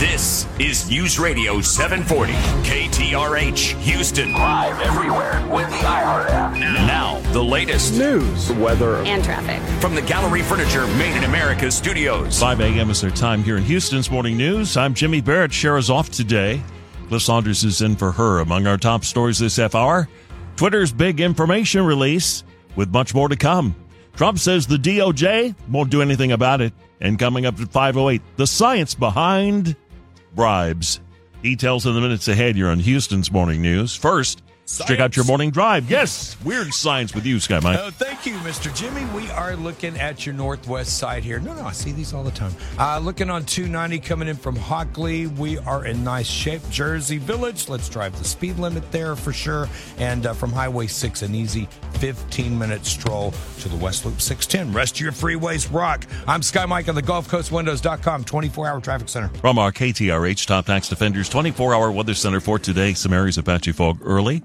This is News Radio 740, KTRH, Houston. Live everywhere with the iHeart app. Now, the latest news, weather, and traffic. from the Gallery Furniture Made in America studios. 5 a.m. is their time here in Houston's Morning News. I'm Jimmy Barrett. Shara's off today. Cliff Saunders is in for her. Among our top stories this half hour, Twitter's big information release with much more to come. Trump says the DOJ won't do anything about it. And coming up at 508, the science behind bribes. Details in the minutes ahead You're on Houston's Morning News. First, check out your morning drive. Yes, weird science with you, Sky Mike. Oh, thank you, Mr. Jimmy. We are looking at your northwest side here. No, no, I see these all the time. Uh, looking on 290 coming in from Hockley. We are in nice shape. Jersey Village. Let's drive the speed limit there for sure. And uh, from Highway 6, an easy 15 minute stroll to the West Loop 610. Rest of your freeways rock. I'm Sky Mike on the Gulf Coast Windows.com 24 hour traffic center. From our KTRH Top Tax Defenders 24 hour weather center for today, some areas of patchy fog early.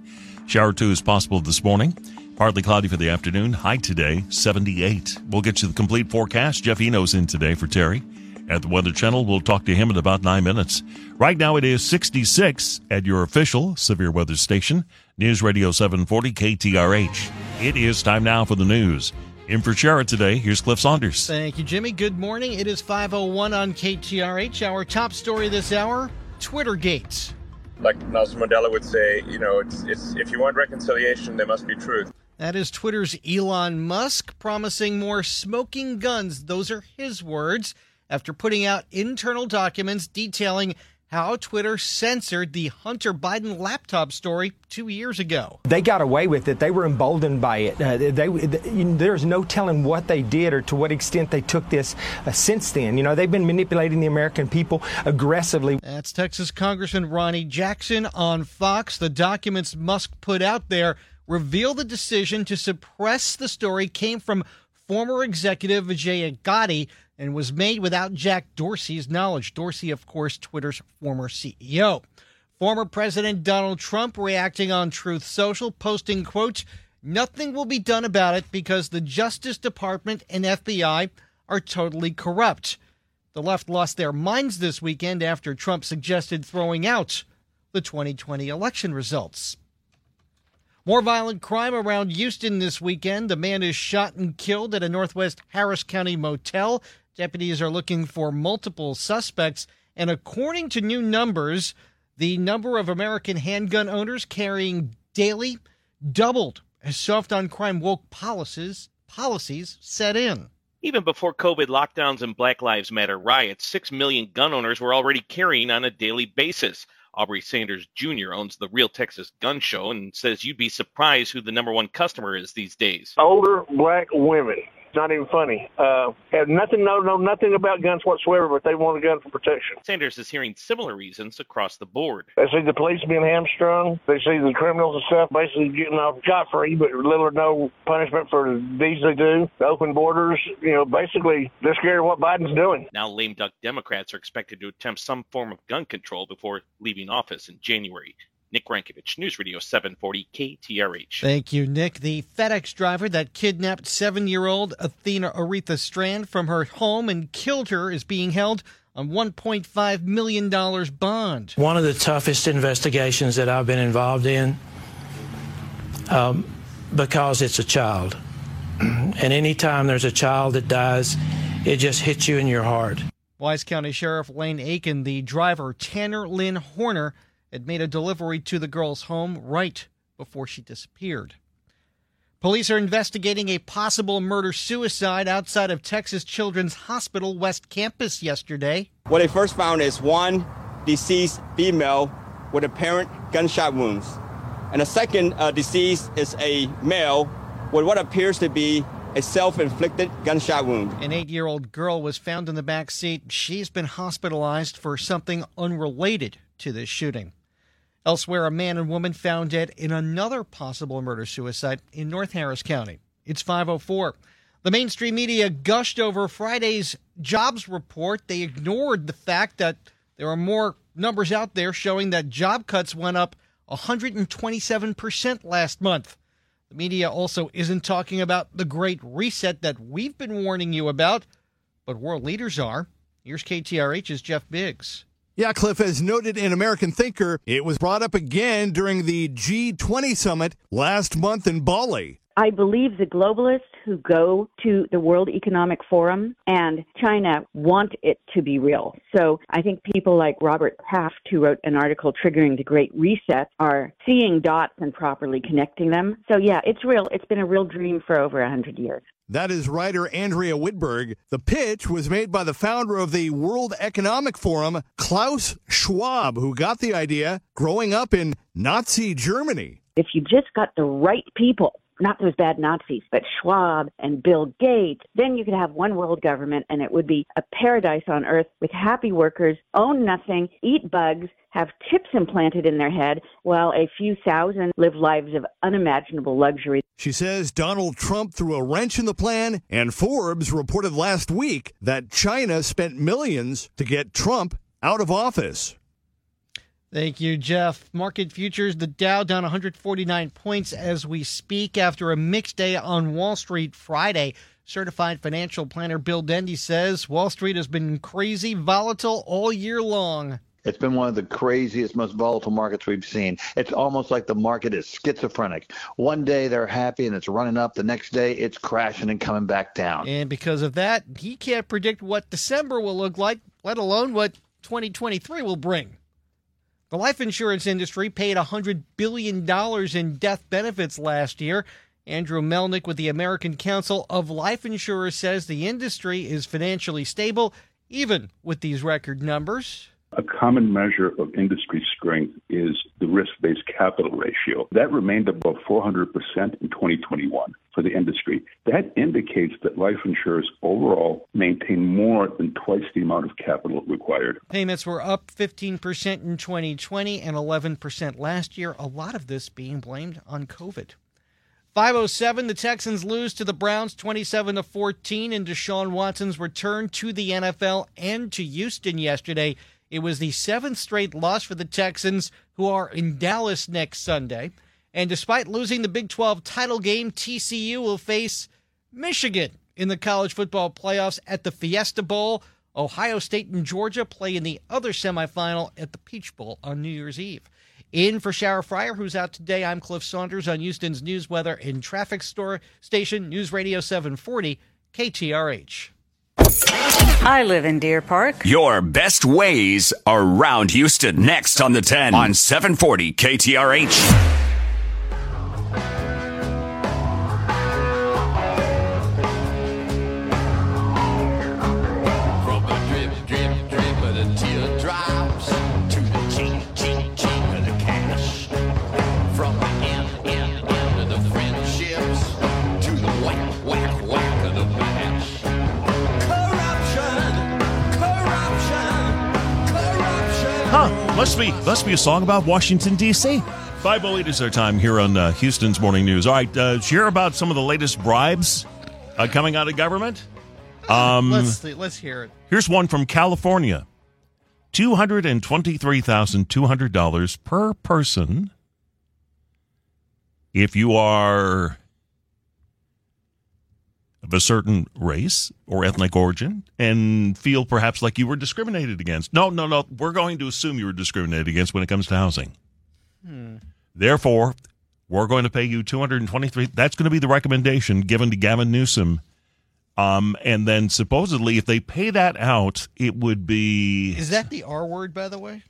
Shower two is possible this morning. Partly cloudy for the afternoon. High today, 78. We'll get you the complete forecast. Jeff Eno's in today for Terry. At the Weather Channel, we'll talk to him in about nine minutes. Right now, it is 66 at your official severe weather station, News Radio 740 KTRH. It is time now for the news. In for Shara today, here's Cliff Saunders. Thank you, Jimmy. Good morning. It is 501 on KTRH. Our top story this hour Twittergate. Like Nelson Mandela would say, you know, it's, it's if you want reconciliation, there must be truth. That is Twitter's Elon Musk promising more smoking guns. Those are his words after putting out internal documents detailing how Twitter censored the Hunter Biden laptop story two years ago. They got away with it. They were emboldened by it. Uh, they, they, there's no telling what they did or to what extent they took this uh, since then. You know, they've been manipulating the American people aggressively. That's Texas Congressman Ronny Jackson on Fox. The documents Musk put out there reveal the decision to suppress the story came from former executive Vijay Gadde and was made without Jack Dorsey's knowledge. Dorsey, of course, Twitter's former CEO. Former President Donald Trump reacting on Truth Social, posting, quote, nothing will be done about it because the Justice Department and FBI are totally corrupt. The left lost their minds this weekend after Trump suggested throwing out the 2020 election results. More violent crime around Houston this weekend. A man is shot and killed at a Northwest Harris County motel. Deputies are looking for multiple suspects. And according to new numbers, the number of American handgun owners carrying daily doubled as soft on crime woke policies policies set in. Even before COVID lockdowns and Black Lives Matter riots, 6 million gun owners were already carrying on a daily basis. Aubrey Sanders Jr. owns the Real Texas Gun Show and says you'd be surprised who the number one customer is these days. older black women. Not even funny. Uh, have nothing, no, know nothing about guns whatsoever, but they want a gun for protection. Sanders is hearing similar reasons across the board. They see the police being hamstrung. They see the criminals and stuff basically getting off scot free, but little or no punishment for the deeds they do. The open borders, you know, basically they're scared of what Biden's doing. Now, lame duck Democrats are expected to attempt some form of gun control before leaving office in January. Nick Rankovich, News Radio 740 KTRH. Thank you, Nick. The FedEx driver that kidnapped seven year old Athena Aretha Strand from her home and killed her is being held on $1.5 million bond. One of the toughest investigations that I've been involved in um, because it's a child. and anytime there's a child that dies, it just hits you in your heart. Wise County Sheriff Lane Akin, the driver Tanner Lynn Horner, had made a delivery to the girl's home right before she disappeared. Police are investigating a possible murder suicide outside of Texas Children's Hospital West Campus yesterday. What they first found is one deceased female with apparent gunshot wounds. And the second uh, deceased is a male with what appears to be a self inflicted gunshot wound. An eight year old girl was found in the back seat. She's been hospitalized for something unrelated to this shooting. Elsewhere, a man and woman found dead in another possible murder suicide in North Harris County. It's 504. The mainstream media gushed over Friday's jobs report. They ignored the fact that there are more numbers out there showing that job cuts went up 127% last month. The media also isn't talking about the great reset that we've been warning you about, but world leaders are. Here's KTRH's Jeff Biggs. Yeah, Cliff, as noted in American Thinker, it was brought up again during the G20 summit last month in Bali. I believe the globalists who go to the World Economic Forum and China want it to be real. So I think people like Robert Kraft, who wrote an article triggering the Great Reset, are seeing dots and properly connecting them. So yeah, it's real. It's been a real dream for over a hundred years. That is writer Andrea Widburg. The pitch was made by the founder of the World Economic Forum, Klaus Schwab, who got the idea growing up in Nazi Germany. If you just got the right people not those bad Nazis, but Schwab and Bill Gates, then you could have one world government and it would be a paradise on earth with happy workers, own nothing, eat bugs, have chips implanted in their head, while a few thousand live lives of unimaginable luxury. She says Donald Trump threw a wrench in the plan, and Forbes reported last week that China spent millions to get Trump out of office. Thank you, Jeff. Market futures, the Dow down 149 points as we speak after a mixed day on Wall Street Friday. Certified financial planner Bill Dendy says Wall Street has been crazy, volatile all year long. It's been one of the craziest, most volatile markets we've seen. It's almost like the market is schizophrenic. One day they're happy and it's running up, the next day it's crashing and coming back down. And because of that, he can't predict what December will look like, let alone what 2023 will bring. The life insurance industry paid $100 billion in death benefits last year. Andrew Melnyk with the American Council of Life Insurers says the industry is financially stable, even with these record numbers. A common measure of industry strength is the risk based capital ratio. That remained above 400% in 2021 for the industry. That indicates that life insurers overall maintain more than twice the amount of capital required. Payments were up 15% in 2020 and 11% last year, a lot of this being blamed on COVID. 507 the Texans lose to the Browns 27 to 14 in Deshaun Watson's return to the NFL and to Houston yesterday. It was the seventh straight loss for the Texans, who are in Dallas next Sunday. And despite losing the Big 12 title game, TCU will face Michigan in the college football playoffs at the Fiesta Bowl. Ohio State and Georgia play in the other semifinal at the Peach Bowl on New Year's Eve. In for Shara Fryer, who's out today, I'm Cliff Saunders on Houston's news, weather, and traffic store station, News Radio 740, KTRH. I live in Deer Park. Your best ways around Houston. Next on the 10 on 740 KTRH. Must be must be a song about Washington D.C. Five oh eight is our time here on uh, Houston's Morning News. All right, uh, share about some of the latest bribes uh, coming out of government. Um, let's let's hear it. Here's one from California: two hundred and twenty-three thousand two hundred dollars per person. If you are of a certain race or ethnic origin and feel perhaps like you were discriminated against. No, no, no. We're going to assume you were discriminated against when it comes to housing. Hmm. Therefore, we're going to pay you 223 That's going to be the recommendation given to Gavin Newsom. Um, and then supposedly if they pay that out, it would be Is that the R word by the way?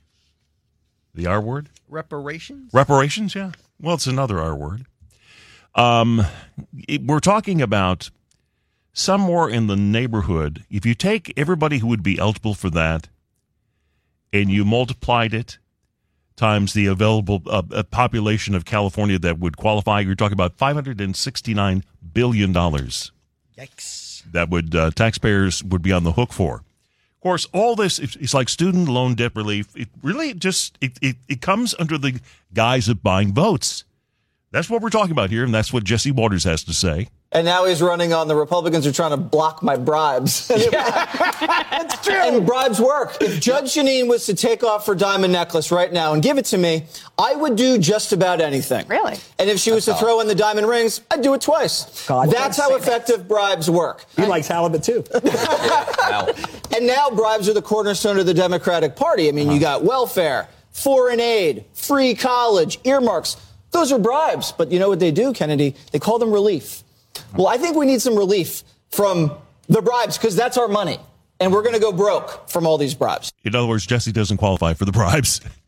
The R word? Reparations? Reparations, yeah. Well, it's another R word. Um, it- we're talking about somewhere in the neighborhood. If you take everybody who would be eligible for that and you multiplied it times the available uh, uh, population of California that would qualify, you're talking about $569 billion. Yikes. That would uh, taxpayers would be on the hook for. Of course, all this it's it's like student loan debt relief. It really just it, it, it comes under the guise of buying votes. That's what we're talking about here, and that's what Jesse Watters has to say. And now he's running on the Republicans are trying to block my bribes. That's true. And bribes work. If Judge Jeanine was to take off her diamond necklace right now and give it to me, I would do just about anything. Really? And if she was to throw in the diamond rings, I'd do it twice. God, That's how say effective bribes work. He likes halibut too. And now bribes are the cornerstone of the Democratic Party. I mean, you uh-huh. got welfare, foreign aid, free college, earmarks. Those are bribes. But you know what they do, Kennedy? They call them relief. Well, I think we need some relief from the bribes because that's our money. And we're going to go broke from all these bribes. In other words, Jesse doesn't qualify for the bribes.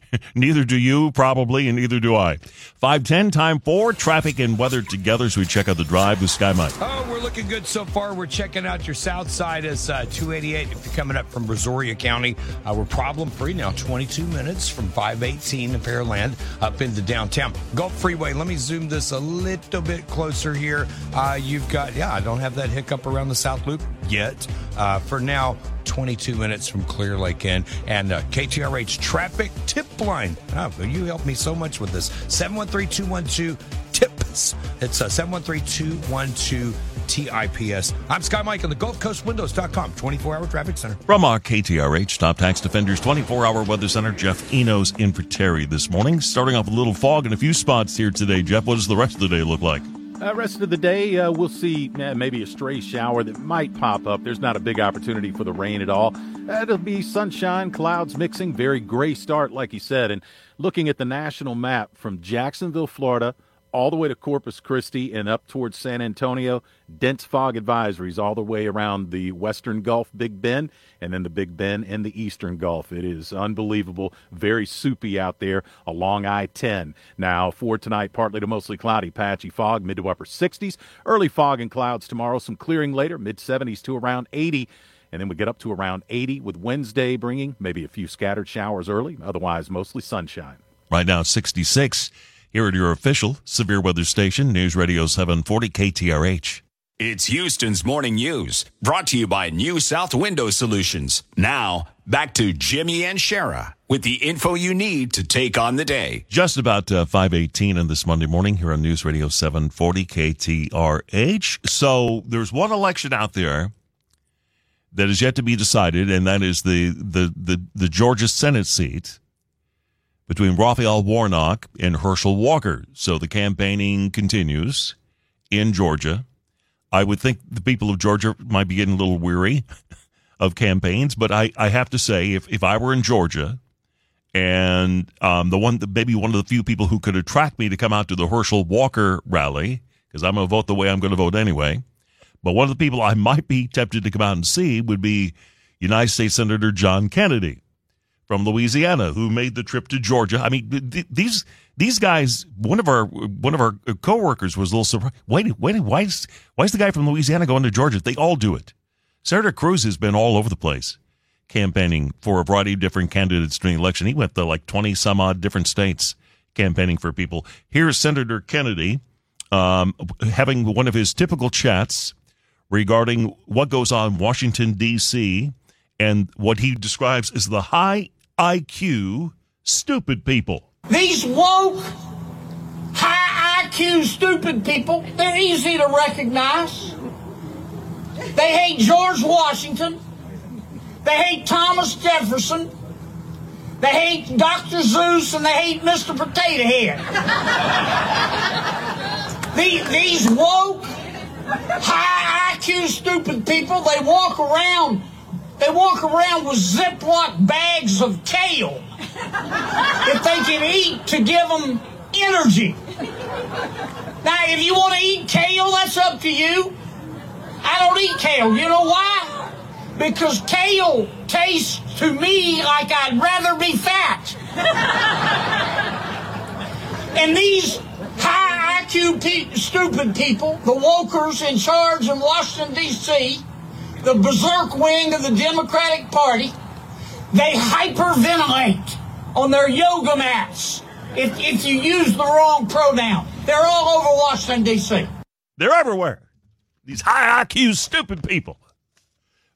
neither do you, probably, and neither do I. 510 time for traffic and weather together as we check out the drive with Sky Mike. Oh, we're looking good so far. We're checking out your south side as uh, 288. If you're coming up from Brazoria County, uh, we're problem free now. 22 minutes from 518 in Pearland up into downtown. Gulf Freeway. Let me zoom this a little bit closer here. Uh, you've got, yeah, I don't have that hiccup around the South Loop yet. Uh, for now, 22 minutes from Clear Lake Inn and uh, KTRH traffic tip line. Oh, you helped me so much with this. 713 212 TIPS. It's uh, 713 212 TIPS. I'm Sky Mike on the Gulf Coast Windows.com 24 hour traffic center. From our KTRH Top Tax Defenders 24 hour weather center, Jeff Enos in for Terry this morning. Starting off a little fog in a few spots here today. Jeff, what does the rest of the day look like? Uh, rest of the day, uh, we'll see eh, maybe a stray shower that might pop up. There's not a big opportunity for the rain at all. Uh, it'll be sunshine, clouds mixing, very gray start, like you said. And looking at the national map from Jacksonville, Florida, all the way to Corpus Christi and up towards San Antonio, dense fog advisories all the way around the western Gulf, Big Bend, and then the Big Bend and the eastern Gulf. It is unbelievable, very soupy out there along I 10. Now, for tonight, partly to mostly cloudy, patchy fog, mid to upper 60s. Early fog and clouds tomorrow, some clearing later, mid 70s to around 80. And then we get up to around 80 with Wednesday bringing maybe a few scattered showers early, otherwise mostly sunshine. Right now, it's 66. Here at your official severe weather station, News Radio 740 KTRH. It's Houston's morning news, brought to you by New South Window Solutions. Now, back to Jimmy and Shara with the info you need to take on the day. Just about uh, 518 on this Monday morning here on News Radio 740 KTRH. So there's one election out there that is yet to be decided, and that is the, the, the, the Georgia Senate seat between Raphael Warnock and Herschel Walker. So the campaigning continues in Georgia. I would think the people of Georgia might be getting a little weary of campaigns, but I, I have to say, if, if I were in Georgia and um, the one, maybe one of the few people who could attract me to come out to the Herschel Walker rally, because I'm going to vote the way I'm going to vote anyway. But one of the people I might be tempted to come out and see would be United States Senator John Kennedy from Louisiana, who made the trip to Georgia. I mean, th- these these guys. One of our one of our coworkers was a little surprised. Wait, wait, why is why is the guy from Louisiana going to Georgia? They all do it. Senator Cruz has been all over the place campaigning for a variety of different candidates during the election. He went to like twenty some odd different states campaigning for people. Here's Senator Kennedy um, having one of his typical chats regarding what goes on in Washington D.C. and what he describes as the high IQ stupid people. These woke, high IQ, stupid people, they're easy to recognize. They hate George Washington. They hate Thomas Jefferson. They hate Dr. Seuss and they hate Mr. Potato Head. The- These woke, high IQ, stupid people, they walk around, they walk around with Ziploc bags of kale that they can eat to give them energy. Now, if you want to eat kale, that's up to you. I don't eat kale. You know why? Because kale tastes to me like I'd rather be fat. And these high IQ pe- stupid people, the wokers in charge in Washington, D.C., the berserk wing of the Democratic Party, they hyperventilate on their yoga mats if, if you use the wrong pronoun. They're all over Washington, D.C. They're everywhere. These high IQ stupid people.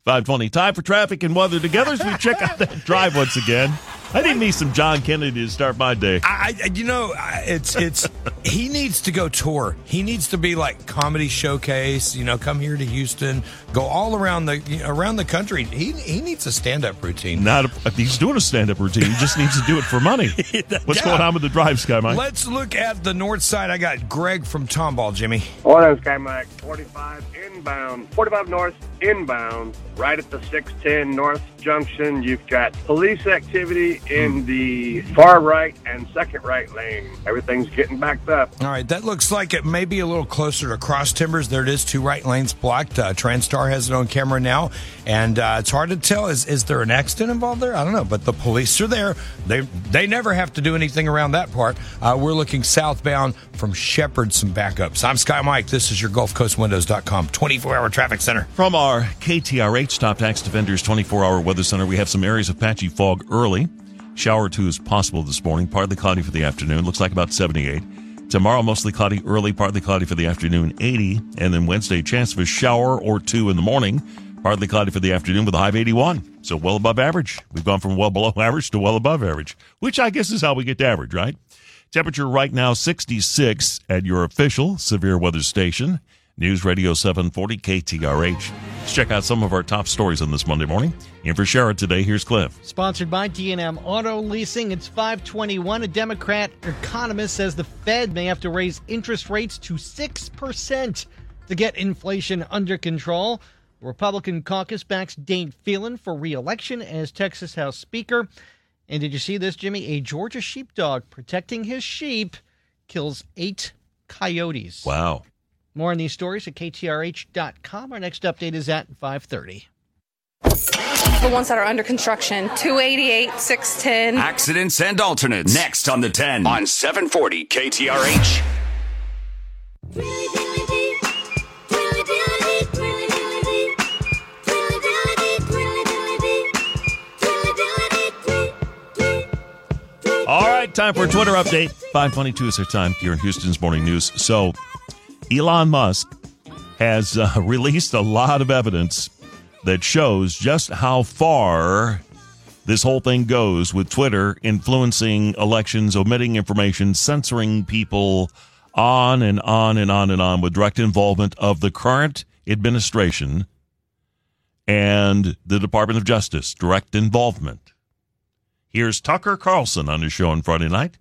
520 time for traffic and weather together as we check out that drive once again. I didn't need me some John Kennedy to start my day. I, I you know, it's it's he needs to go tour. He needs to be like comedy showcase. You know, come here to Houston, go all around the you know, around the country. He he needs a stand up routine. Not a, he's doing a stand up routine. He just needs to do it for money. What's Yeah. going on with the drive, Sky Mike? Let's look at the north side. I got Greg from Tomball, Jimmy. Order Sky Mike 45 inbound, 45 north inbound, right at the 610 North Junction. You've got police activity in the far right and second right lane. Everything's getting backed up. All right, that looks like it may be a little closer to Cross Timbers. There it is, two right lanes blocked. Uh, Transtar has it on camera now, and uh, it's hard to tell. Is is there an accident involved there? I don't know, but the police are there. They they never have to do anything around that part. Uh, we're looking southbound from Shepherd, some backups. I'm Sky Mike. This is your GulfCoastWindows.com 24 hour traffic center. From our KTRH Stop Tax Defenders 24 hour weather center, we have some areas of patchy fog early. Shower two is possible this morning, partly cloudy for the afternoon. Looks like about 78. Tomorrow, mostly cloudy early, partly cloudy for the afternoon, 80. And then Wednesday, chance of a shower or two in the morning, partly cloudy for the afternoon with a high of 81. So well above average. We've gone from well below average to well above average, which I guess is how we get to average, right? Temperature right now 66 at your official severe weather station, News Radio 740 KTRH. Let's check out some of our top stories on this Monday morning. In for Shara today, here's Cliff. Sponsored by D&M Auto Leasing. It's 521. A Democrat economist says the Fed may have to raise interest rates to 6% to get inflation under control. The Republican caucus backs Dade Phelan for re-election as Texas House Speaker. And did you see this, Jimmy? A Georgia sheepdog protecting his sheep kills eight coyotes. Wow. More on these stories at ktrh.com. Our next update is at 530. The ones that are under construction, 288, 610. Accidents and alternates. Next on the 10 on 740 KTRH. Right, time for a Twitter update. 522 is our time here in Houston's Morning News. So, Elon Musk has uh, released a lot of evidence that shows just how far this whole thing goes with Twitter influencing elections, omitting information, censoring people, on and on and on and on with direct involvement of the current administration and the Department of Justice. Direct involvement. Here's Tucker Carlson on his show on Friday night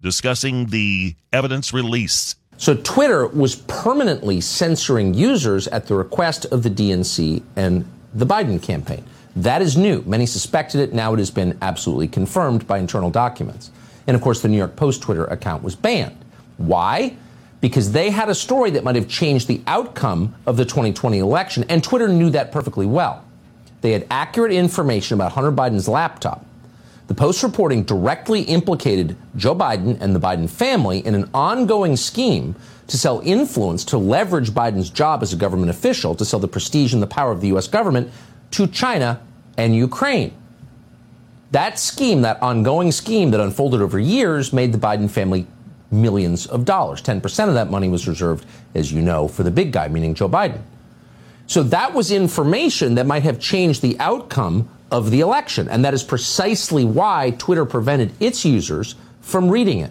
discussing the evidence release. So Twitter was permanently censoring users at the request of the DNC and the Biden campaign. That is new. Many suspected it. Now it has been absolutely confirmed by internal documents. And of course, the New York Post Twitter account was banned. Why? Because they had a story that might have changed the outcome of the 2020 election, and Twitter knew that perfectly well. They had accurate information about Hunter Biden's laptop. The Post reporting directly implicated Joe Biden and the Biden family in an ongoing scheme to sell influence to leverage Biden's job as a government official, to sell the prestige and the power of the U.S. government to China and Ukraine. That scheme, that ongoing scheme that unfolded over years, made the Biden family millions of dollars. 10% of that money was reserved, as you know, for the big guy, meaning Joe Biden. So that was information that might have changed the outcome of the election. And that is precisely why Twitter prevented its users from reading it.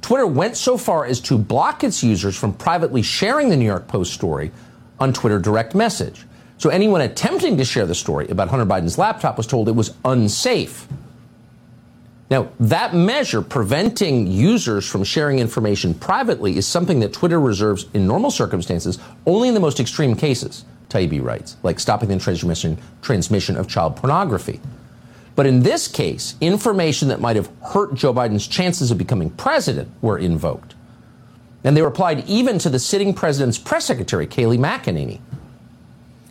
Twitter went so far as to block its users from privately sharing the New York Post story on Twitter direct message. So anyone attempting to share the story about Hunter Biden's laptop was told it was unsafe. Now, that measure preventing users from sharing information privately is something that Twitter reserves in normal circumstances only in the most extreme cases, Taibbi writes, like stopping the transmission, transmission of child pornography. But in this case, information that might have hurt Joe Biden's chances of becoming president were invoked. And they were applied even to the sitting president's press secretary, Kayleigh McEnany.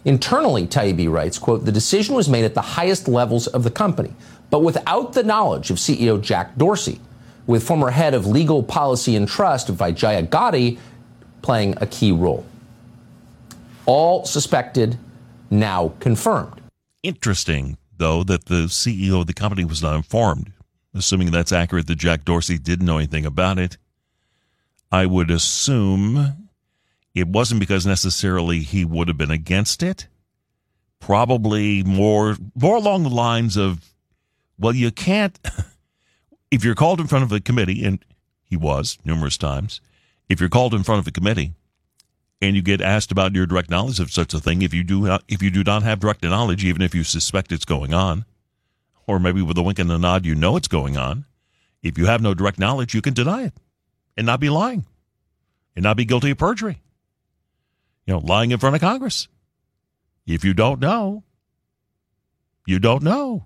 Internally, Taibbi writes, quote, the decision was made at the highest levels of the company. but without the knowledge of CEO Jack Dorsey, with former head of legal policy and trust Vijaya Gadde playing a key role. All suspected, now confirmed. Interesting, though, that the CEO of the company was not informed. Assuming that's accurate, that Jack Dorsey didn't know anything about it. I would assume it wasn't because necessarily he would have been against it. Probably more more along the lines of, well, you can't if you're called in front of a committee, and he was numerous times, if you're called in front of a committee and you get asked about your direct knowledge of such a thing, if you do not, if you do not have direct knowledge, even if you suspect it's going on, or maybe with a wink and a nod, you know it's going on. If you have no direct knowledge, you can deny it and not be lying and not be guilty of perjury. You know, lying in front of Congress. If you don't know, you don't know.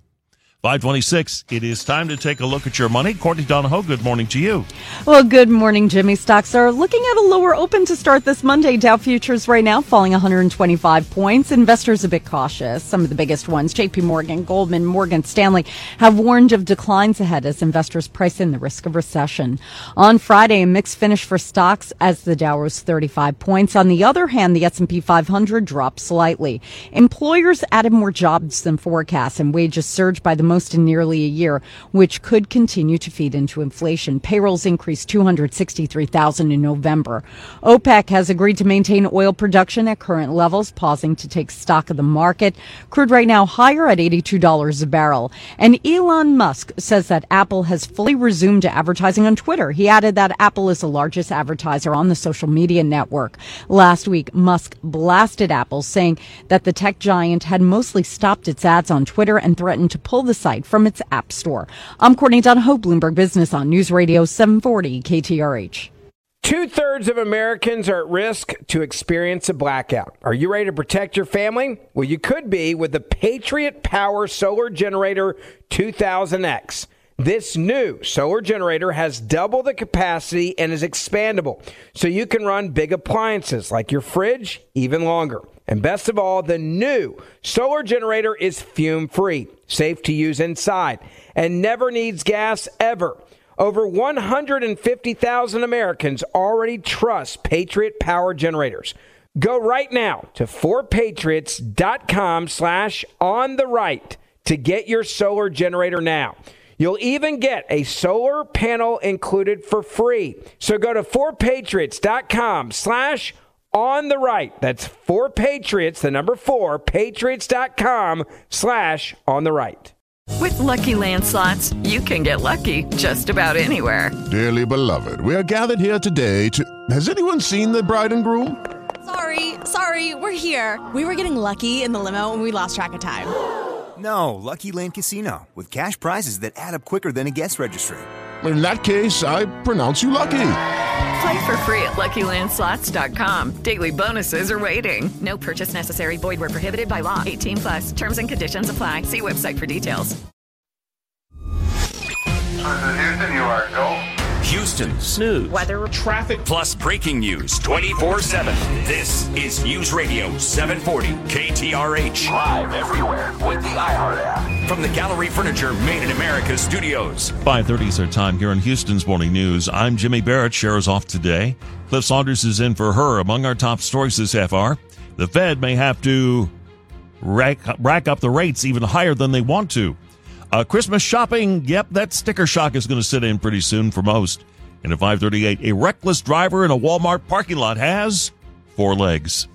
526, it is time to take a look at your money. Courtney Donohoe, good morning to you. Well, good morning, Jimmy. Stocks are looking at a lower open to start this Monday. Dow futures right now falling 125 points. Investors a bit cautious. Some of the biggest ones, JP Morgan, Goldman, Morgan Stanley, have warned of declines ahead as investors price in the risk of recession. On Friday, a mixed finish for stocks as the Dow rose 35 points. On the other hand, the S&P 500 dropped slightly. Employers added more jobs than forecast and wages surged by the most in nearly a year, which could continue to feed into inflation. Payrolls increased 263,000 in November. OPEC has agreed to maintain oil production at current levels, pausing to take stock of the market. Crude right now higher at $82 a barrel. And Elon Musk says that Apple has fully resumed advertising on Twitter. He added that Apple is the largest advertiser on the social media network. Last week, Musk blasted Apple, saying that the tech giant had mostly stopped its ads on Twitter and threatened to pull the site from its app store. I'm Courtney Donohoe, Bloomberg Business on News Radio 740 KTRH. Two thirds of Americans are at risk to experience a blackout. Are you ready to protect your family? Well, you could be with the Patriot Power Solar Generator 2000X. This new solar generator has double the capacity and is expandable, so you can run big appliances like your fridge even longer. And best of all, the new solar generator is fume free, safe to use inside, and never needs gas ever. Over 150,000 Americans already trust Patriot Power Generators. Go right now to 4patriots.com slash on the right to get your solar generator now. You'll even get a solar panel included for free. So go to 4patriots.com slash on the right. That's for Patriots, the number 4, patriots.com slash on the right. With Lucky Land slots, you can get lucky just about anywhere. Dearly beloved, we are gathered here today to... Has anyone seen the bride and groom? Sorry, sorry, we're here. We were getting lucky in the limo and we lost track of time. No, Lucky Land Casino, with cash prizes that add up quicker than a guest registry. In that case, I pronounce you lucky. Play for free at LuckyLandSlots.com. Daily bonuses are waiting. No purchase necessary. Void where prohibited by law. 18 plus. Terms and conditions apply. See website for details. Houston, you are go. Houston's news, weather, traffic, plus breaking news 24 7. This is News Radio 740 KTRH. Live everywhere with the iHeart app. From the Gallery Furniture Made in America studios. 5.30 is our time here on Houston's Morning News. I'm Jimmy Barrett. Cher's off today. Cliff Saunders is in for her. Among our top stories this half hour, the Fed may have to rack, rack up the rates even higher than they want to. Uh, Christmas shopping, yep, that sticker shock is going to sit in pretty soon for most. And at 538, a reckless driver in a Walmart parking lot has four legs.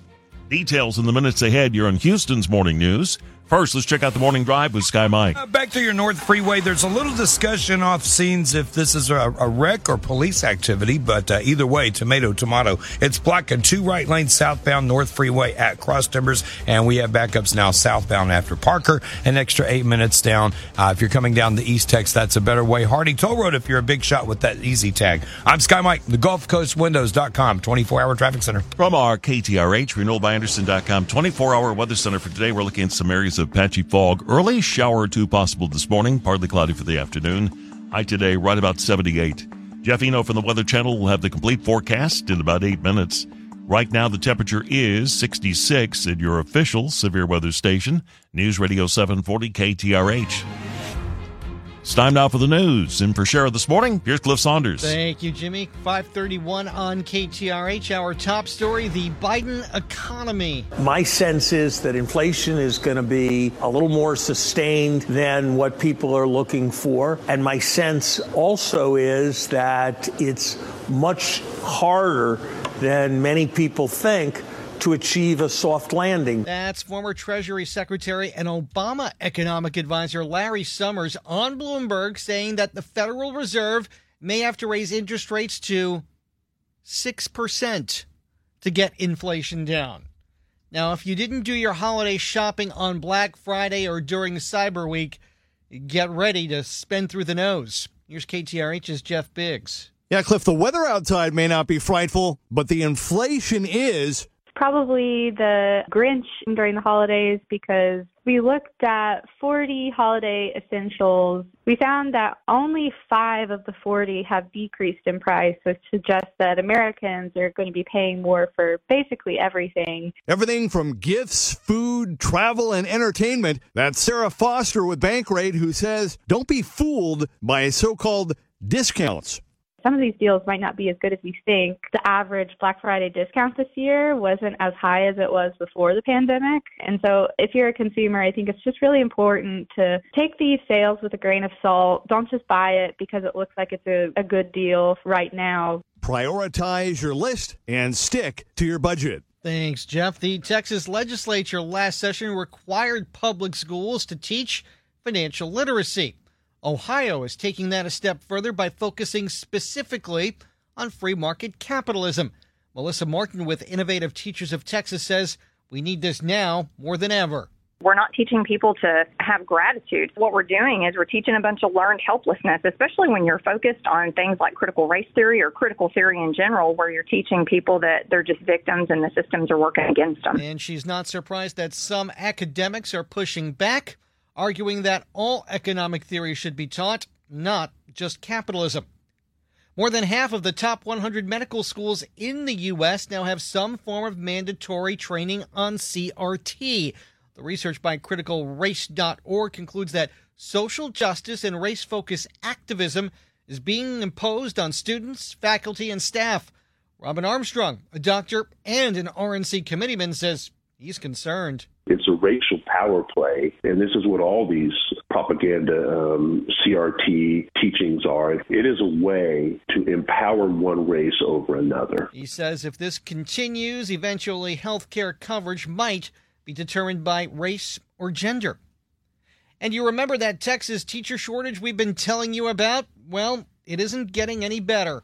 Details in the minutes ahead. You're on Houston's Morning News. First, let's check out the morning drive with Sky Mike. Uh, back to your North Freeway. There's a little discussion off scenes if this is a, a wreck or police activity, but uh, either way, tomato, tomato. It's blocking two right lanes southbound North Freeway at Cross Timbers, and we have backups now southbound after Parker. An extra eight minutes down. Uh, if you're coming down the Eastex, that's a better way. Hardy Toll Road if you're a big shot with that easy tag. I'm Sky Mike, the Gulf Coast Windows.com, 24 hour traffic center. From our KTRH, renewalbyanderson.com 24 hour weather center for today, we're looking at some areas of patchy fog. Early shower or two possible this morning, partly cloudy for the afternoon. High today, right about 78. Jeff Eno from the Weather Channel will have the complete forecast in about eight minutes. Right now, the temperature is 66 at your official severe weather station, News Radio 740 KTRH. It's time now for the news. And for Shara this morning, here's Cliff Saunders. Thank you, Jimmy. 531 on KTRH. Our top story the Biden economy. My sense is that inflation is going to be a little more sustained than what people are looking for. And my sense also is that it's much harder than many people think to achieve a soft landing. That's former Treasury Secretary and Obama economic advisor Larry Summers on Bloomberg saying that the Federal Reserve may have to raise interest rates to 6% to get inflation down. Now, if you didn't do your holiday shopping on Black Friday or during Cyber Week, get ready to spend through the nose. Here's KTRH's Jeff Biggs. Yeah, Cliff, the weather outside may not be frightful, but the inflation is probably the Grinch during the holidays because we looked at 40 holiday essentials. We found that only five of the 40 have decreased in price, which suggests that Americans are going to be paying more for basically everything. Everything from gifts, food, travel, and entertainment. That's Sarah Foster with Bankrate who says don't be fooled by so called discounts some of these deals might not be as good as we think. The average Black Friday discount this year wasn't as high as it was before the pandemic. And so if you're a consumer, I think it's just really important to take these sales with a grain of salt. Don't just buy it because it looks like it's a, a good deal right now. Prioritize your list and stick to your budget. Thanks, Jeff. The Texas legislature last session required public schools to teach financial literacy. Ohio is taking that a step further by focusing specifically on free market capitalism. Melissa Martin with Innovative Teachers of Texas says we need this now more than ever. We're not teaching people to have gratitude. What we're doing is we're teaching a bunch of learned helplessness, especially when you're focused on things like critical race theory or critical theory in general, where you're teaching people that they're just victims and the systems are working against them. And she's not surprised that some academics are pushing back arguing that all economic theory should be taught, not just capitalism. More than half of the top 100 medical schools in the U.S. now have some form of mandatory training on CRT. The research by criticalrace.org concludes that social justice and race focused activism is being imposed on students, faculty, and staff. Robin Armstrong, a doctor and an RNC committeeman, says he's concerned. It's a racial power play, and this is what all these propaganda um, CRT teachings are. It is a way to empower one race over another. He says if this continues, eventually health care coverage might be determined by race or gender. And you remember that Texas teacher shortage we've been telling you about? Well, it isn't getting any better.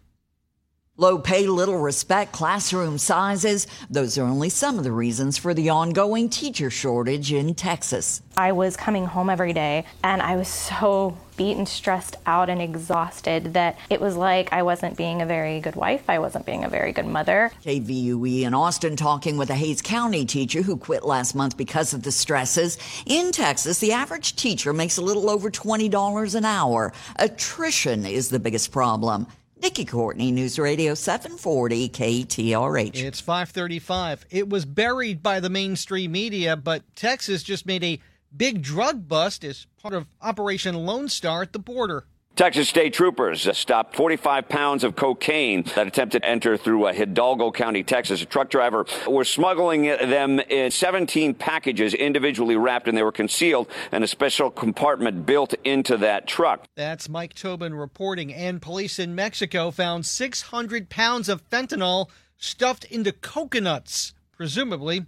Low pay, little respect, classroom sizes. Those are only some of the reasons for the ongoing teacher shortage in Texas. I was coming home every day and I was so beaten, stressed out, and exhausted that it was like I wasn't being a very good wife. I wasn't being a very good mother. KVUE in Austin talking with a Hays County teacher who quit last month because of the stresses. In Texas, the average teacher makes a little over $20 an hour. Attrition is the biggest problem. Nikki Courtney, News Radio 740 KTRH. It's 535. It was buried by the mainstream media, but Texas just made a big drug bust as part of Operation Lone Star at the border. Texas state troopers stopped 45 pounds of cocaine that attempted to enter through a Hidalgo County, Texas. A truck driver was smuggling them in 17 packages individually wrapped and they were concealed in a special compartment built into that truck. That's Mike Tobin reporting. And police in Mexico found 600 pounds of fentanyl stuffed into coconuts, presumably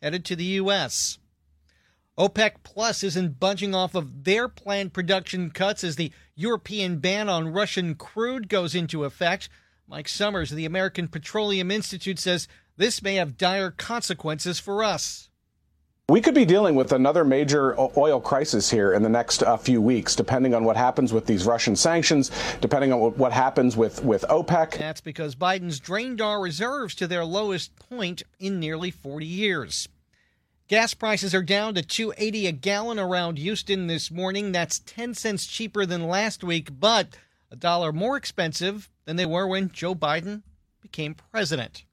headed to the U.S. OPEC Plus isn't budging off of their planned production cuts as the European ban on Russian crude goes into effect. Mike Sommers of the American Petroleum Institute says this may have dire consequences for us. We could be dealing with another major oil crisis here in the next uh, few weeks, depending on what happens with these Russian sanctions, depending on what happens with, with OPEC. That's because Biden's drained our reserves to their lowest point in nearly 40 years. Gas prices are down to 280 a gallon around Houston this morning. That's 10 cents cheaper than last week, but a dollar more expensive than they were when Joe Biden became president.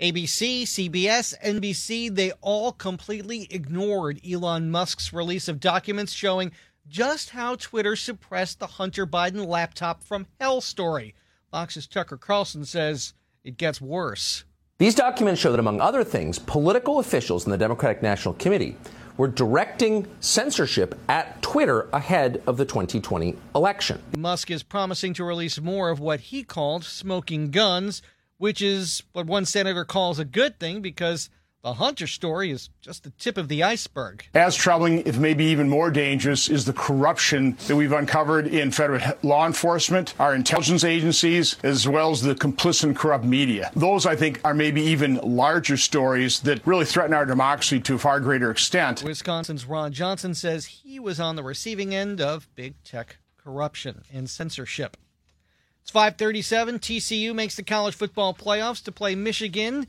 ABC, CBS, NBC, they all completely ignored Elon Musk's release of documents showing just how Twitter suppressed the Hunter Biden laptop from hell story. Fox's Tucker Carlson says it gets worse. These documents show that, among other things, political officials in the Democratic National Committee were directing censorship at Twitter ahead of the 2020 election. Musk is promising to release more of what he called smoking guns, which is what one senator calls a good thing because the Hunter story is just the tip of the iceberg. As troubling, if maybe even more dangerous, is the corruption that we've uncovered in federal law enforcement, our intelligence agencies, as well as the complicit and corrupt media. Those, I think, are maybe even larger stories that really threaten our democracy to a far greater extent. Wisconsin's Ron Johnson says he was on the receiving end of big tech corruption and censorship. It's 537. TCU makes the college football playoffs to play Michigan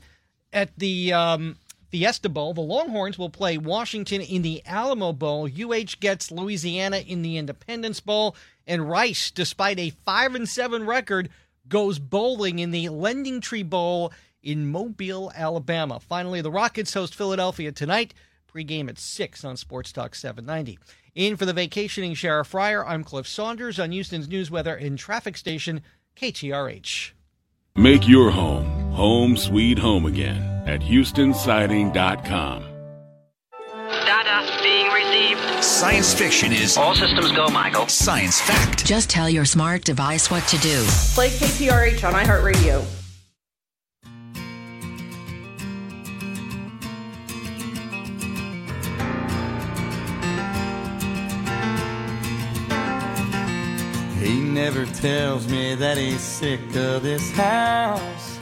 at the um, Fiesta Bowl. The Longhorns will play Washington in the Alamo Bowl. UH gets Louisiana in the Independence Bowl, and Rice, despite a five and seven record, goes bowling in the Lending Tree Bowl in Mobile, Alabama. Finally, the Rockets host Philadelphia tonight. Pregame at six on Sports Talk 790. In for the vacationing Shara Fryer, I'm Cliff Saunders on Houston's news, weather, and traffic station KTRH. Make your home home sweet home again at HoustonSiding.com. Data being received. Science fiction is all systems go, Michael. Science fact. Just tell your smart device what to do. Play KTRH on iHeartRadio. Never tells me that he's sick of this house.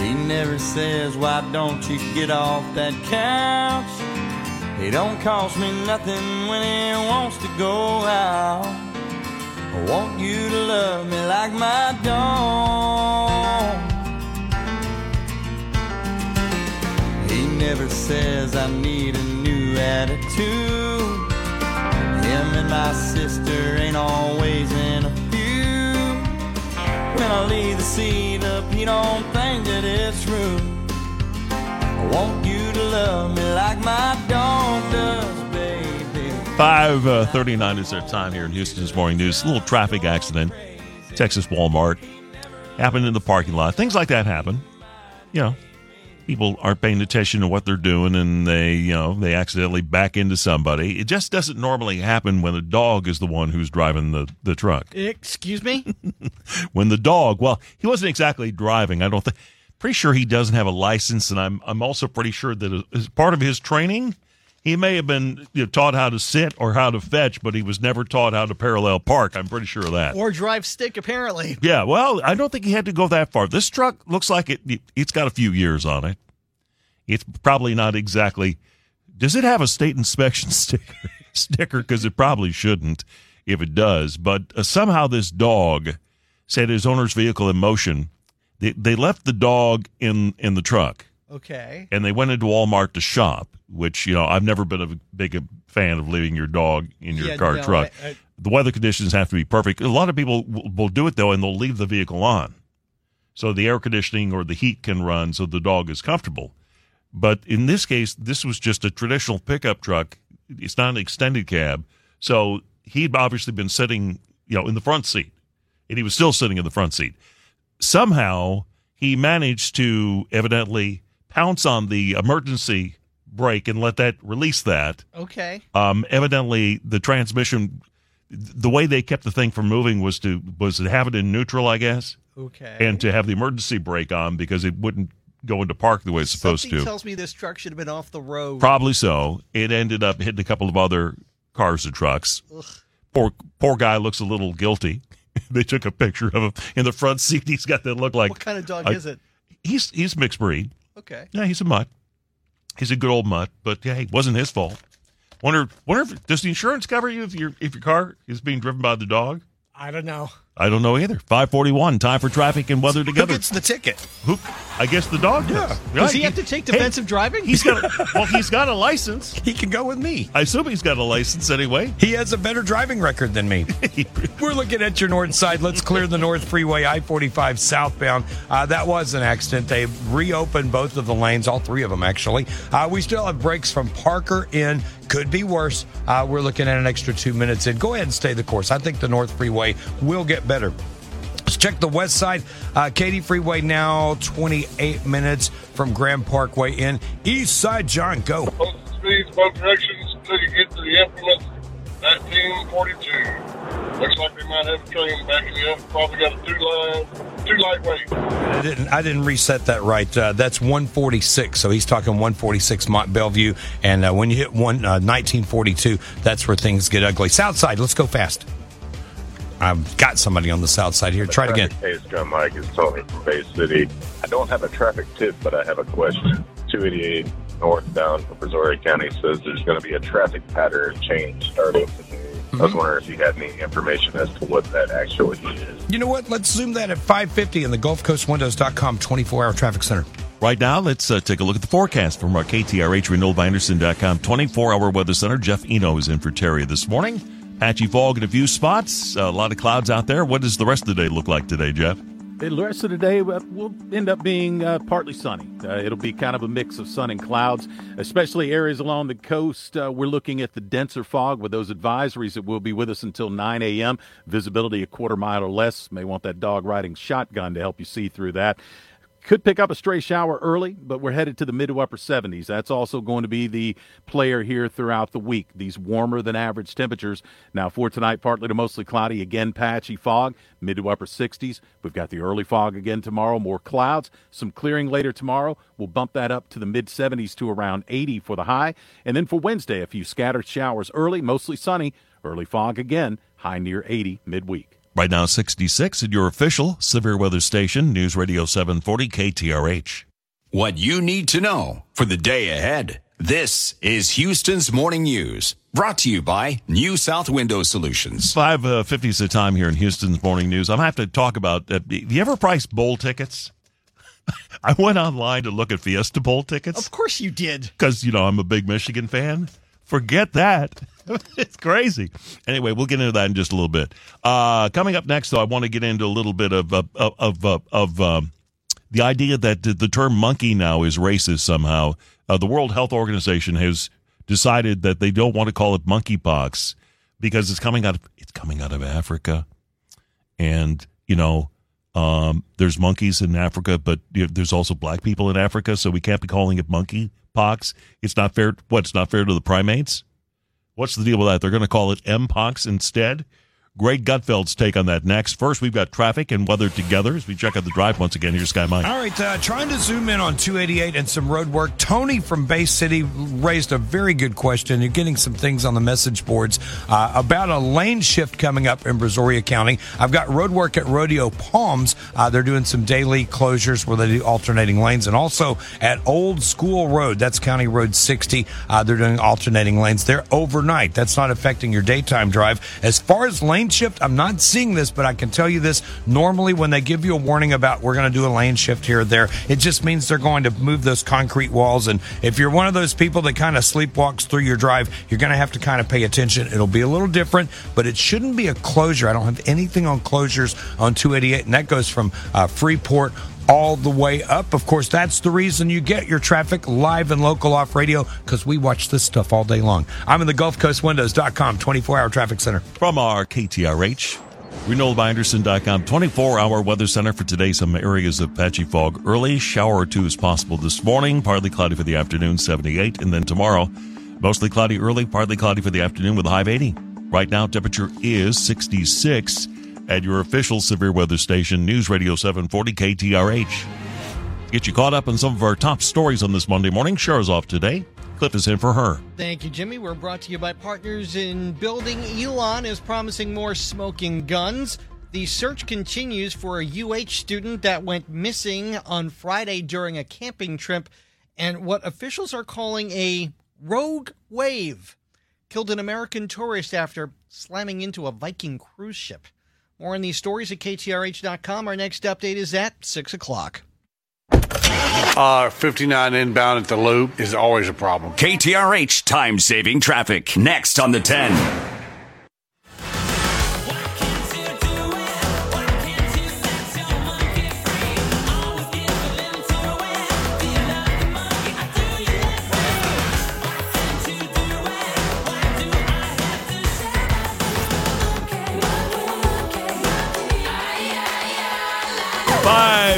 He never says, why don't you get off that couch? He don't cost me nothing when he wants to go out. I want you to love me like my dog. He never says I need a new attitude. Him and my sister ain't always in a. When I leave the seat up, he don't think that it's rude. I want you to love me like my dog does, baby. 539 uh, is their time here in Houston's Morning News. A little traffic accident. Texas Walmart. Happened in the parking lot. Things like that happen. You know, people aren't paying attention to what they're doing and they you know they accidentally back into somebody. It just doesn't normally happen when the dog is the one who's driving the, the truck. Excuse me? When the dog well he wasn't exactly driving i don't think pretty sure he doesn't have a license and i'm i'm also pretty sure that as part of his training he may have been you know, taught how to sit or how to fetch, but he was never taught how to parallel park. I'm pretty sure of that. Or drive stick, apparently. Yeah, well, I don't think he had to go that far. This truck looks like it. It's got a few years on it. It's probably not exactly. Does it have a state inspection sticker? Sticker because it probably shouldn't. If it does, but uh, somehow this dog set his owner's vehicle in motion. They, they left the dog in in the truck. Okay. And they went into Walmart to shop which you know I've never been a big fan of leaving your dog in your yeah, car no, truck. I, I, the weather conditions have to be perfect. A lot of people will, will do it though, and they'll leave the vehicle on, so the air conditioning or the heat can run, so the dog is comfortable. But in this case, this was just a traditional pickup truck. It's not an extended cab, so he'd obviously been sitting, you know, in the front seat, and he was still sitting in the front seat. Somehow he managed to evidently pounce on the emergency brake and let that release that. Okay. Um, evidently, the transmission, the way they kept the thing from moving was to was to have it in neutral, I guess. Okay. And to have the emergency brake on because it wouldn't go into park the way it's supposed Something to. tells me this truck should have been off the road. Probably so. It ended up hitting a couple of other cars and trucks. Ugh. Poor poor guy looks a little guilty. they took a picture of him in the front seat. He's got that look like What kind of dog a- is it? He's he's mixed breed. Okay. Yeah, he's a mutt. He's a good old mutt, but yeah, it wasn't his fault. Wonder, wonder if does the insurance cover you if your if your car is being driven by the dog? I don't know. I don't know either. Five forty one. Time for traffic and weather together. Who gets the ticket? Who? I guess the dog does. Yeah. Does he have to take defensive driving? He's got. A, well, he's got a license. He can go with me. I assume he's got a license anyway. He has a better driving record than me. We're looking at your north side. Let's clear the North Freeway, I 45 southbound. Uh, that was an accident. They reopened both of the lanes, all three of them, actually. Uh, we still have breaks from Parker in Could be worse. Uh, we're looking at an extra two minutes in. Go ahead and stay the course. I think the North Freeway will get better. Let's check the west side. Uh, Katy Freeway now 28 minutes from Grand Parkway in. East side, John, go. Both speeds, both directions, until you get to the infamous 1942. Looks like they might have a train backing up. Probably got a two line, two lightweight. I didn't. I didn't reset that right. Uh, that's 146. So he's talking 146 Mont Belvieu, and uh, when you hit one uh, 1942, that's where things get ugly. South side. Let's go fast. I've got somebody on the south side here. Try it again. Hey, it's John Mike. It's Tony from Bay City. I don't have a traffic tip, but I have a question. 288 northbound from Brazoria County says there's going to be a traffic pattern change starting today. I was wondering if you had any information as to what that actually is. You know what? Let's zoom that at 550 in the GulfCoastWindows.com 24 hour traffic center. Right now, let's uh, take a look at the forecast from our KTRH renewal by Andersen.com 24 hour weather center. Jeff Eno is in for Terry this morning. Patchy fog in a few spots, a lot of clouds out there. What does the rest of the day look like today, Jeff? The rest of the day will end up being uh, partly sunny. Uh, it'll be kind of a mix of sun and clouds, especially areas along the coast. Uh, we're looking at the denser fog with those advisories that will be with us until 9 a.m. Visibility a quarter mile or less. May want that dog riding shotgun to help you see through that. Could pick up a stray shower early, but we're headed to the mid to upper 70s. That's also going to be the player here throughout the week. These warmer than average temperatures. Now, for tonight, partly to mostly cloudy, again, patchy fog, mid to upper 60s. We've got the early fog again tomorrow, more clouds, some clearing later tomorrow. We'll bump that up to the mid 70s to around 80 for the high. And then for Wednesday, a few scattered showers early, mostly sunny, early fog again, high near 80 midweek. Right now, 66 at your official severe weather station, News Radio 740 KTRH. What you need to know for the day ahead. This is Houston's Morning News, brought to you by New South Window Solutions. 550 uh, is the time here in Houston's Morning News. I'm going to have to talk about, uh, do you ever price bowl tickets? I went online to look at Fiesta Bowl tickets. Of course you did. Because, you know, I'm a big Michigan fan. Forget that. it's crazy. Anyway, we'll get into that in just a little bit. Uh, coming up next, though, I want to get into a little bit of of of, of, of um, the idea that the term monkey now is racist somehow. Uh, the World Health Organization has decided that they don't want to call it monkeypox because it's coming out of it's coming out of Africa, and you know. Um, there's monkeys in Africa, but there's also black people in Africa, so we can't be calling it monkey pox. It's not fair. What? It's not fair to the primates. What's the deal with that? They're going to call it mpox instead. Greg Gutfeld's take on that next. First, we've got traffic and weather together as we check out the drive once again. Here's Sky Mike. All right, uh, trying to zoom in on 288 and some road work. Tony from Bay City raised a very good question. You're getting some things on the message boards uh, about a lane shift coming up in Brazoria County. I've got road work at Rodeo Palms. Uh, they're doing some daily closures where they do alternating lanes. And also at Old School Road, that's County Road 60, uh, they're doing alternating lanes there overnight. That's not affecting your daytime drive. As far as lane lane shift. I'm not seeing this, but I can tell you this. Normally, when they give you a warning about we're going to do a lane shift here or there, it just means they're going to move those concrete walls. And if you're one of those people that kind of sleepwalks through your drive, you're going to have to kind of pay attention. It'll be a little different, but it shouldn't be a closure. I don't have anything on closures on 288, and that goes from uh, Freeport all the way up. Of course, that's the reason you get your traffic live and local off radio because we watch this stuff all day long. I'm in the Gulf Coast Windows.com 24 hour traffic center. From our KTRH, Andersen.com 24 hour weather center for today. Some areas of patchy fog early. Shower or two is possible this morning. Partly cloudy for the afternoon, 78. And then tomorrow, mostly cloudy early, partly cloudy for the afternoon with a high of 80. Right now, temperature is 66 at your official severe weather station, News Radio 740 KTRH. Get you caught up on some of our top stories on this Monday morning. Shara's off today. Cliff is in for her. Thank you, Jimmy. We're brought to you by Partners in Building. Elon is promising more smoking guns. The search continues for a UH student that went missing on Friday during a camping trip and what officials are calling a rogue wave. Killed an American tourist after slamming into a Viking cruise ship. More on these stories at KTRH.com. Our next update is at 6 o'clock. Uh, 59 inbound at the loop is always a problem. KTRH time saving traffic. Next on the 10.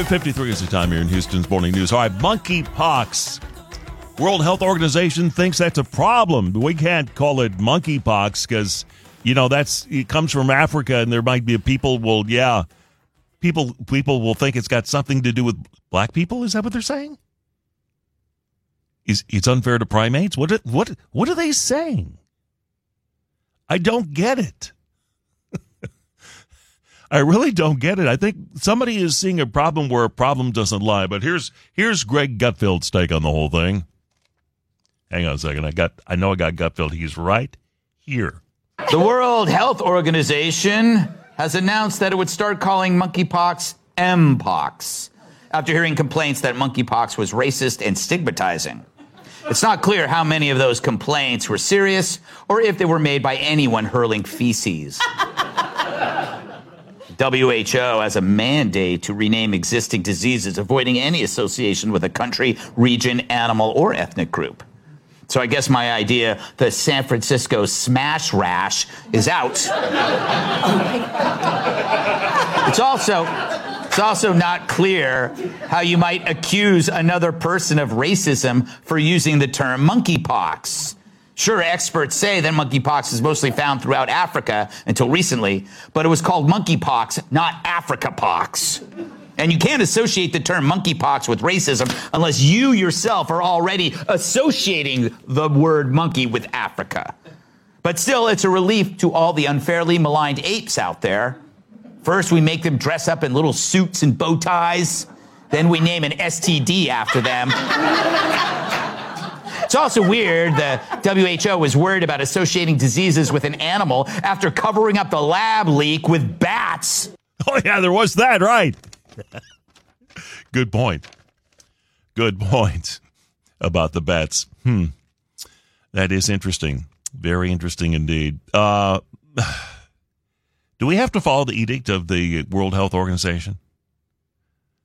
553 is the time here in Houston's Morning News. All right, monkeypox. World Health Organization thinks that's a problem. We can't call it monkeypox because, you know, that's it comes from Africa and there might be people will, yeah, people people will think it's got something to do with black people. Is that what they're saying? Is it's unfair to primates? What what what are they saying? I don't get it. I really don't get it. I think somebody is seeing a problem where a problem doesn't lie. But here's here's Greg Gutfeld's take on the whole thing. Hang on a second. I got I know I got Gutfeld. He's right here. The World Health Organization has announced that it would start calling monkeypox Mpox after hearing complaints that monkeypox was racist and stigmatizing. It's not clear how many of those complaints were serious or if they were made by anyone hurling feces. WHO has a mandate to rename existing diseases, avoiding any association with a country, region, animal, or ethnic group. So I guess my idea, the San Francisco smash rash, is out. it's also it's also not clear how you might accuse another person of racism for using the term monkeypox. Sure, experts say that monkeypox is mostly found throughout Africa until recently, but it was called monkeypox, not Africa pox. And you can't associate the term monkeypox with racism unless you yourself are already associating the word monkey with Africa. But still, it's a relief to all the unfairly maligned apes out there. First, we make them dress up in little suits and bow ties. Then we name an STD after them. It's also weird the WHO was worried about associating diseases with an animal after covering up the lab leak with bats. Oh, yeah, there was that, right. Good point. Good point about the bats. Hmm. That is interesting. Very interesting indeed. Uh, do we have to follow the edict of the World Health Organization?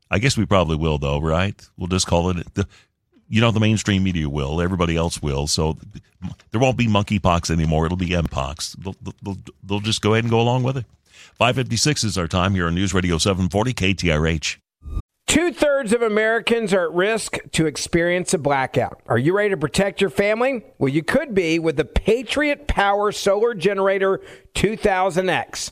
I guess we probably will, though, right? We'll just call it the you know, the mainstream media will. Everybody else will. So there won't be monkeypox anymore. It'll be mpox. They'll, they'll, they'll just go ahead and go along with it. 556 is our time here on News Radio 740 KTRH. Two thirds of Americans are at risk to experience a blackout. Are you ready to protect your family? Well, you could be with the Patriot Power Solar Generator 2000X.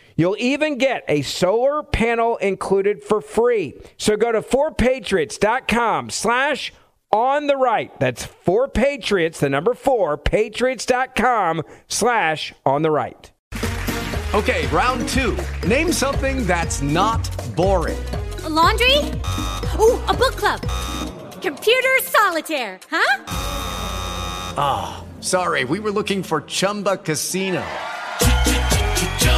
You'll even get a solar panel included for free. So go to 4patriots.com slash on the right. That's 4patriots, the number 4, patriots.com slash on the right. Okay, round two. Name something that's not boring. A laundry? Ooh, a book club. Computer solitaire, huh? Ah, oh, sorry, we were looking for Chumba Casino.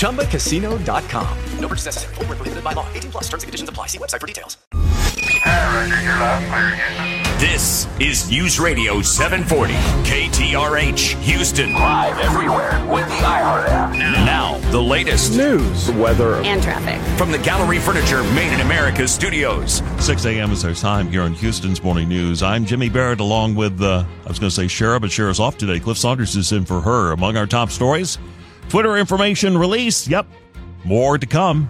ChumbaCasino.com. No purchase necessary. Full prohibited by law. 18 plus terms and conditions apply. See website for details. This is News Radio 740 KTRH Houston. Live everywhere with the iHeart app. Now, the latest news, weather, and traffic from the Gallery Furniture Made in America studios. 6 a.m. is our time here on Houston's Morning News. I'm Jimmy Barrett along with, uh, I was going to say Shara, but Shara's off today. Cliff Saunders is in for her. Among our top stories, Twitter information released. Yep, more to come.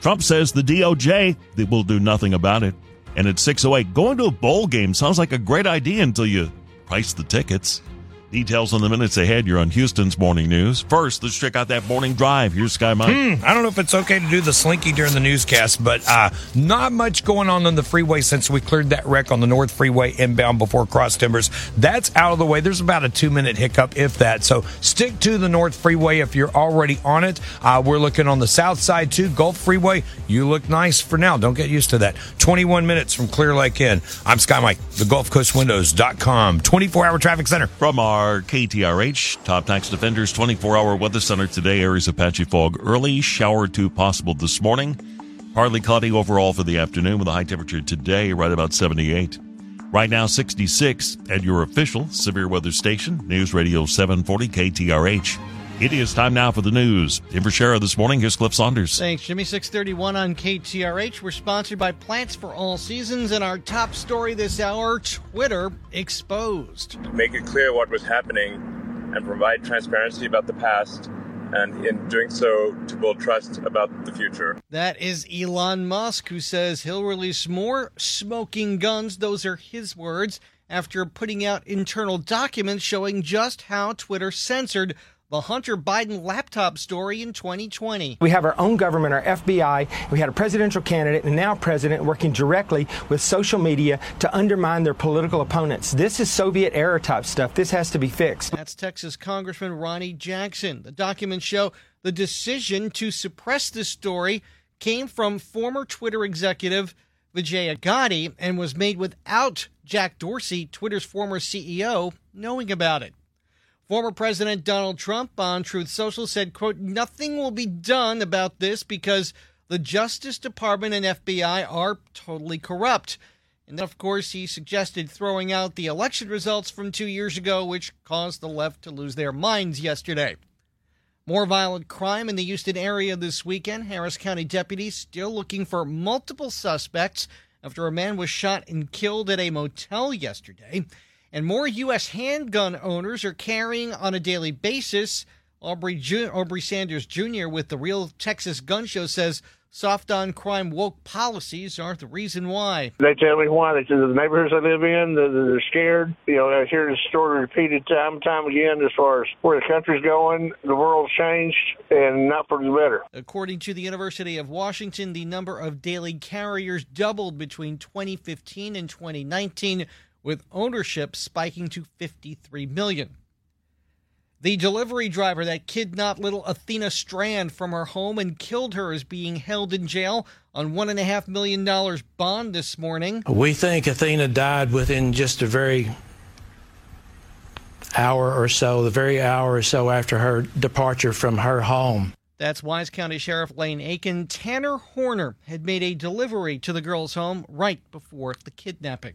Trump says the DOJ will do nothing about it. And at 608, going to a bowl game sounds like a great idea until you price the tickets. Details on the minutes ahead. You're on Houston's Morning News. First, let's check out that morning drive. Here's Sky Mike. Hmm, I don't know if it's okay to do the slinky during the newscast, but uh, not much going on on the freeway since we cleared that wreck on the North Freeway inbound before Cross Timbers. That's out of the way. There's about a two minute hiccup, if that. So stick to the North Freeway if you're already on it. Uh, we're looking on the south side too. Gulf Freeway, you look nice for now. Don't get used to that. 21 minutes from Clear Lake Inn. I'm Sky Mike, the Gulf Coast Windows.com, 24 hour traffic center. From our our KTRH Top Tax Defenders 24 hour weather center today. Areas of patchy fog early, shower two possible this morning. Partly cloudy overall for the afternoon with a high temperature today right about 78. Right now 66 at your official severe weather station, News Radio 740 KTRH. It is time now for the news. In for Shara this morning, here's Cliff Saunders. Thanks, Jimmy. 631 on KTRH. We're sponsored by Plants for All Seasons, and our top story this hour Twitter exposed. Make it clear what was happening and provide transparency about the past, and in doing so, to build trust about the future. That is Elon Musk, who says he'll release more smoking guns. Those are his words after putting out internal documents showing just how Twitter censored the Hunter Biden laptop story in 2020. We have our own government, our FBI. We had a presidential candidate and now president working directly with social media to undermine their political opponents. This is Soviet era type stuff. This has to be fixed. That's Texas Congressman Ronny Jackson. The documents show the decision to suppress this story came from former Twitter executive Vijaya Gadde and was made without Jack Dorsey, Twitter's former CEO, knowing about it. Former President Donald Trump on Truth Social said, quote, nothing will be done about this because the Justice Department and FBI are totally corrupt. And then, of course, he suggested throwing out the election results from two years ago, which caused the left to lose their minds yesterday. More violent crime in the Houston area this weekend. Harris County deputies still looking for multiple suspects after a man was shot and killed at a motel yesterday. And more U.S. handgun owners are carrying on a daily basis. Aubrey, Ju- Aubrey Sanders Jr. with the Real Texas Gun Show says soft on crime woke policies aren't the reason why. They tell me why. They say the neighborhoods I live in, they're scared. You know, I hear this story repeated time and time again as far as where the country's going. The world's changed and not for the better. According to the University of Washington, the number of daily carriers doubled between 2015 and 2019 with ownership spiking to 53 million. The delivery driver that kidnapped little Athena Strand from her home and killed her is being held in jail on $1.5 million bond this morning. We think Athena died within just a very hour or so, the very hour or so after her departure from her home. That's Wise County Sheriff Lane Akin. Tanner Horner had made a delivery to the girl's home right before the kidnapping.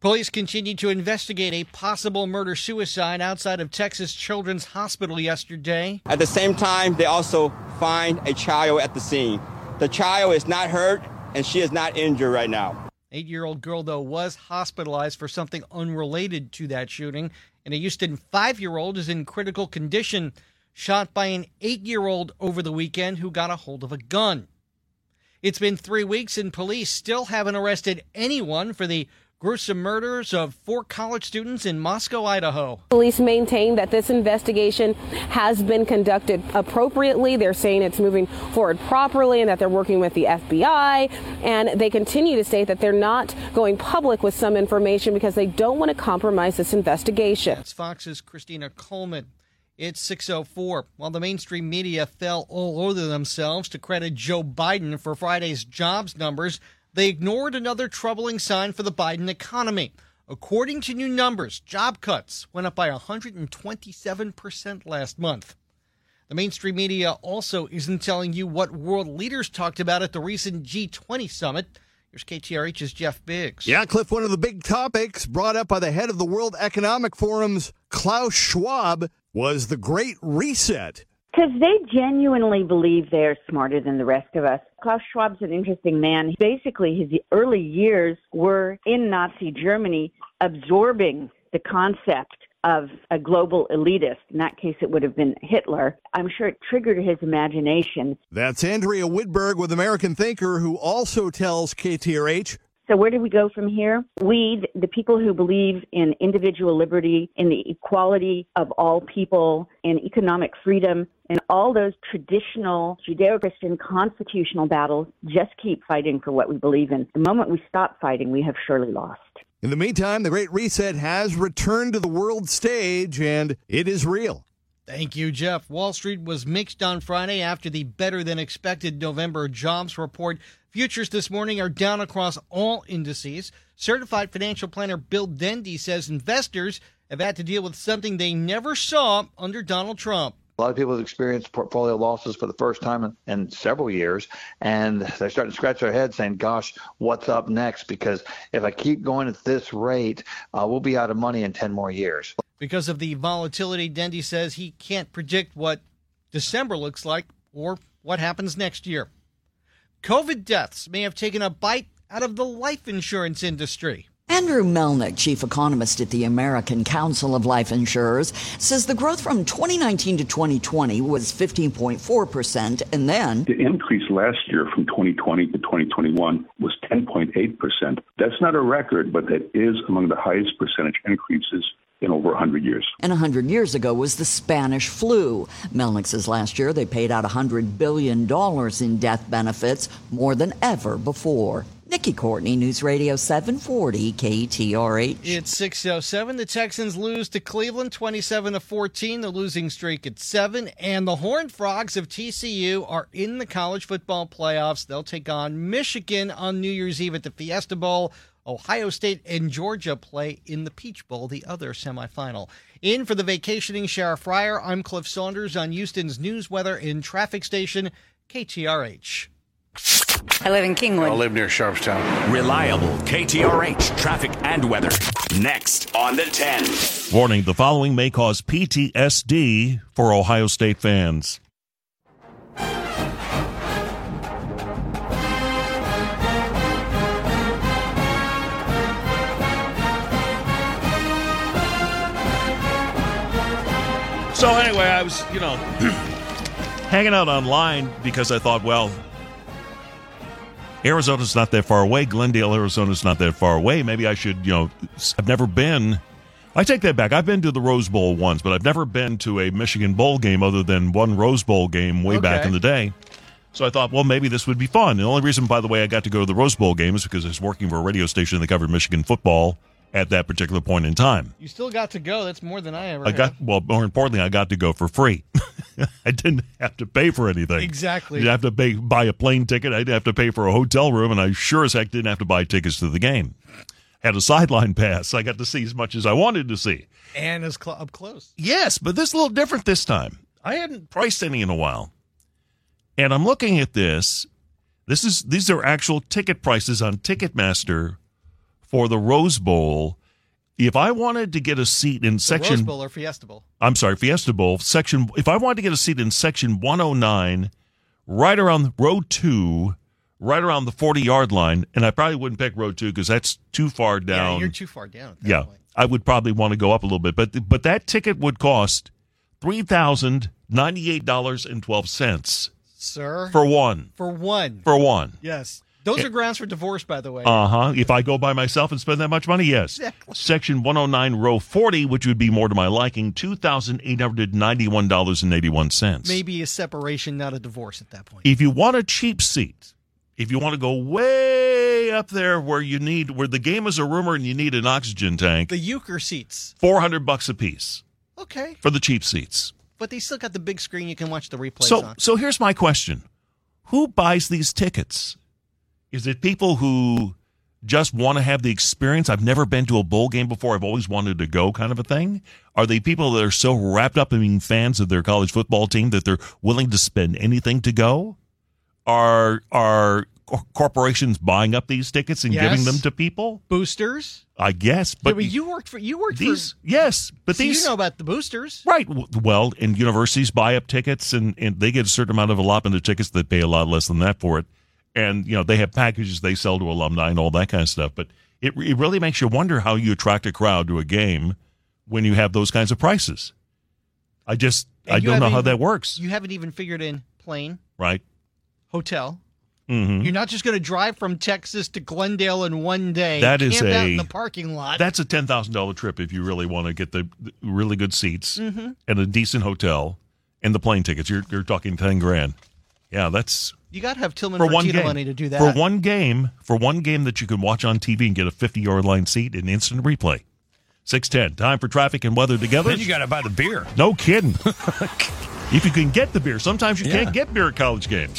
Police continue to investigate a possible murder suicide outside of Texas Children's Hospital yesterday. At the same time, they also find a child at the scene. The child is not hurt and she is not injured right now. Eight year old girl, though, was hospitalized for something unrelated to that shooting. And a Houston five year old is in critical condition, shot by an eight year old over the weekend who got a hold of a gun. It's been three weeks, and police still haven't arrested anyone for the gruesome murders of four college students in Moscow, Idaho. Police maintain that this investigation has been conducted appropriately. They're saying it's moving forward properly and that they're working with the FBI. And they continue to state that they're not going public with some information because they don't want to compromise this investigation. That's Fox's Christina Coleman. It's 604. While the mainstream media fell all over themselves to credit Joe Biden for Friday's jobs numbers, they ignored another troubling sign for the Biden economy. According to new numbers, job cuts went up by 127% last month. The mainstream media also isn't telling you what world leaders talked about at the recent G20 summit. Here's KTRH's Jeff Biggs. Yeah, Cliff, one of the big topics brought up by the head of the World Economic Forum's Klaus Schwab was the Great Reset. Because they genuinely believe they're smarter than the rest of us. Klaus Schwab's an interesting man. Basically, his early years were in Nazi Germany, absorbing the concept of a global elitist. In that case, it would have been Hitler. I'm sure it triggered his imagination. That's Andrea Widburg with American Thinker, who also tells KTRH so where do we go from here? We, the people who believe in individual liberty, in the equality of all people, in economic freedom, and all those traditional Judeo-Christian constitutional battles, just keep fighting for what we believe in. The moment we stop fighting, we have surely lost. In the meantime, the Great Reset has returned to the world stage, and it is real. Thank you, Jeff. Wall Street was mixed on Friday after the better than expected November jobs report. Futures this morning are down across all indices. Certified financial planner Bill Dendy says investors have had to deal with something they never saw under Donald Trump. A lot of people have experienced portfolio losses for the first time in, in, several years, and they're starting to scratch their heads saying, Gosh, what's up next? Because if I keep going at this rate, uh, we'll be out of money in 10 more years. Because of the volatility, Dendy says he can't predict what December looks like or what happens next year. COVID deaths may have taken a bite out of the life insurance industry. Andrew Melnyk, chief economist at the American Council of Life Insurers, says the growth from 2019 to 2020 was 15.4%, and then the increase last year from 2020 to 2021 was 10.8%. That's not a record, but that is among the highest percentage increases in over 100 years. And 100 years ago was the Spanish flu. Melnyk says last year they paid out $100 billion in death benefits, more than ever before. Nikki Courtney, News Radio 740 KTRH. It's 607. The Texans lose to Cleveland 27 to 14. The losing streak at 7 and the Horned Frogs of TCU are in the college football playoffs. They'll take on Michigan on New Year's Eve at the Fiesta Bowl. Ohio State and Georgia play in the Peach Bowl, the other semifinal. In for the vacationing Shara Fryer, I'm Cliff Saunders on Houston's news, weather, and traffic station, KTRH. I live in Kingwood. I live near Sharpstown. Reliable KTRH traffic and weather. Next on the 10. Warning the following may cause PTSD for Ohio State fans. So anyway, I was, you know, hanging out online because I thought, well, Arizona's not that far away. Glendale, Arizona's not that far away. Maybe I should, you know, I've never been. I take that back. I've been to the Rose Bowl once, but I've never been to a Michigan Bowl game other than one Rose Bowl game way okay. back in the day. So I thought, well, maybe this would be fun. The only reason, by the way, I got to go to the Rose Bowl game is because I was working for a radio station that covered Michigan football at that particular point in time. You still got to go. That's more than I ever. I got well. More importantly, I got to go for free. I didn't have to pay for anything. Exactly. You have to pay buy a plane ticket. I didn't have to pay for a hotel room, and I sure as heck didn't have to buy tickets to the game. Had a sideline pass. I got to see as much as I wanted to see. And as cl- up close. Yes, but this is a little different this time. I hadn't priced any in a while, and I'm looking at this. This is these are actual ticket prices on Ticketmaster for the Rose Bowl. If I wanted to get a seat in the section Rose Bowl or Fiesta Bowl. I'm sorry, Fiesta Bowl section. If I wanted to get a seat in section 109, right around row two, right around the 40 yard line, and I probably wouldn't pick row two because that's too far down. Yeah, you're too far down. yeah, point. I would probably want to go up a little bit, but but that ticket would cost three thousand ninety eight dollars and twelve cents. Sir, for one, for one, for one. Yes. Those are grounds for divorce, by the way. Uh huh. If I go by myself and spend that much money, yes. Exactly. Section 109, row 40, which would be more to my liking, $2,891.81. Maybe a separation, not a divorce at that point. If you want a cheap seat, if you want to go way up there where you need, where the game is a rumor and you need an oxygen tank, the euchre seats, 400 bucks a piece. Okay. For the cheap seats. But they still got the big screen you can watch the replays so, on. So here's my question Who buys these tickets? Is it people who just want to have the experience? I've never been to a bowl game before. I've always wanted to go, kind of a thing. Are they people that are so wrapped up in being fans of their college football team that they're willing to spend anything to go? Are are corporations buying up these tickets and yes. giving them to people? Boosters, I guess. But yeah, you worked for you worked these, for yes, but so these you know about the boosters, right? Well, and universities buy up tickets, and and they get a certain amount of allotment of tickets that pay a lot less than that for it and you know they have packages they sell to alumni and all that kind of stuff. But it it really makes you wonder how you attract a crowd to a game when you have those kinds of prices. I just And I don't know how that works. You haven't even figured in plane, Right? hotel. hmm You're not just going to drive from Texas to Glendale in one day. That is camp out a- in the parking lot. That's a ten thousand dollar trip if you really want to get the, the really good seats Mhm. and a decent hotel and the plane tickets. You're you're talking ten grand. Yeah, that's you got to have Tilman for one Fertitta game. money to do that. For one game, for one game that you can watch on TV and get a 50 yard line seat and instant replay. 610. Time for traffic and weather together. Then you got to buy the beer. No kidding. if you can get the beer, sometimes you Yeah. can't get beer at college games.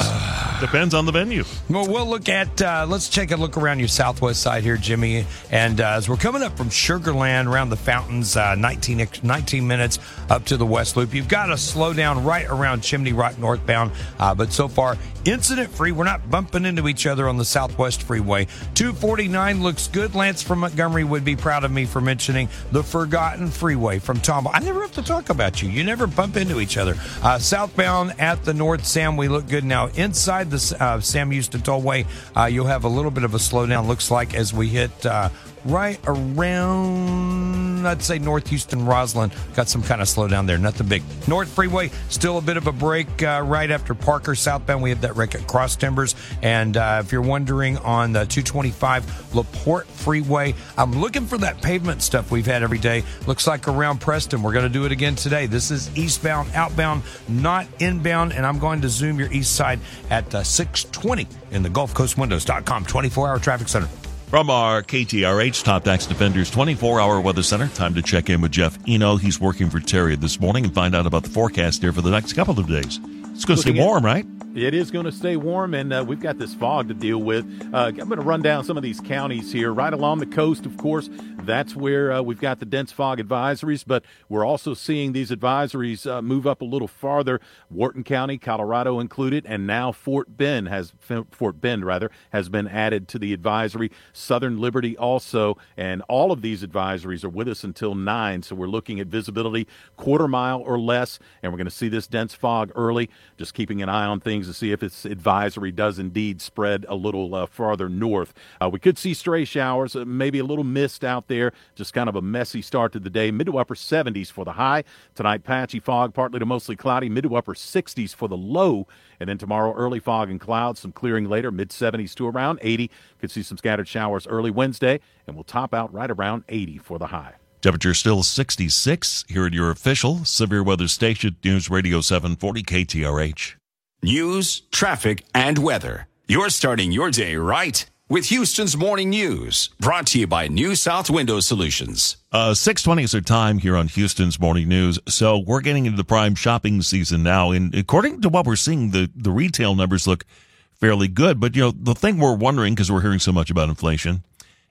Depends on the venue. Well, we'll look at, uh, let's take a look around your southwest side here, Jimmy. And uh, as we're coming up from Sugarland around the fountains, uh, 19, 19 minutes up to the West Loop, you've got to slow down right around Chimney Rock northbound. Uh, but so far, incident free. We're not bumping into each other on the Southwest Freeway. 249 looks good. Lance from Montgomery would be proud of me for mentioning the Forgotten Freeway from Tom. I never have to talk about you. You never bump into each other. Uh, southbound at the North Sam, we look good now. Inside the uh, Sam Houston Tollway, uh, you'll have a little bit of a slowdown, looks like, as we hit uh, right around, I'd say North Houston, Rosslyn. Got some kind of slowdown there. Nothing big. North Freeway, still a bit of a break uh, right after Parker southbound. We have that wreck at Cross Timbers. And uh, if you're wondering on the 225 LaPorte Freeway, I'm looking for that pavement stuff we've had every day. Looks like around Preston. We're going to do it again today. This is eastbound, outbound, not inbound. And I'm going to zoom your east side at uh, 620 in the Gulf Coast Windows.com 24 hour traffic center. From our KTRH Top Tax Defenders 24 hour weather center, time to check in with Jeff Eno. He's working for Terry this morning and find out about the forecast here for the next couple of days. It's going to stay warm, right? It is going to stay warm, and uh, we've got this fog to deal with. Uh, I'm going to run down some of these counties here, right along the coast, of course. That's where uh, we've got the dense fog advisories, but we're also seeing these advisories uh, move up a little farther. Wharton County, Colorado included, and now Fort Bend has Fort Bend rather has been added to the advisory. Southern Liberty also, and all of these advisories are with us until nine. So we're looking at visibility quarter mile or less, and we're going to see this dense fog early. Just keeping an eye on things to see if its advisory does indeed spread a little uh, farther north. Uh, we could see stray showers, uh, maybe a little mist out there. Just kind of a messy start to the day. Mid to upper 70s for the high. Tonight, patchy fog, partly to mostly cloudy. Mid to upper 60s for the low. And then tomorrow, early fog and clouds, some clearing later, mid 70s to around 80. Could see some scattered showers early Wednesday, and we'll top out right around 80 for the high. Temperature still 66 here at your official severe weather station, News Radio 740 KTRH. News, traffic, and weather. You're starting your day right with Houston's Morning News, brought to you by New South Window Solutions. Uh, 620 is our time here on Houston's Morning News. So we're getting into the prime shopping season now. And according to what we're seeing, the, the retail numbers look fairly good. But, you know, the thing we're wondering, because we're hearing so much about inflation,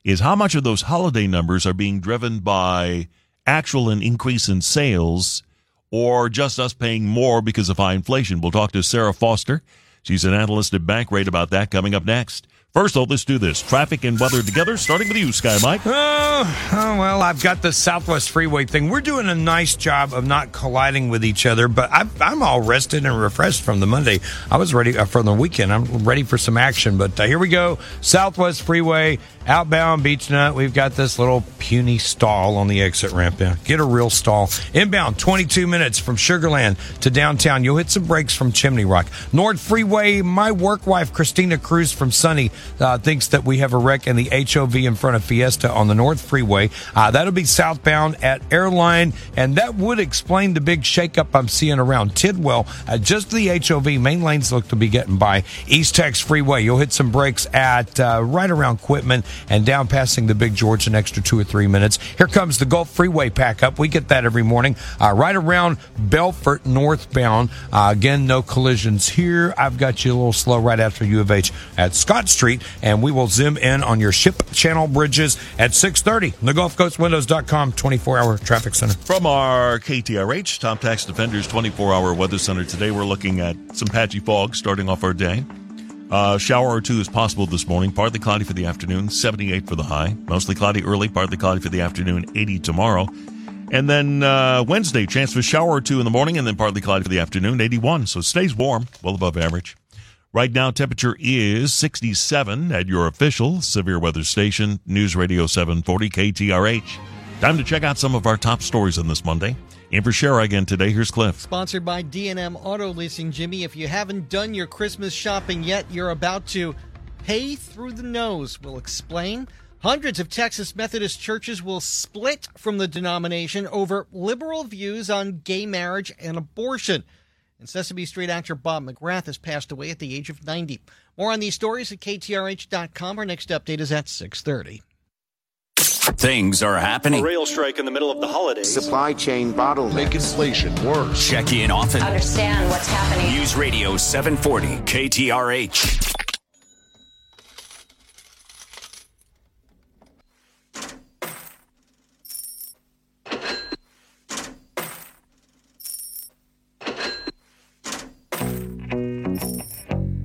is how much of those holiday numbers are being driven by actual an increase in sales or just us paying more because of high inflation. We'll talk to Sarah Foster. She's an analyst at Bankrate about that coming up next. First, though, let's do this. Traffic and weather together, starting with you, Sky Mike. Oh, oh, well, I've got the Southwest Freeway thing. We're doing a nice job of not colliding with each other, but I'm, I'm all rested and refreshed from the Monday. I was ready uh, for the weekend. I'm ready for some action, but uh, here we go. Southwest Freeway, outbound Beech Nut. We've got this little puny stall on the exit ramp now. Get a real stall. Inbound, 22 minutes from Sugarland to downtown. You'll hit some brakes from Chimney Rock. North Freeway, my work wife, Christina Cruz from Sunny uh, thinks that we have a wreck in the HOV in front of Fiesta on the North Freeway. Uh, that'll be southbound at Airline, and that would explain the big shakeup I'm seeing around Tidwell. Uh, just the HOV main lanes look to be getting by. Eastex Freeway, you'll hit some brakes at uh, right around Quitman and down passing the Big George an extra two or three minutes. Here comes the Gulf Freeway pack up. We get that every morning. Uh, right around Bellfort northbound. Uh, again, no collisions here. I've got you a little slow right after U of H at Scott Street and we will zoom in on your ship channel bridges at 6.30. The GulfCoastWindows.com 24-hour traffic center. From our KTRH Top Tax Defenders 24-hour weather center today, we're looking at some patchy fog starting off our day. Uh, shower or two is possible this morning. Partly cloudy for the afternoon, 78 for the high. Mostly cloudy early, partly cloudy for the afternoon, 80 tomorrow. And then uh, Wednesday, chance for a shower or two in the morning, and then partly cloudy for the afternoon, 81. So stays warm, well above average. Right now, temperature is 67 at your official severe weather station, News Radio 740 KTRH. Time to check out some of our top stories on this Monday. In for Shara again today, here's Cliff. Sponsored by D&M Auto Leasing. Jimmy, if you haven't done your Christmas shopping yet, you're about to pay through the nose. We'll explain. Hundreds of Texas Methodist churches will split from the denomination over liberal views on gay marriage and abortion. And Sesame Street actor Bob McGrath has passed away at the age of 90. More on these stories at ktrh.com. Our next update is at 630. Things are happening. A rail strike in the middle of the holidays. Supply chain bottleneck. Make inflation worse. Check in often. Understand what's happening. News Radio 740 KTRH.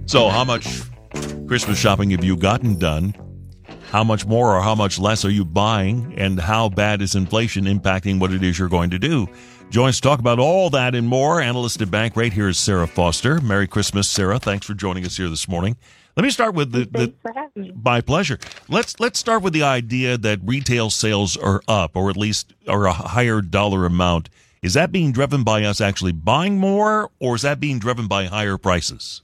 So, how much Christmas shopping have you gotten done? How much more or how much less are you buying? And how bad is inflation impacting what it is you're going to do? Join us to talk about all that and more. Analyst at Bankrate here is Sarah Foster. Merry Christmas, Sarah. Thanks for joining us here this morning. Let me start with the, the for having me. my pleasure. Let's let's start with the idea that retail sales are up, or at least are a higher dollar amount. Is that being driven by us actually buying more, or is that being driven by higher prices?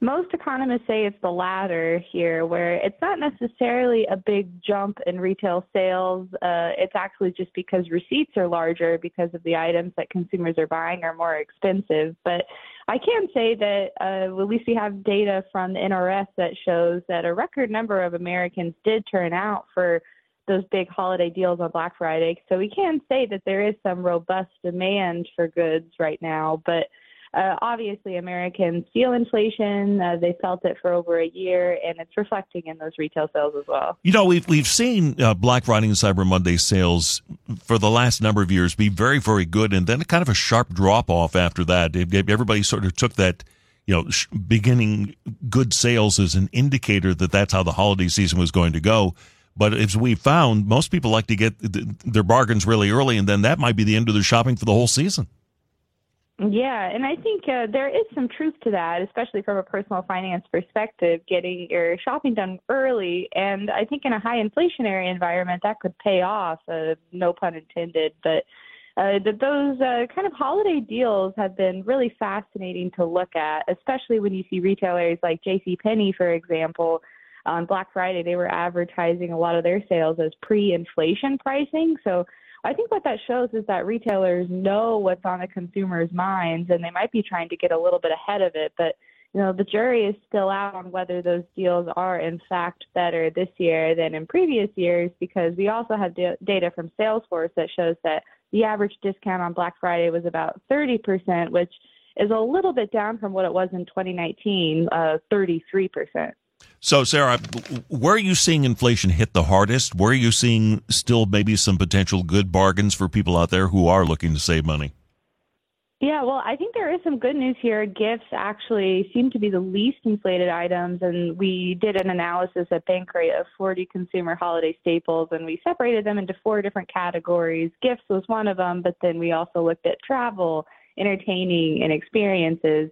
Most economists say it's the latter here, where it's not necessarily a big jump in retail sales. Uh, it's actually just because receipts are larger because of the items that consumers are buying are more expensive. But I can say that uh, at least we have data from the NRF that shows that a record number of Americans did turn out for those big holiday deals on Black Friday. So we can say that there is some robust demand for goods right now, but uh, obviously Americans feel inflation. Uh, they felt it for over a year, and it's reflecting in those retail sales as well. You know, we've we've seen uh, Black Friday and Cyber Monday sales for the last number of years be very very good, and then kind of a sharp drop off after that. Everybody sort of took that. You know, beginning good sales as an indicator that that's how the holiday season was going to go. But as we found, most people like to get their bargains really early, and then that might be the end of their shopping for the whole season. Yeah, and I think uh, there is some truth to that, especially from a personal finance perspective, getting your shopping done early. And I think in a high inflationary environment, that could pay off, uh, no pun intended. But uh, that those uh, kind of holiday deals have been really fascinating to look at, especially when you see retailers like J.C. Penney, for example. On Black Friday, they were advertising a lot of their sales as pre-inflation pricing. So I think what that shows is that retailers know what's on the consumer's minds and they might be trying to get a little bit ahead of it. But, you know, the jury is still out on whether those deals are in fact better this year than in previous years because we also have data from Salesforce that shows that the average discount on Black Friday was about 30%, which is a little bit down from what it was in 2019, uh, 33%. So, Sarah, where are you seeing inflation hit the hardest? Where are you seeing still maybe some potential good bargains for people out there who are looking to save money? Yeah, well, I think there is some good news here. Gifts actually seem to be the least inflated items, and we did an analysis at Bankrate of 40 consumer holiday staples, and we separated them into four different categories. Gifts was one of them, but then we also looked at travel, entertaining, and experiences.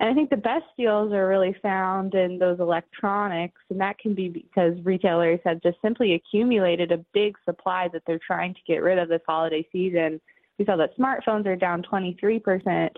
And I think the best deals are really found in those electronics, and that can be because retailers have just simply accumulated a big supply that they're trying to get rid of this holiday season. We saw that smartphones are down 23%,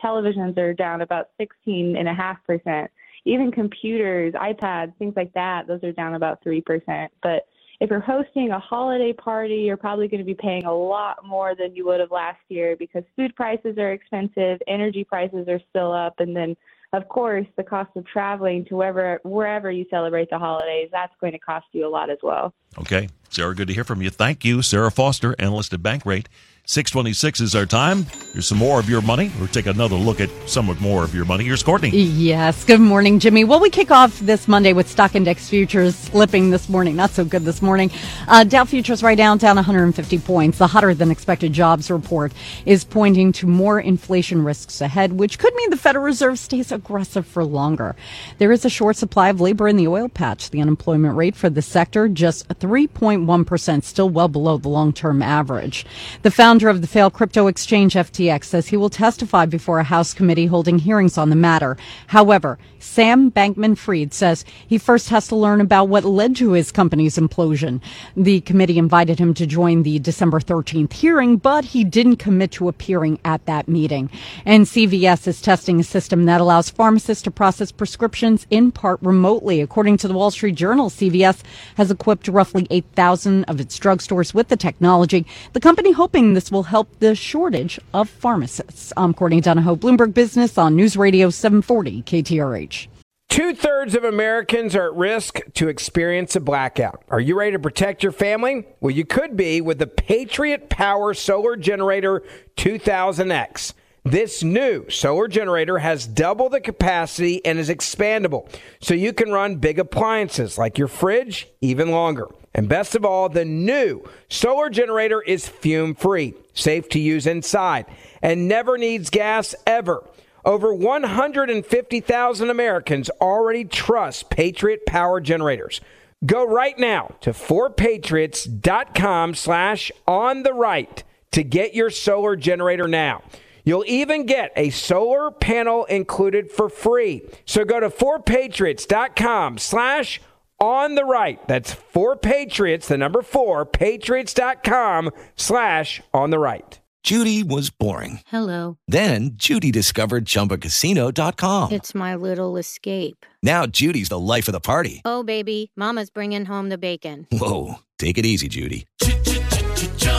televisions are down about 16.5%, even computers, iPads, things like that, those are down about 3%. But if you're hosting a holiday party, you're probably going to be paying a lot more than you would have last year because food prices are expensive, energy prices are still up, and then of course, the cost of traveling to wherever wherever you celebrate the holidays, that's going to cost you a lot as well. Okay. Sarah, good to hear from you. Thank you. Sarah Foster, analyst at Bankrate. 626 is our time. Here's some more of your money. We'll take another look at somewhat more of your money. Here's Courtney. Yes. Good morning, Jimmy. Well, we kick off this Monday with stock index futures slipping this morning. Not so good this morning. Uh, Dow futures right down, down 150 points. The hotter than expected jobs report is pointing to more inflation risks ahead, which could mean the Federal Reserve stays aggressive for longer. There is a short supply of labor in the oil patch. The unemployment rate for the sector just 3.1%, still well below the long-term average. The founder of the failed crypto exchange FTX says he will testify before a House committee holding hearings on the matter. However, Sam Bankman Fried says he first has to learn about what led to his company's implosion. The committee invited him to join the December 13th hearing, but he didn't commit to appearing at that meeting. And CVS is testing a system that allows pharmacists to process prescriptions in part remotely. According to the Wall Street Journal, CVS has equipped roughly 8,000 of its drugstores with the technology. The company hoping this will help the shortage of pharmacists. I'm Courtney Donohoe, Bloomberg Business on News Radio 740 KTRH. Two thirds of Americans are at risk to experience a blackout. Are you ready to protect your family? Well, you could be with the Patriot Power Solar Generator 2000X. This new solar generator has double the capacity and is expandable, so you can run big appliances like your fridge even longer. And best of all, the new solar generator is fume free, safe to use inside, and never needs gas ever. Over 150,000 Americans already trust Patriot Power Generators. Go right now to 4patriots.com slash on the right to get your solar generator now. You'll even get a solar panel included for free. So go to 4patriots.com slash on the right. That's for Patriots, the number 4, patriots.com slash on the right. Judy was boring. Hello. Then Judy discovered ChumbaCasino.com. It's my little escape. Now Judy's the life of the party. Oh, baby, mama's bringing home the bacon. Whoa, take it easy, Judy.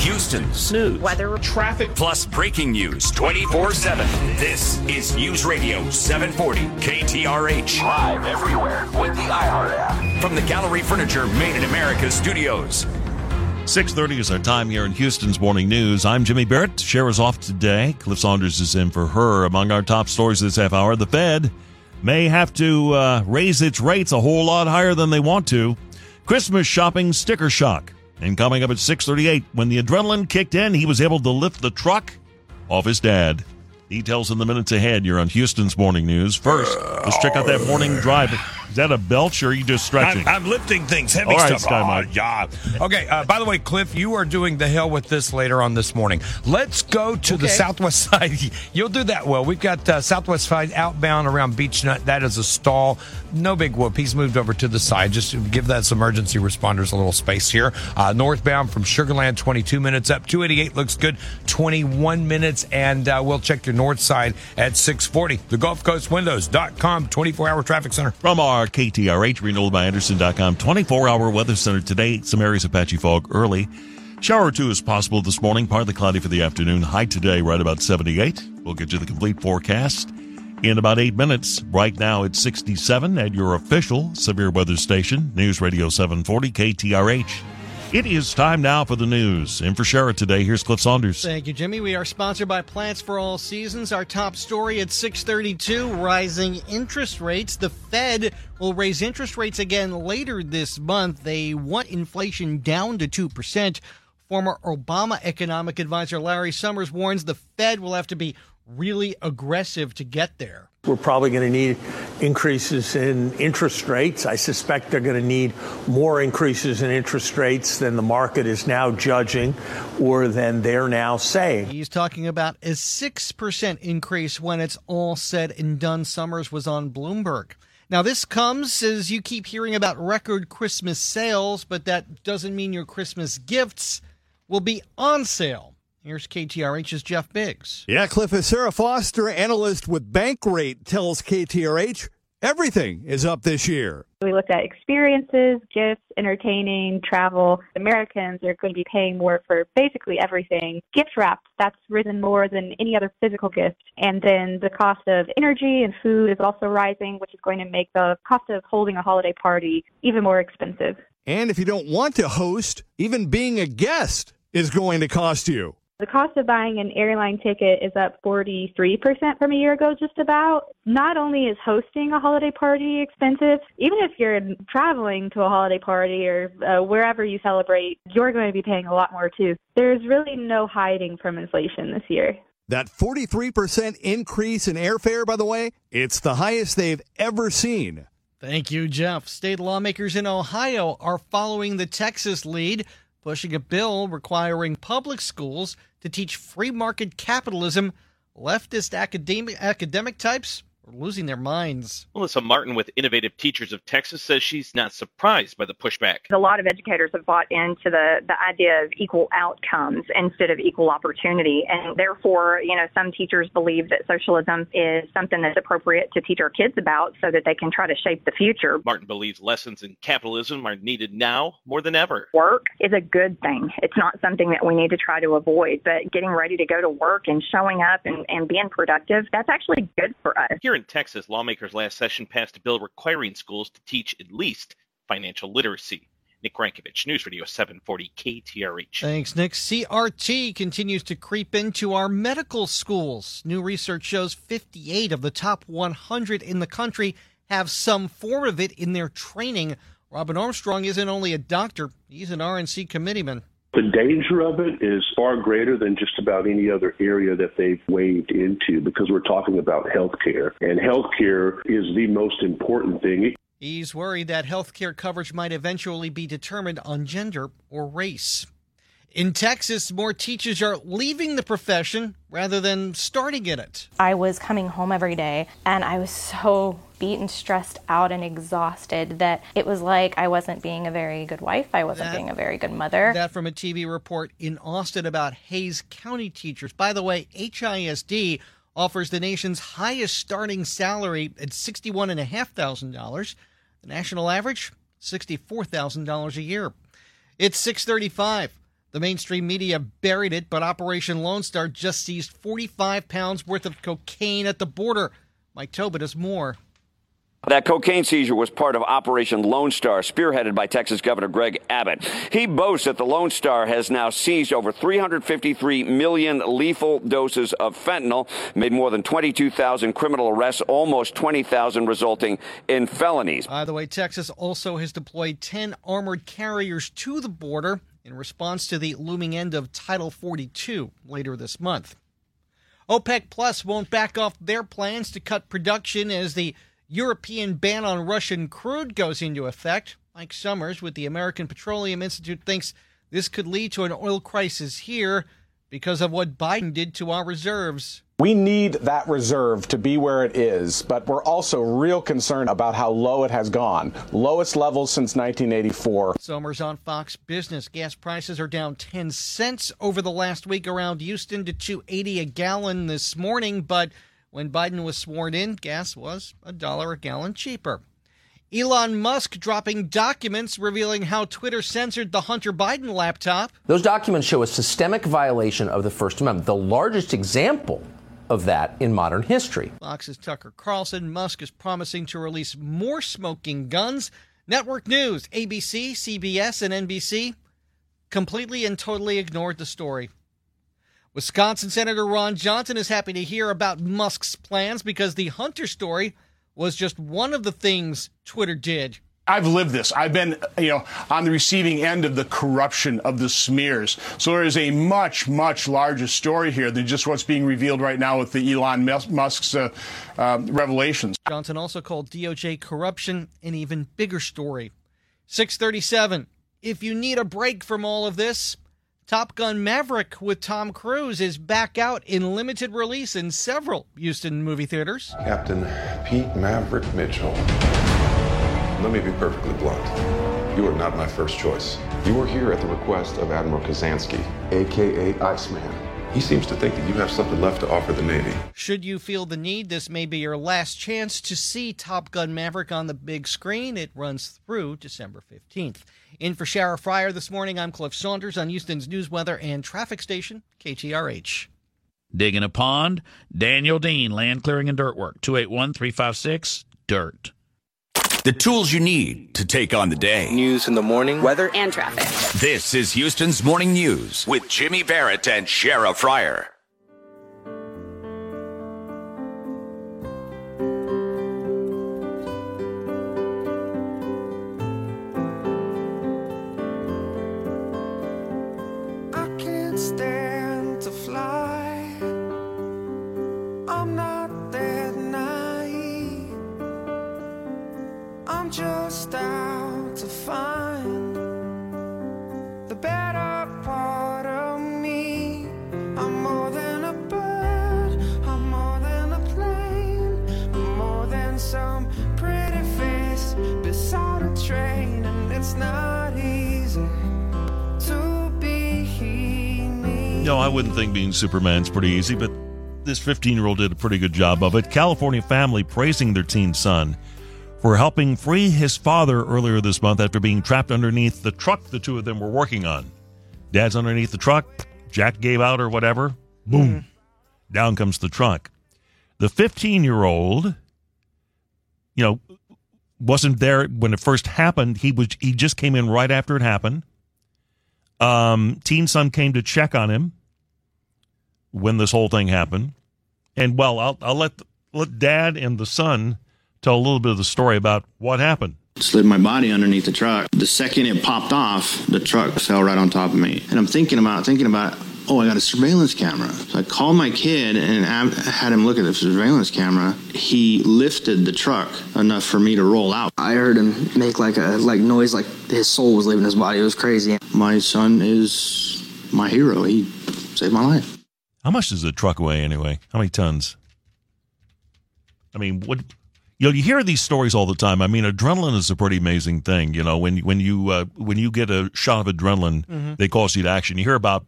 Houston snooze, weather, traffic, plus breaking news 24 7. This is News Radio 740 KTRH. Live everywhere with the iHeart app. From the Gallery Furniture Made in America studios. 6.30 is our time here in Houston's Morning News. I'm Jimmy Barrett. Cher is off today. Cliff Saunders is in for her. Among our top stories this half hour, the Fed may have to uh, raise its rates a whole lot higher than they want to. Christmas shopping sticker shock. And coming up at 6:38, when the adrenaline kicked in, he was able to lift the truck off his dad. Details in the minutes ahead. You're on Houston's Morning News. First, let's check out that morning drive. Is that a belch or are you just stretching? I'm, I'm lifting things, heavy All right, stuff. Sky Oh, Mike. yeah. Okay. Uh, by the way, Cliff, you are doing the hell with this later on this morning. Let's go to the southwest side. You'll do that well. We've got uh, southwest side outbound around Beechnut. That is a stall. No big whoop. He's moved over to the side. Just to give those emergency responders a little space here. Uh, northbound from Sugarland, 22 minutes up. 288 looks good. 21 minutes. And uh, we'll check your north side at 640. The Gulf Coast Windows.com 24 hour traffic center. From our KTRH, renewed by Andersen.com 24 hour weather center today. Some areas of patchy fog early. Shower two is possible this morning, partly cloudy for the afternoon. High today, right about 78. We'll get you the complete forecast in about eight minutes. Right now, it's 67 at your official severe weather station, News Radio 740 KTRH. It is time now for the news. And for Shara today, here's Cliff Saunders. Thank you, Jimmy. We are sponsored by Plants for All Seasons. Our top story at 632, rising interest rates. The Fed will raise interest rates again later this month. They want inflation down to 2%. Former Obama economic advisor Larry Summers warns the Fed will have to be really aggressive to get there. We're probably going to need increases in interest rates. I suspect they're going to need more increases in interest rates than the market is now judging or than they're now saying. He's talking about a 6% increase when it's all said and done. Summers was on Bloomberg. Now, this comes as you keep hearing about record Christmas sales, but that doesn't mean your Christmas gifts will be on sale. Here's KTRH's Jeff Biggs. Yeah, Cliff, as Sarah Foster, analyst with Bankrate, tells KTRH everything is up this year. We looked at experiences, gifts, entertaining, travel. Americans are going to be paying more for basically everything. Gift wrap, that's risen more than any other physical gift. And then the cost of energy and food is also rising, which is going to make the cost of holding a holiday party even more expensive. And if you don't want to host, even being a guest is going to cost you. The cost of buying an airline ticket is up 43% from a year ago, just about. Not only is hosting a holiday party expensive, even if you're traveling to a holiday party or uh, wherever you celebrate, you're going to be paying a lot more too. There's really no hiding from inflation this year. That 43% increase in airfare, by the way, it's the highest they've ever seen. Thank you, Jeff. State lawmakers in Ohio are following the Texas lead, pushing a bill requiring public schools to teach free market capitalism. Leftist academic, academic types losing their minds. Melissa Martin with Innovative Teachers of Texas says she's not surprised by the pushback. A lot of educators have bought into the, the idea of equal outcomes instead of equal opportunity. And therefore, you know, some teachers believe that socialism is something that's appropriate to teach our kids about so that they can try to shape the future. Martin believes lessons in capitalism are needed now more than ever. Work is a good thing. It's not something that we need to try to avoid, but getting ready to go to work and showing up and, and being productive, that's actually good for us. Here in Texas, lawmakers last session passed a bill requiring schools to teach at least financial literacy. Nick Rankovich, News Radio 740 KTRH. Thanks, Nick. CRT continues to creep into our medical schools. New research shows 58 of the top 100 in the country have some form of it in their training. Robin Armstrong isn't only a doctor, he's an RNC committeeman. The danger of it is far greater than just about any other area that they've waded into because we're talking about healthcare. And healthcare is the most important thing. He's worried that healthcare coverage might eventually be determined on gender or race. In Texas, more teachers are leaving the profession rather than starting in it. I was coming home every day and I was so beaten, stressed out, and exhausted that it was like I wasn't being a very good wife. I wasn't that, being a very good mother. That from a TV report in Austin about Hays County teachers. By the way, HISD offers the nation's highest starting salary at $61,500. The national average, $64,000 a year. It's 635. The mainstream media buried it, but Operation Lone Star just seized 45 pounds worth of cocaine at the border. Mike Tobin has more. That cocaine seizure was part of Operation Lone Star, spearheaded by Texas Governor Greg Abbott. He boasts that the Lone Star has now seized over 353 million lethal doses of fentanyl, made more than 22,000 criminal arrests, almost 20,000 resulting in felonies. By the way, Texas also has deployed 10 armored carriers to the border in response to the looming end of Title 42 later this month. OPEC Plus won't back off their plans to cut production as the European ban on Russian crude goes into effect. Mike Sommers with the American Petroleum Institute thinks this could lead to an oil crisis here because of what Biden did to our reserves. We need that reserve to be where it is, but we're also real concerned about how low it has gone. Lowest levels since 1984. Sommers on Fox Business. Gas prices are down 10 cents over the last week around Houston to 280 a gallon this morning, but when Biden was sworn in, gas was a dollar a gallon cheaper. Elon Musk dropping documents revealing how Twitter censored the Hunter Biden laptop. Those documents show a systemic violation of the First Amendment, the largest example of that in modern history. Fox's Tucker Carlson. Musk is promising to release more smoking guns. Network news, ABC, CBS, and NBC completely and totally ignored the story. Wisconsin Senator Ron Johnson is happy to hear about Musk's plans because the Hunter story was just one of the things Twitter did. I've lived this. I've been, you know, on the receiving end of the corruption of the smears. So there is a much, much larger story here than just what's being revealed right now with the Elon Musk's uh, uh, revelations. Johnson also called DOJ corruption an even bigger story. 637. If you need a break from all of this, Top Gun Maverick with Tom Cruise is back out in limited release in several Houston movie theaters. Captain Pete Maverick Mitchell. Let me be perfectly blunt. You are not my first choice. You are here at the request of Admiral Kazansky, aka Iceman. He seems to think that you have something left to offer the Navy. Should you feel the need, this may be your last chance to see Top Gun Maverick on the big screen. It runs through December 15th. In for Shara Fryer this morning, I'm Cliff Saunders on Houston's news, weather, and traffic station, KTRH. Digging a pond? Daniel Dean, Land Clearing and Dirt Work, 281 356 DIRT. The tools you need to take on the day. News in the morning, weather, and traffic. This is Houston's Morning News with Jimmy Barrett and Shara Fryer. Being Superman's pretty easy, but this 15 year old did a pretty good job of it. California family praising their teen son for helping free his father earlier this month after being trapped underneath the truck the two of them were working on. Dad's underneath the truck, Jack gave out or whatever, boom, mm. down comes the truck. The 15 year old, you know, wasn't there when it first happened. He was he just came in right after it happened. Um, teen son came to check on him when this whole thing happened, and well, I'll I'll let let dad and the son tell a little bit of the story about what happened. Slid my body underneath the truck. The second it popped off, the truck fell right on top of me, and I'm thinking about thinking about oh, I got a surveillance camera. So I called my kid and had him look at the surveillance camera. He lifted the truck enough for me to roll out. I heard him make like a like noise, like his soul was leaving his body. It was crazy. My son is my hero. He saved my life. How much does a truck weigh anyway? How many tons? I mean, what? You know, you hear these stories all the time. I mean, adrenaline is a pretty amazing thing. You know, when when you uh, when you get a shot of adrenaline, mm-hmm. they cause you to action. You hear about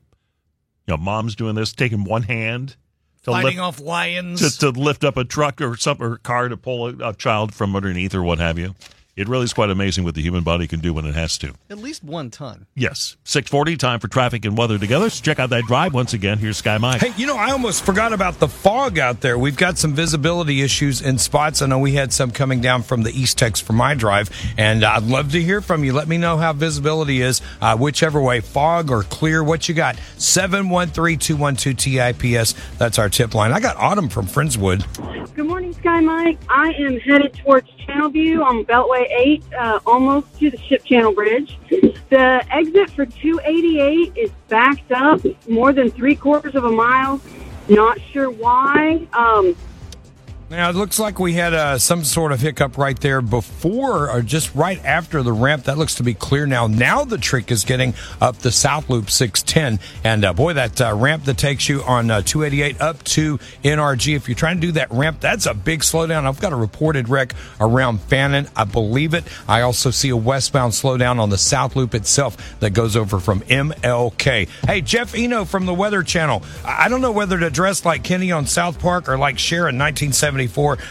you know, mom's doing this, taking one hand to fighting lift, off lions to, to lift up a truck or some or car to pull a, a child from underneath or what have you. It really is quite amazing what the human body can do when it has to. At least one ton. Yes. 640, time for traffic and weather together. So check out that drive once again. Here's Sky Mike. Hey, you know, I almost forgot about the fog out there. We've got some visibility issues in spots. I know we had some coming down from the Eastex for my drive, and I'd love to hear from you. Let me know how visibility is, uh, whichever way, fog or clear, what you got. 713 212 TIPS. That's our tip line. I got Autumn from Friendswood. Good morning, Sky Mike. I am headed towards Channelview on Beltway 8, uh, almost to the Ship Channel Bridge. The exit for 288 is backed up more than three quarters of a mile. Not sure why. Um, now, it looks like we had uh, some sort of hiccup right there before or just right after the ramp. That looks to be clear now. Now the trick is getting up the South Loop 610. And uh, boy, that uh, ramp that takes you on uh, 288 up to NRG, if you're trying to do that ramp, that's a big slowdown. I've got a reported wreck around Fannin. I believe it. I also see a westbound slowdown on the South Loop itself that goes over from MLK. Hey, Jeff Eno from the Weather Channel. I don't know whether to dress like Kenny on South Park or like Cher in 1970.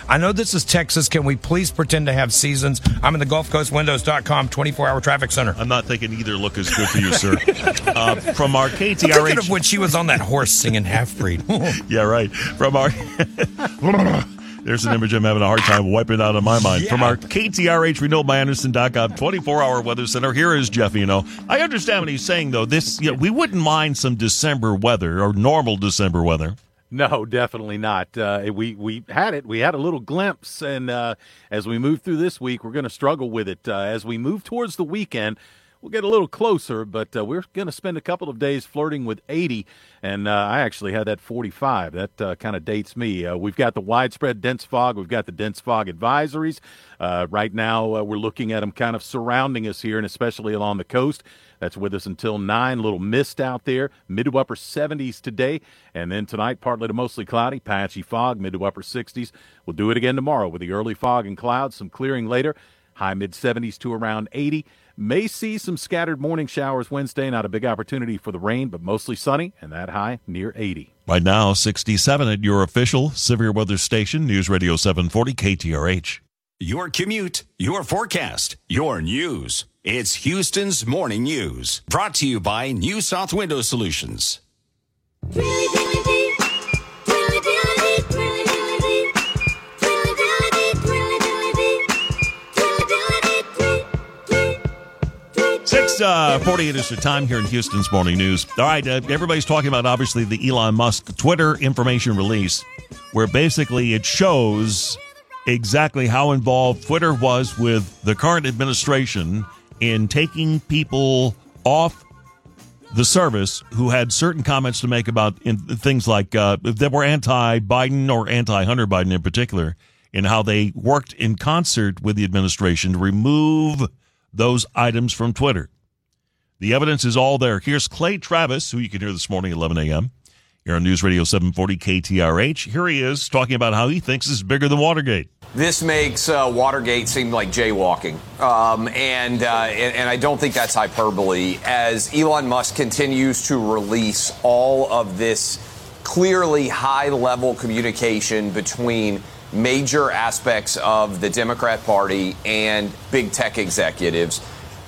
I know this is Texas. Can we please pretend to have seasons? I'm in the Gulf Coast Windows.com 24 hour traffic center. I'm not thinking either look is good for you, sir. uh, from our KTRH. Thinking of when she was on that horse singing half breed. yeah, right. From our. There's an image I'm having a hard time wiping out of my mind. Yeah. From our KTRH RenewalByAndersen.com 24 hour weather center, here is Jeff Eno. I understand what he's saying, though. This, you know, we wouldn't mind some December weather or normal December weather. No, definitely not. Uh, we we had it. We had a little glimpse, and uh, as we move through this week, we're going to struggle with it. Uh, as we move towards the weekend, we'll get a little closer, but uh, we're going to spend a couple of days flirting with 80, and uh, I actually had that 45. That uh, kind of dates me. we've got the widespread dense fog. We've got the dense fog advisories. right now, we're looking at them kind of surrounding us here, and especially along the coast. That's with us until 9. Little mist out there. Mid to upper 70s today. And then tonight, partly to mostly cloudy, patchy fog, mid to upper 60s. We'll do it again tomorrow with the early fog and clouds, some clearing later. High mid 70s to around 80. May see some scattered morning showers Wednesday. Not a big opportunity for the rain, but mostly sunny, and that high near 80. Right now, 67 at your official severe weather station, News Radio 740 KTRH. Your commute, your forecast, your news. It's Houston's Morning News, brought to you by New South Window Solutions. Six uh, forty-eight is the time here in Houston's Morning News. All right, uh, everybody's talking about obviously the Elon Musk Twitter information release, where basically it shows exactly how involved Twitter was with the current administration in taking people off the service who had certain comments to make about in, things like uh, that were anti-Biden or anti-Hunter Biden in particular, and how they worked in concert with the administration to remove those items from Twitter. The evidence is all there. Here's Clay Travis, who you can hear this morning at 11 a.m. here on News Radio 740 KTRH. Here he is talking about how he thinks this is bigger than Watergate. This makes uh, Watergate seem like jaywalking, um, and, uh, and, and I don't think that's hyperbole. As Elon Musk continues to release all of this clearly high-level communication between major aspects of the Democrat Party and big tech executives,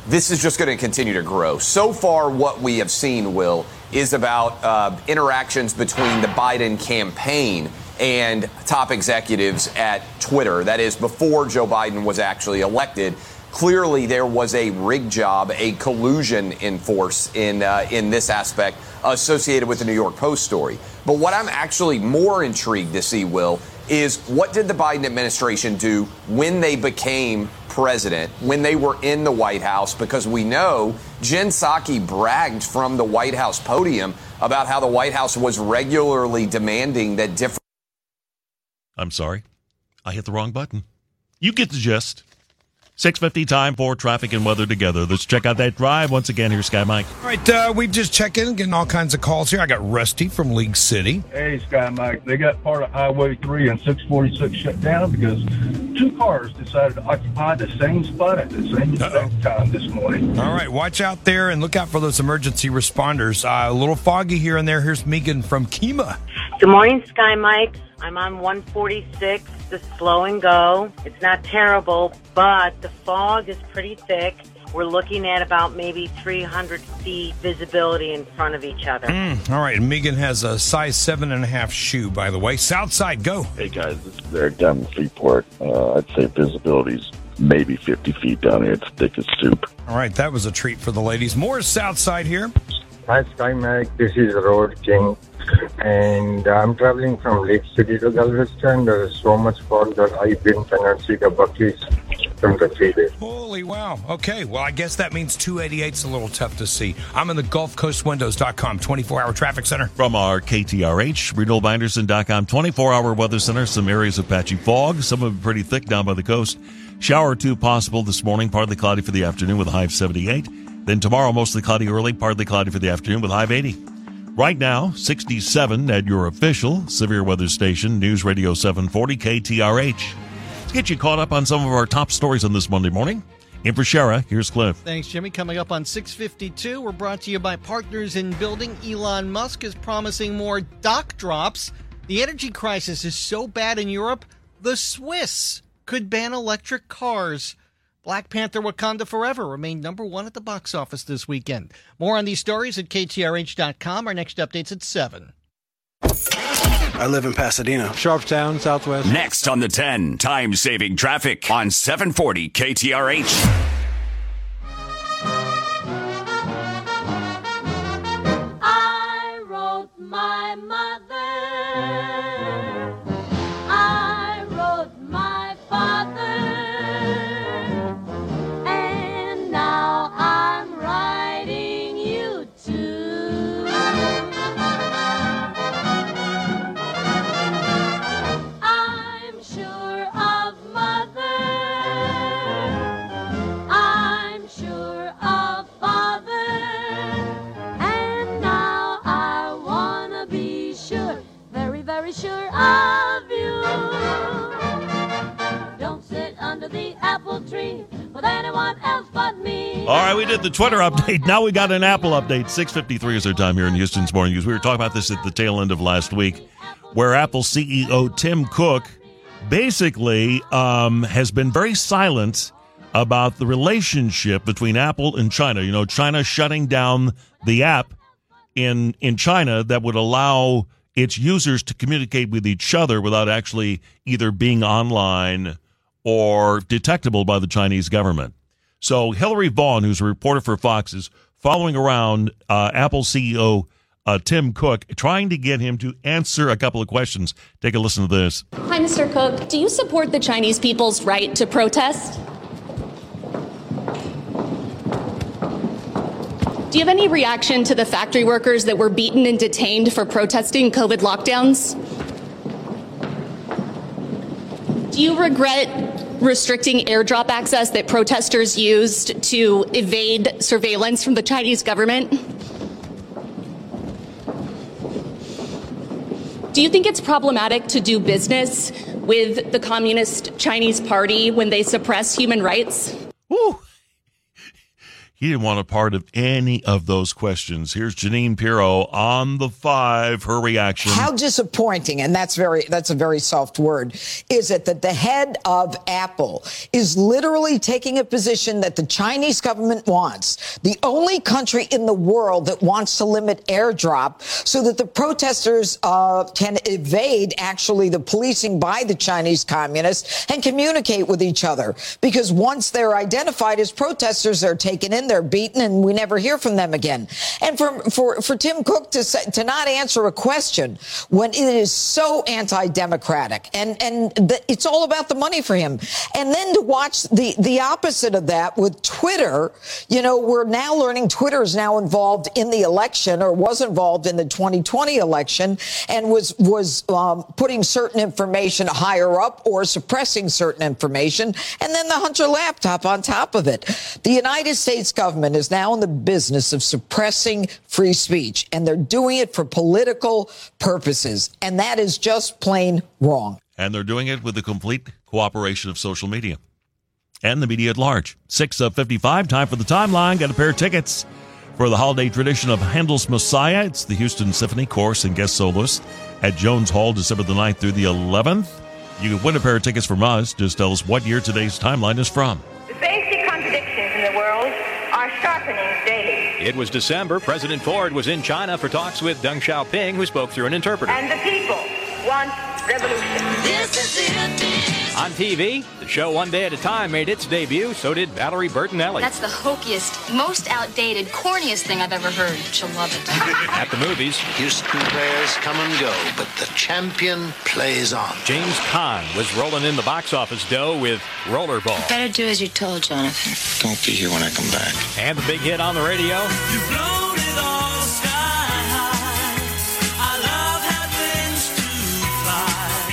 this is just going to continue to grow. So far, what we have seen, Will, is about uh, interactions between the Biden campaign and top executives at Twitter. That is, before Joe Biden was actually elected. Clearly, there was a rig job, a collusion in force in uh, in this aspect associated with the New York Post story. But what I'm actually more intrigued to see, Will, is what did the Biden administration do when they became president, when they were in the White House? Because we know Jen Psaki bragged from the White House podium about how the White House was regularly demanding that different I'm sorry. I hit the wrong button. You get the gist. 650 time for traffic and weather together. Let's check out that drive. Once again, here's Sky Mike. All right, uh, we just check in, getting all kinds of calls here. I got Rusty from League City. Hey, Sky Mike. They got part of Highway 3 and 646 shut down because two cars decided to occupy the same spot at the same time this morning. All right, watch out there and look out for those emergency responders. Uh, a little foggy here and there. Here's Megan from Kemah. Good morning, Sky Mike. I'm on 146, the slow and go. It's not terrible, but the fog is pretty thick. We're looking at about maybe 300 feet visibility in front of each other. Mm, all right, Megan has a size seven and a half shoe, by the way. South side, go. Hey guys, this is Eric down in Freeport. Uh, I'd say visibility's maybe 50 feet down here. It's thick as soup. All right, that was a treat for the ladies. More South side here. Hi, Sky Mike. This is Road King and I'm traveling from Lake City to Galveston. There is so much fog that I didn't cannot see the Buc-ee's from the freeway. Holy wow. Okay, well, I guess that means 288's a little tough to see. I'm in the Gulf Coast GulfCoastWindows.com 24 hour traffic center. From our KTRH, RenewalByAndersen.com 24 hour weather center, some areas of patchy fog, some of it pretty thick down by the coast. Shower or two possible this morning, partly cloudy for the afternoon with a high of 78. Then tomorrow, mostly cloudy early, partly cloudy for the afternoon with high of 80. Right now, 67 at your official severe weather station, News Radio 740 KTRH. Let's get you caught up on some of our top stories on this Monday morning. In for Shara, here's Cliff. Thanks, Jimmy. Coming up on 652, we're brought to you by Partners in Building. Elon Musk is promising more dock drops. The energy crisis is so bad in Europe, the Swiss could ban electric cars. Black Panther Wakanda Forever remained number one at the box office this weekend. More on these stories at KTRH.com. Our next update's at 7. I live in Pasadena. Sharpstown, Southwest. Next on the 10, time saving traffic on 740 KTRH. All right, we did the Twitter update. Now we got an Apple update. 6:53 is our time here in Houston's Morning News. We were talking about this at the tail end of last week, where Apple CEO Tim Cook basically um, has been very silent about the relationship between Apple and China. You know, China shutting down the app in in China that would allow its users to communicate with each other without actually either being online or detectable by the Chinese government. So Hillary Vaughn, who's a reporter for Fox, is following around uh, Apple CEO uh, Tim Cook, trying to get him to answer a couple of questions. Take a listen to this. Hi, Mr. Cook. Do you support the Chinese people's right to protest? Do you have any reaction to the factory workers that were beaten and detained for protesting COVID lockdowns? Do you regret restricting airdrop access that protesters used to evade surveillance from the Chinese government? Do you think it's problematic to do business with the Communist Chinese Party when they suppress human rights? He didn't want a part of any of those questions. Here's Jeanine Pirro on the five, her reaction. How disappointing, and that's very that's a very soft word, is it that the head of Apple is literally taking a position that the Chinese government wants, the only country in the world that wants to limit airdrop so that the protesters uh, can evade actually the policing by the Chinese communists and communicate with each other. Because once they're identified as protesters, they're taken in, they're beaten and we never hear from them again. And for, for, for Tim Cook to say, to not answer a question when it is so anti-democratic and, and the, it's all about the money for him. And then to watch the, the opposite of that with Twitter, you know, we're now learning Twitter is now involved in the election or was involved in the 2020 election and was, was um, putting certain information higher up or suppressing certain information. And then the Hunter laptop on top of it. The United States government is now in the business of suppressing free speech, and they're doing it for political purposes. And that is just plain wrong. And they're doing it with the complete cooperation of social media and the media at large. 6 of 55, time for the timeline. Got a pair of tickets for the holiday tradition of Handel's Messiah. It's the Houston Symphony Chorus and guest soloist at Jones Hall, December the 9th through the 11th. You can win a pair of tickets from us. Just tell us what year today's timeline is from. Are sharpening daily. It was December. President Ford was in China for talks with Deng Xiaoping, who spoke through an interpreter. And the people want revolution. This is it. On TV, the show One Day at a Time made its debut. So did Valerie Bertinelli. That's the hokiest, most outdated, corniest thing I've ever heard. She'll love it. At the movies, Houston players come and go, but the champion plays on. James Caan was rolling in the box office dough with Rollerball. Better do as you're told, Jonathan. Don't be here when I come back. And the big hit on the radio.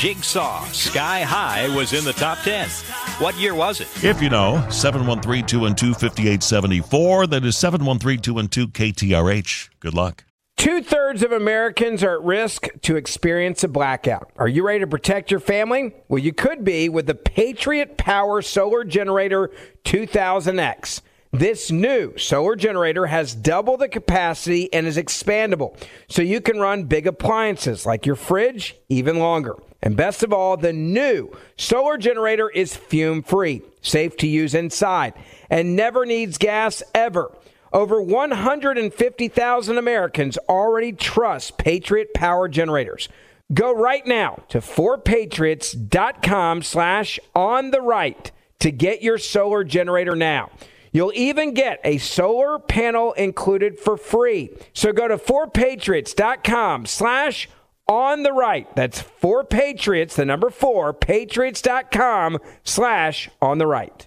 Jigsaw, Sky High was in the top 10. What year was it? If you know, 713 212 5874. That is 713 212 KTRH. Good luck. Two thirds of Americans are at risk to experience a blackout. Are you ready to protect your family? Well, you could be with the Patriot Power Solar Generator 2000X. This new solar generator has double the capacity and is expandable, so you can run big appliances like your fridge even longer. And best of all, the new solar generator is fume free, safe to use inside, and never needs gas ever. Over 150,000 Americans already trust Patriot Power Generators. Go right now to 4patriots.com slash on the right to get your solar generator now. You'll even get a solar panel included for free. So go to 4patriots.com slash on the right. That's for Patriots, the number four, patriots.com slash on the right.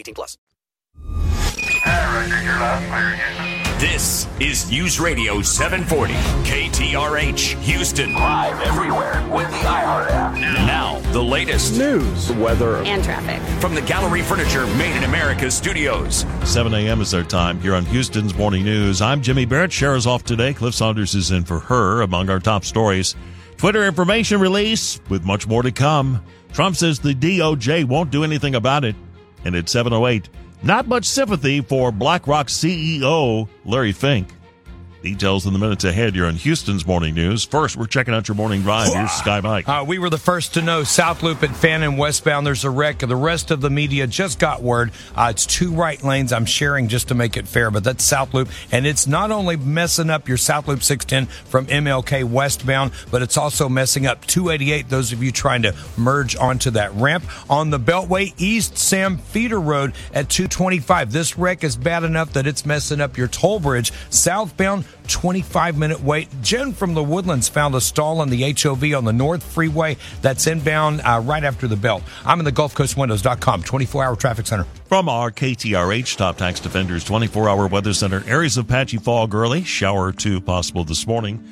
18 plus. This is News Radio 740 KTRH Houston. Live everywhere with the iHeart app. Now, the latest news, weather, and traffic from the Gallery Furniture Made in America studios. 7 a.m. is our time here on Houston's Morning News. I'm Jimmy Barrett. Cher's off today. Cliff Saunders is in for her. Among our top stories, Twitter information release with much more to come. Trump says the DOJ won't do anything about it. And at 708, not much sympathy for BlackRock CEO Larry Fink. Details in the minutes ahead. You're on Houston's Morning News. First, we're checking out your morning drive. Here's Sky Mike. Uh, we were the first to know South Loop at Fannin westbound. There's a wreck. The rest of the media just got word. Uh, it's two right lanes. I'm sharing just to make it fair, but that's South Loop. And it's not only messing up your South Loop 610 from MLK westbound, but it's also messing up 288. Those of you trying to merge onto that ramp on the Beltway East Sam Feeder Road at 225. This wreck is bad enough that it's messing up your toll bridge southbound 25 minute wait. Jen from the Woodlands found a stall on the HOV on the North Freeway that's inbound uh, right after the belt. I'm in the GulfCoastWindows.com 24 hour traffic center. From our KTRH Top Tax Defenders 24 hour weather center, areas of patchy fog early, shower or two possible this morning.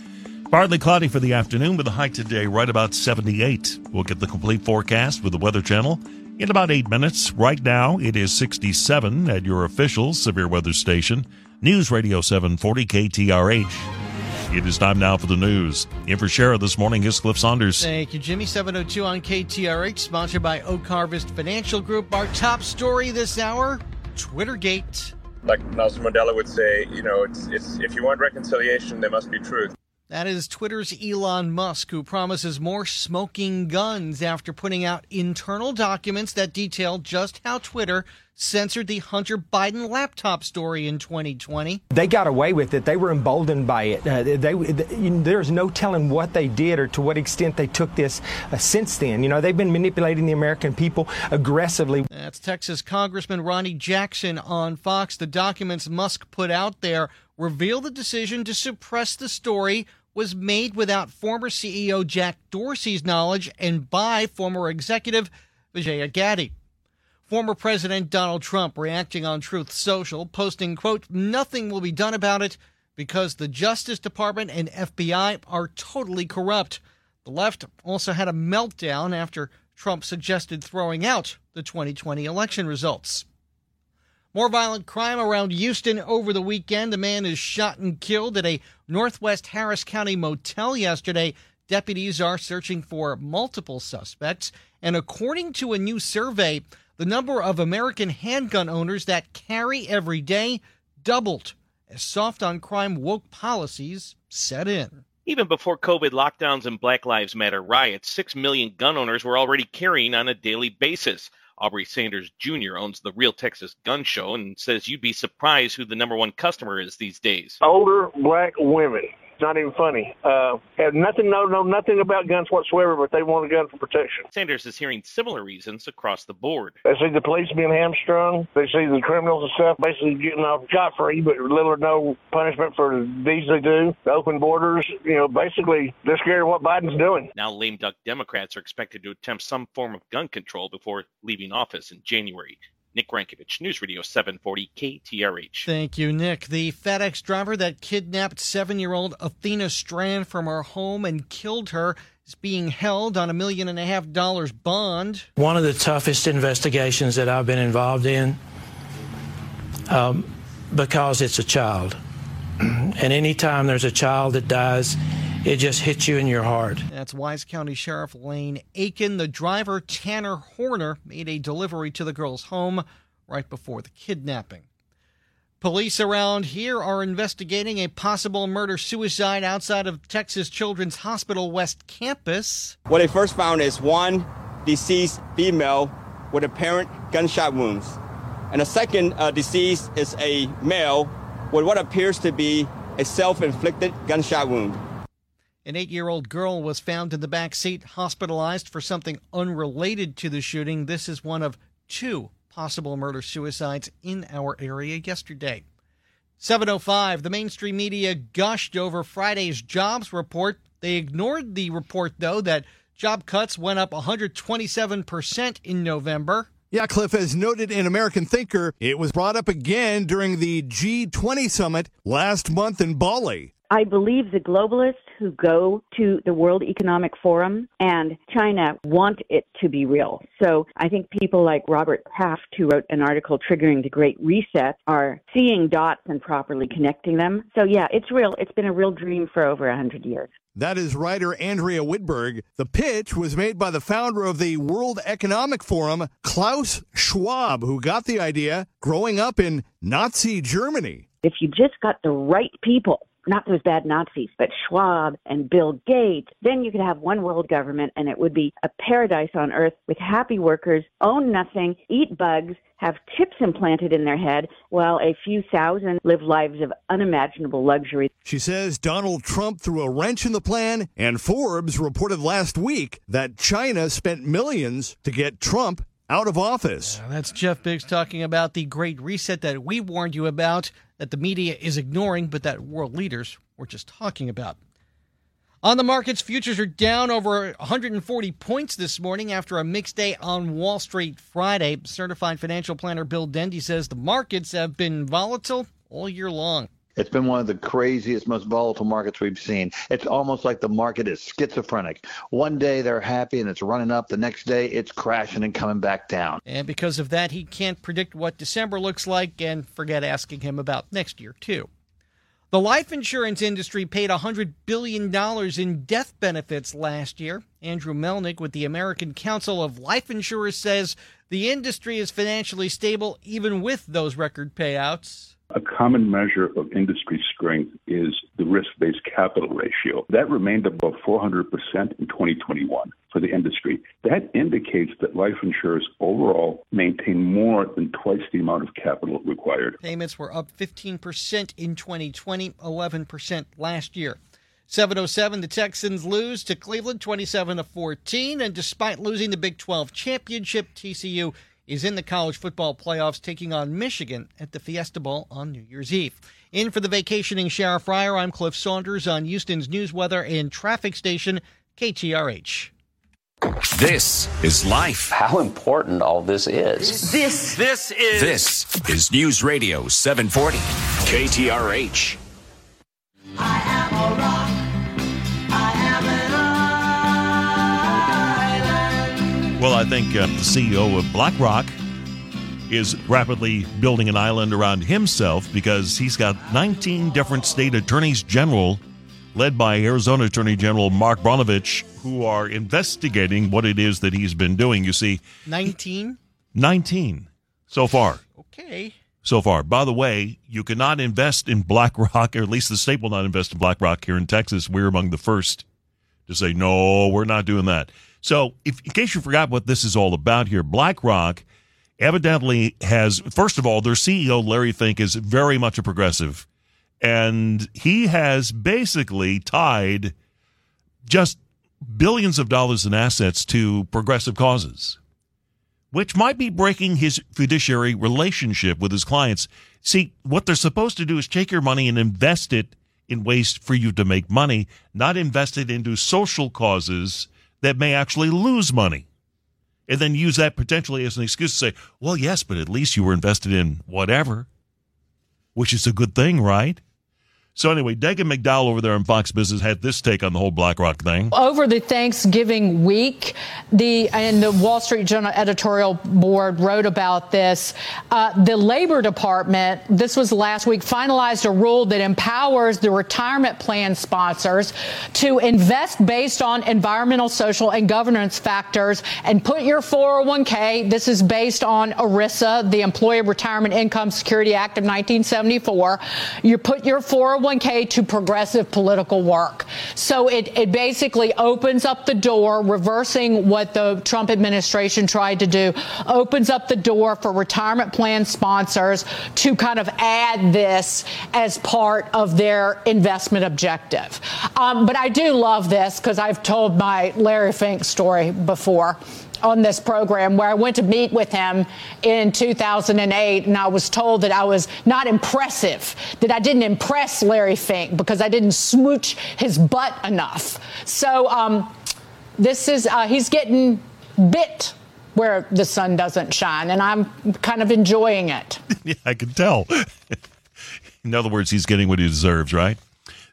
Partly cloudy for the afternoon with a high today right about 78. We'll get the complete forecast with the Weather Channel in about eight minutes. Right now, it is 67 at your official severe weather station, News Radio 740 KTRH. It is time now for the news. In for Shara this morning is Cliff Saunders. Thank you, Jimmy. 702 on KTRH, sponsored by Oak Harvest Financial Group. Our top story this hour Twittergate. Like Nelson Mandela would say, you know, it's, it's if you want reconciliation, there must be truth. That is Twitter's Elon Musk, who promises more smoking guns after putting out internal documents that detail just how Twitter censored the Hunter Biden laptop story in 2020. They got away with it. They were emboldened by it. Uh, they, they, there's no telling what they did or to what extent they took this uh, since then. You know, they've been manipulating the American people aggressively. That's Texas Congressman Ronny Jackson on Fox. The documents Musk put out there reveal the decision to suppress the story was made without former CEO Jack Dorsey's knowledge and by former executive Vijaya Gadde. Former President Donald Trump reacting on Truth Social, posting, quote, nothing will be done about it because the Justice Department and FBI are totally corrupt. The left also had a meltdown after Trump suggested throwing out the 2020 election results. More violent crime around Houston over the weekend. A man is shot and killed at a Northwest Harris County motel yesterday. Deputies are searching for multiple suspects. And according to a new survey, the number of American handgun owners that carry every day doubled as soft on crime woke policies set in. Even before COVID lockdowns and Black Lives Matter riots, 6 million gun owners were already carrying on a daily basis. Aubrey Sanders Jr. owns the Real Texas Gun Show and says you'd be surprised who the number one customer is these days. Older black women. It's not even funny. Uh, have nothing, no, know nothing about guns whatsoever, but they want a gun for protection. Sanders is hearing similar reasons across the board. They see the police being hamstrung. They see the criminals and stuff basically getting off scot free, but little or no punishment for the deeds they do. The open borders, you know, basically they're scared of what Biden's doing. Now, lame duck Democrats are expected to attempt some form of gun control before leaving office in January. Nick Rankovich, News Radio 740 KTRH. Thank you, Nick. The FedEx driver that kidnapped seven year old Athena Strand from her home and killed her is being held on a million and a half dollars bond. One of the toughest investigations that I've been involved in um, because it's a child. and anytime there's a child that dies, it just hits you in your heart. That's Wise County Sheriff Lane Akin. The driver, Tanner Horner, made a delivery to the girl's home right before the kidnapping. Police around here are investigating a possible murder suicide outside of Texas Children's Hospital West Campus. What they first found is one deceased female with apparent gunshot wounds, and the second uh, deceased is a male with what appears to be a self inflicted gunshot wound. An eight year old girl was found in the back seat, hospitalized for something unrelated to the shooting. This is one of two possible murder suicides in our area yesterday. 705, the mainstream media gushed over Friday's jobs report. They ignored the report, though, that job cuts went up 127% in November. Yeah, Cliff, as noted in American Thinker, it was brought up again during the G20 summit last month in Bali. I believe the globalists who go to the World Economic Forum and China want it to be real. So I think people like Robert Kraft, who wrote an article triggering the Great Reset, are seeing dots and properly connecting them. So yeah, it's real. It's been a real dream for over a hundred years. That is writer Andrea Widburg. The pitch was made by the founder of the World Economic Forum, Klaus Schwab, who got the idea growing up in Nazi Germany. If you just got the right people not those bad Nazis, but Schwab and Bill Gates, then you could have one world government and it would be a paradise on earth with happy workers, own nothing, eat bugs, have chips implanted in their head, while a few thousand live lives of unimaginable luxury. She says Donald Trump threw a wrench in the plan, and Forbes reported last week that China spent millions to get Trump out of office. that's Jeff Biggs talking about the great reset that we warned you about. That the media is ignoring, but that world leaders were just talking about. On the markets, futures are down over 140 points this morning after a mixed day on Wall Street Friday. Certified financial planner Bill Dendy says the markets have been volatile all year long. It's been one of the craziest, most volatile markets we've seen. It's almost like the market is schizophrenic. One day they're happy and it's running up, the next day it's crashing and coming back down. And because of that, he can't predict what December looks like and forget asking him about next year, too. The life insurance industry paid $100 billion in death benefits last year. Andrew Melnyk with the American Council of Life Insurers says the industry is financially stable even with those record payouts. A common measure of industry strength is the risk based capital ratio. That remained above 400% in 2021 for the industry. That indicates that life insurers overall maintain more than twice the amount of capital required. Payments were up 15% in 2020, 11% last year. 707 the Texans lose to Cleveland 27 to 14 and despite losing the Big 12 championship TCU is in the college football playoffs, taking on Michigan at the Fiesta Bowl on New Year's Eve. In for the vacationing Shara Fryer, I'm Cliff Saunders on Houston's news, weather, and traffic station, KTRH. This is life. How important all this is. This, this is. This is News Radio 740, KTRH. I am a rock. Well, I think uh, the CEO of BlackRock is rapidly building an island around himself because he's got 19 different state attorneys general, led by Arizona Attorney General Mark Brnovich, who are investigating what it is that he's been doing. You see, 19? 19 so far. Okay. So far. By the way, you cannot invest in BlackRock, or at least the state will not invest in BlackRock here in Texas. We're among the first to say, no, we're not doing that. So, if, in case you forgot what this is all about here, BlackRock evidently has, first of all, their CEO, Larry Fink, is very much a progressive. And he has basically tied just billions of dollars in assets to progressive causes, which might be breaking his fiduciary relationship with his clients. See, what they're supposed to do is take your money and invest it in ways for you to make money, not invest it into social causes that may actually lose money. And then use that potentially as an excuse to say, well, yes, but at least you were invested in whatever, which is a good thing, right? So anyway, Dagen McDowell over there on Fox Business had this take on the whole BlackRock thing. Over the Thanksgiving week, the and the Wall Street Journal editorial board wrote about this. Uh, the Labor Department, this was last week, finalized a rule that empowers the retirement plan sponsors to invest based on environmental, social, and governance factors and put your 401k. This is based on ERISA, the Employee Retirement Income Security Act of 1974. You put your 401 401k to progressive political work. So it, it basically opens up the door, reversing what the Trump administration tried to do, opens up the door for retirement plan sponsors to kind of add this as part of their investment objective. Um, but I do love this because I've told my Larry Fink story before on this program where I went to meet with him in 2008 and I was told that I was not impressive, that I didn't impress Larry Fink because I didn't smooch his butt enough. So um, this is, uh, he's getting bit where the sun doesn't shine and I'm kind of enjoying it. yeah, I can tell. in other words, he's getting what he deserves, right?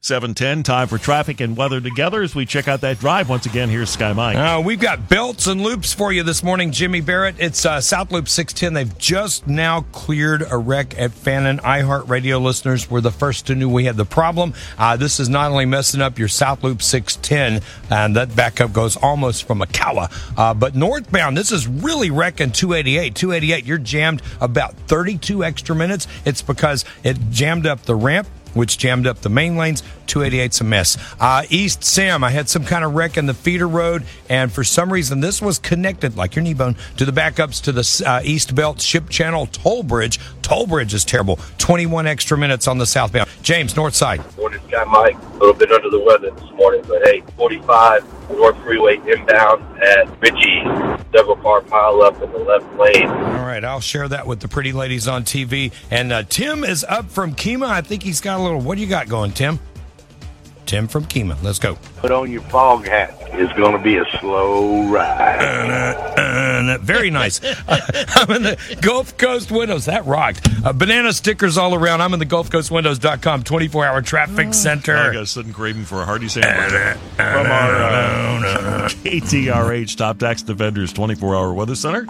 710, time for traffic and weather together as we check out that drive. Once again, here's Sky Mike. Uh, we've got belts and loops for you this morning, Jimmy Barrett. It's uh, South Loop 610. They've just now cleared a wreck at Fannin. iHeart Radio listeners were the first to know we had the problem. Uh, this is not only messing up your South Loop 610, and that backup goes almost from Ocala, uh, but northbound, this is really wrecking 288. 288, you're jammed about 32 extra minutes. It's because it jammed up the ramp which jammed up the main lanes. 288's a miss. Uh, East Sam, I had some kind of wreck in the feeder road, and for some reason, this was connected, like your knee bone, to the backups to the uh, East Belt Ship Channel toll bridge. Toll bridge is terrible. 21 extra minutes on the southbound. James, north side. Morning, Sky Mike. A little bit under the weather this morning, but hey, 45 North Freeway inbound at Ritchie. Several car pile up in the left lane. All right, I'll share that with the pretty ladies on TV. And uh, Tim is up from Kemah. I think he's got a little. What do you got going, Tim? Tim from Kemah. Let's go. Put on your fog hat. It's going to be a slow ride. Uh, uh, very nice. I'm in the Gulf Coast Windows. That rocked. Uh, banana stickers all around. I'm in the GulfCoastWindows.com 24 hour traffic center. I got a sudden craving for a hearty sandwich from our uh, KTRH Top Tax Defenders 24 hour weather center.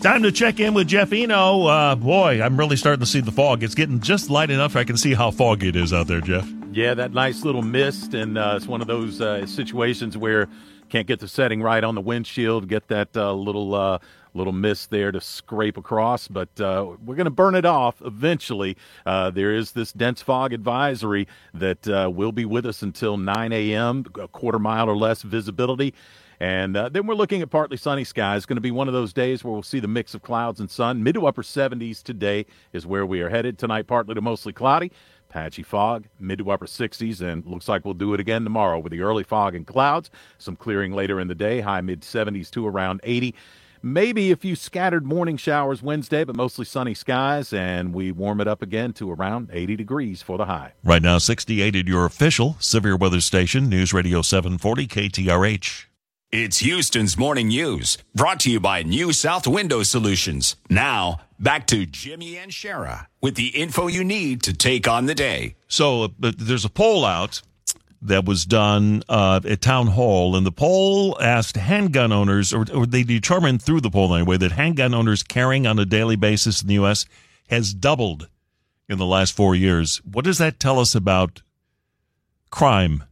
Time to check in with Jeff Eno. Uh, boy, I'm really starting to see the fog. It's getting just light enough I can see how foggy it is out there, Jeff. Yeah, that nice little mist, and uh, it's one of those uh, situations where can't get the setting right on the windshield, get that uh, little uh, little mist there to scrape across, but uh, we're going to burn it off eventually. Uh, there is this dense fog advisory that uh, will be with us until 9 a.m., a quarter mile or less visibility. And uh, then we're looking at partly sunny skies. Going to be one of those days where we'll see the mix of clouds and sun. Mid to upper 70s today is where we are headed. Tonight, partly to mostly cloudy. Patchy fog, mid to upper 60s, and looks like we'll do it again tomorrow with the early fog and clouds. Some clearing later in the day, high mid 70s to around 80. Maybe a few scattered morning showers Wednesday, but mostly sunny skies, and we warm it up again to around 80 degrees for the high. Right now, 68 at your official severe weather station, News Radio 740 KTRH. It's Houston's Morning News, brought to you by New South Window Solutions. Now, back to Jimmy and Shara with the info you need to take on the day. So, uh, there's a poll out that was done uh, at Town Hall, and the poll asked handgun owners, or, or they determined through the poll anyway, that handgun owners carrying on a daily basis in the U.S. has doubled in the last four years. What does that tell us about crime?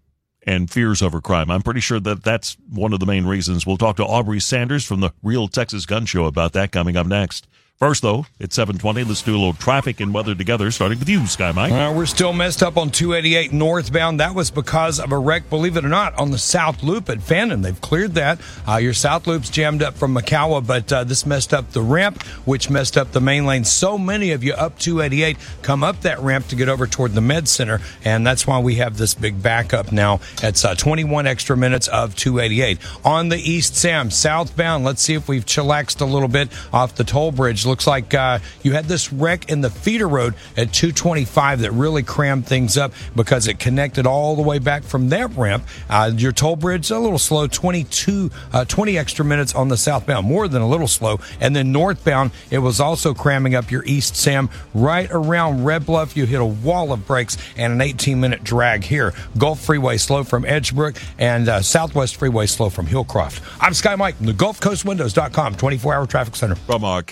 And fears over crime. I'm pretty sure that that's one of the main reasons. We'll talk to Aubrey Sanders from the Real Texas Gun Show about that coming up next. First, though, it's 720. Let's do a little traffic and weather together, starting with you, Sky Mike. Uh, we're still messed up on 288 northbound. That was because of a wreck, believe it or not, on the South Loop at Fannin. They've cleared that. Uh, your South Loop's jammed up from Mykawa, but uh, this messed up the ramp, which messed up the main lane. So many of you up 288 come up that ramp to get over toward the Med Center, and that's why we have this big backup now. It's uh, 21 extra minutes of 288. On the East Sam, southbound, let's see if we've chillaxed a little bit off the toll bridge looks like uh, you had this wreck in the feeder road at 225 that really crammed things up because it connected all the way back from that ramp. Uh, your toll bridge a little slow, 22, uh, 20 extra minutes on the southbound, more than a little slow. And then northbound, it was also cramming up your East Sam right around Red Bluff. You hit a wall of brakes and an 18 minute drag here. Gulf Freeway slow from Edgebrook and uh, Southwest Freeway slow from Hillcroft. I'm Sky Mike from the GulfCoastWindows.com 24 hour traffic center. From our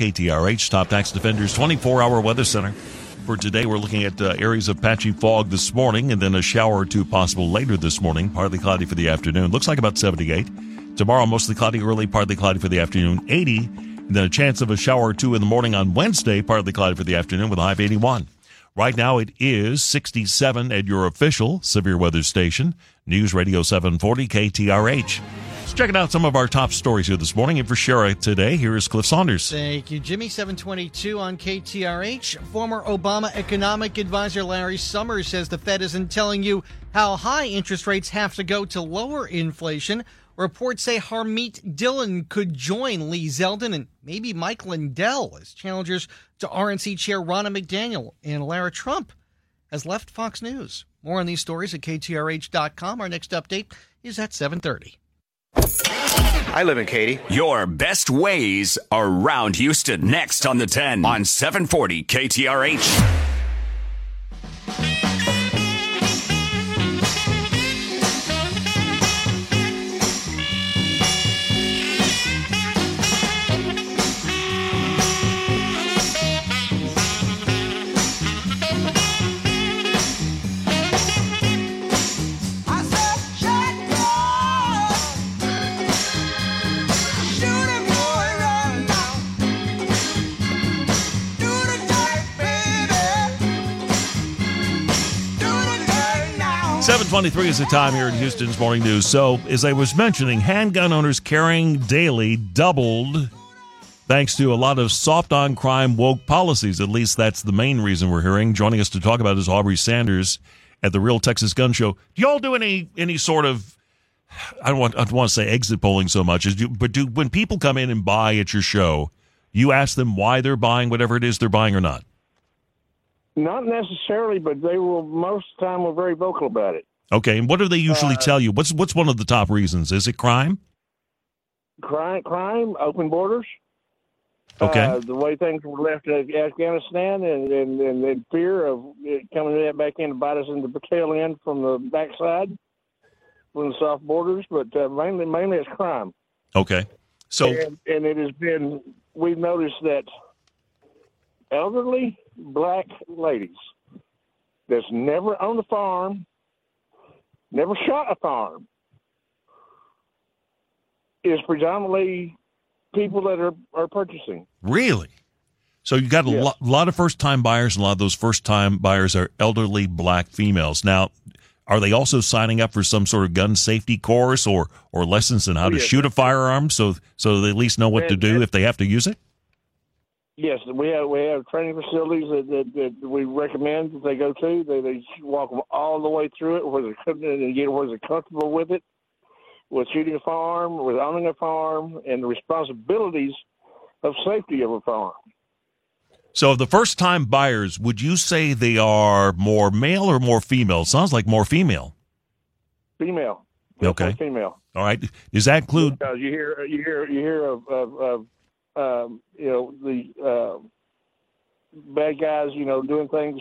KTRH Top Tax Defenders 24 hour weather center. For today, we're looking at uh, areas of patchy fog this morning and then a shower or two possible later this morning. Partly cloudy for the afternoon. Looks like about 78. Tomorrow, mostly cloudy early, partly cloudy for the afternoon, 80. And then a chance of a shower or two in the morning on Wednesday, partly cloudy for the afternoon with a high of 81. Right now, it is 67 at your official severe weather station, News Radio 740 KTRH checking out some of our top stories here this morning. And for Shara today, here is Cliff Saunders. Thank you, Jimmy. 722 on KTRH. Former Obama economic advisor Larry Summers says the Fed isn't telling you how high interest rates have to go to lower inflation. Reports say Harmeet Dillon could join Lee Zeldin and maybe Mike Lindell as challengers to RNC chair Ronna McDaniel. And Lara Trump has left Fox News. More on these stories at KTRH.com. Our next update is at 730. I live in Katy. Your best ways around Houston. Next on the 10 on 740 KTRH. 723 is the time here in Houston's Morning News. So, as I was mentioning, handgun owners carrying daily doubled thanks to a lot of soft on crime woke policies. At least that's the main reason we're hearing. Joining us to talk about is Aubrey Sanders at the Real Texas Gun Show. Do y'all do any any sort of I don't want I don't want to say exit polling so much as do, but do when people come in and buy at your show, you ask them why they're buying whatever it is they're buying or not? Not necessarily, but they will most of the time were very vocal about it. Okay, and what do they usually Uh, tell you? What's what's one of the top reasons? Is it crime? Crime, crime, open borders. Okay. Uh, the way things were left in Afghanistan and, and, and the fear of it coming back in to bite us in the tail end from the backside, from the soft borders, but uh, mainly mainly it's crime. Okay. So and, and it has been we've noticed that elderly black ladies that's never on the farm, never shot a farm, is predominantly people that are, are purchasing. Really? So you've got a Yes. lot, lot of first time buyers, and a lot of those first time buyers are elderly black females. Now, are they also signing up for some sort of gun safety course or or lessons in how to Yes. shoot a firearm, so so they at least know what to do and- if they have to use it? Yes, we have we have training facilities that, that, that we recommend that they go to. They they walk them all the way through it, where they're get where they're comfortable with it, with shooting a farm, with owning a farm, and the responsibilities of safety of a farm. So, the first time buyers, would you say they are more male or more female? Sounds like more female. Female. Okay. Female. All right. Does that include? Because you hear you hear you hear of, of, of um, you know the uh, bad guys, you know, doing things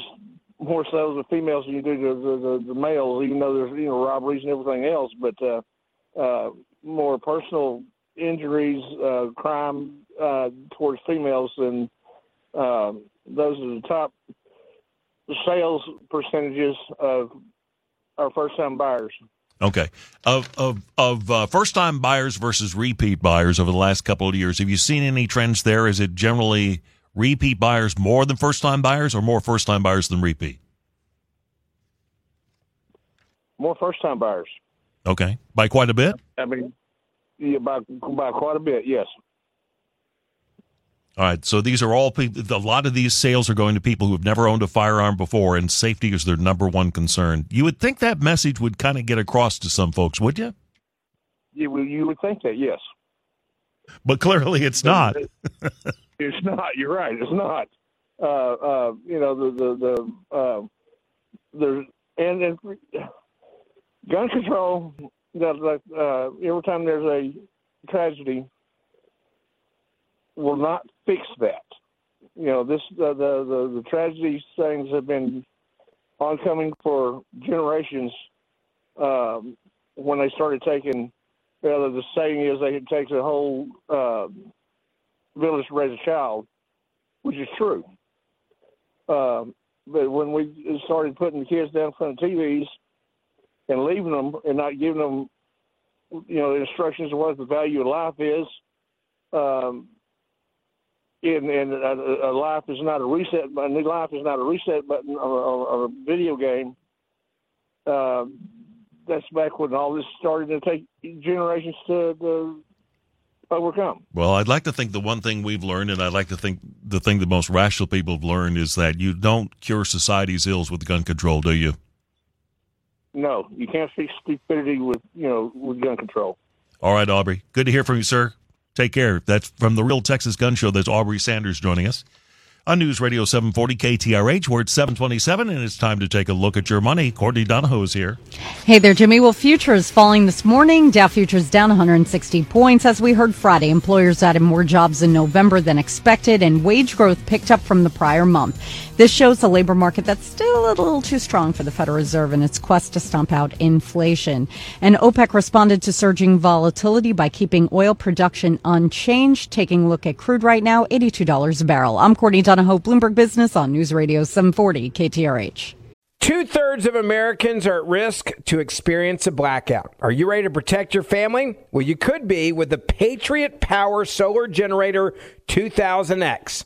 more so with females than you do to the, the, the males, even though there's you know robberies and everything else. But uh, uh, more personal injuries, uh, crime uh, towards females, and um those are the top sales percentages of our first time buyers. Okay. Of of of uh, first time buyers versus repeat buyers over the last couple of years, have you seen any trends there? Is it generally repeat buyers more than first time buyers, or more first time buyers than repeat? More first time buyers. Okay, by quite a bit. I mean, yeah, by by quite a bit. Yes. All right. So these are all people. A lot of these sales are going to people who have never owned a firearm before, and safety is their number one concern. You would think that message would kind of get across to some folks, would you? You would you would think that yes. But clearly, it's not. It's not. You're right. It's not. Uh, uh, you know the the the uh, there's and, and gun control. That that uh, every time there's a tragedy, will not fix that. You know this the the the, the tragedy things have been oncoming for generations. Um, when they started taking, know, the saying is they it takes a whole uh, village to raise a child, which is true. Um, but when we started putting the kids down in front of TVs and leaving them and not giving them, you know, instructions of what the value of life is, um, and, and a, a life is not a reset, a new life is not a reset button on a, video game. Um, that's back when all this started to take generations to, to overcome. Well, I'd like to think the one thing we've learned, and I'd like to think the thing the most rational people have learned, is that you don't cure society's ills with gun control, do you? No, you can't fix stupidity with you know with gun control. All right, Aubrey. Good to hear from you, sir. Take care. That's from the Real Texas Gun Show. That's Aubrey Sanders joining us on News Radio 740 KTRH. We're at 727, and it's time to take a look at your money. Courtney Donohoe is here. Hey there, Jimmy. Well, futures falling this morning. Dow futures down 160 points. As we heard Friday, employers added more jobs in November than expected, and wage growth picked up from the prior month. This shows a labor market that's still a little too strong for the Federal Reserve in its quest to stomp out inflation. And OPEC responded to surging volatility by keeping oil production unchanged. Taking a look at crude right now, $82 a barrel. I'm Courtney Donohoe, Bloomberg Business on News Radio 740 KTRH. Two thirds of Americans are at risk to experience a blackout. Are you ready to protect your family? Well, you could be with the Patriot Power Solar Generator 2000X.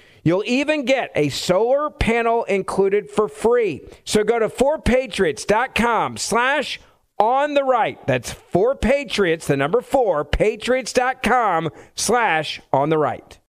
You'll even get a solar panel included for free. So go to 4patriots.com slash on the right. That's 4patriots, the number 4, patriots.com slash on the right.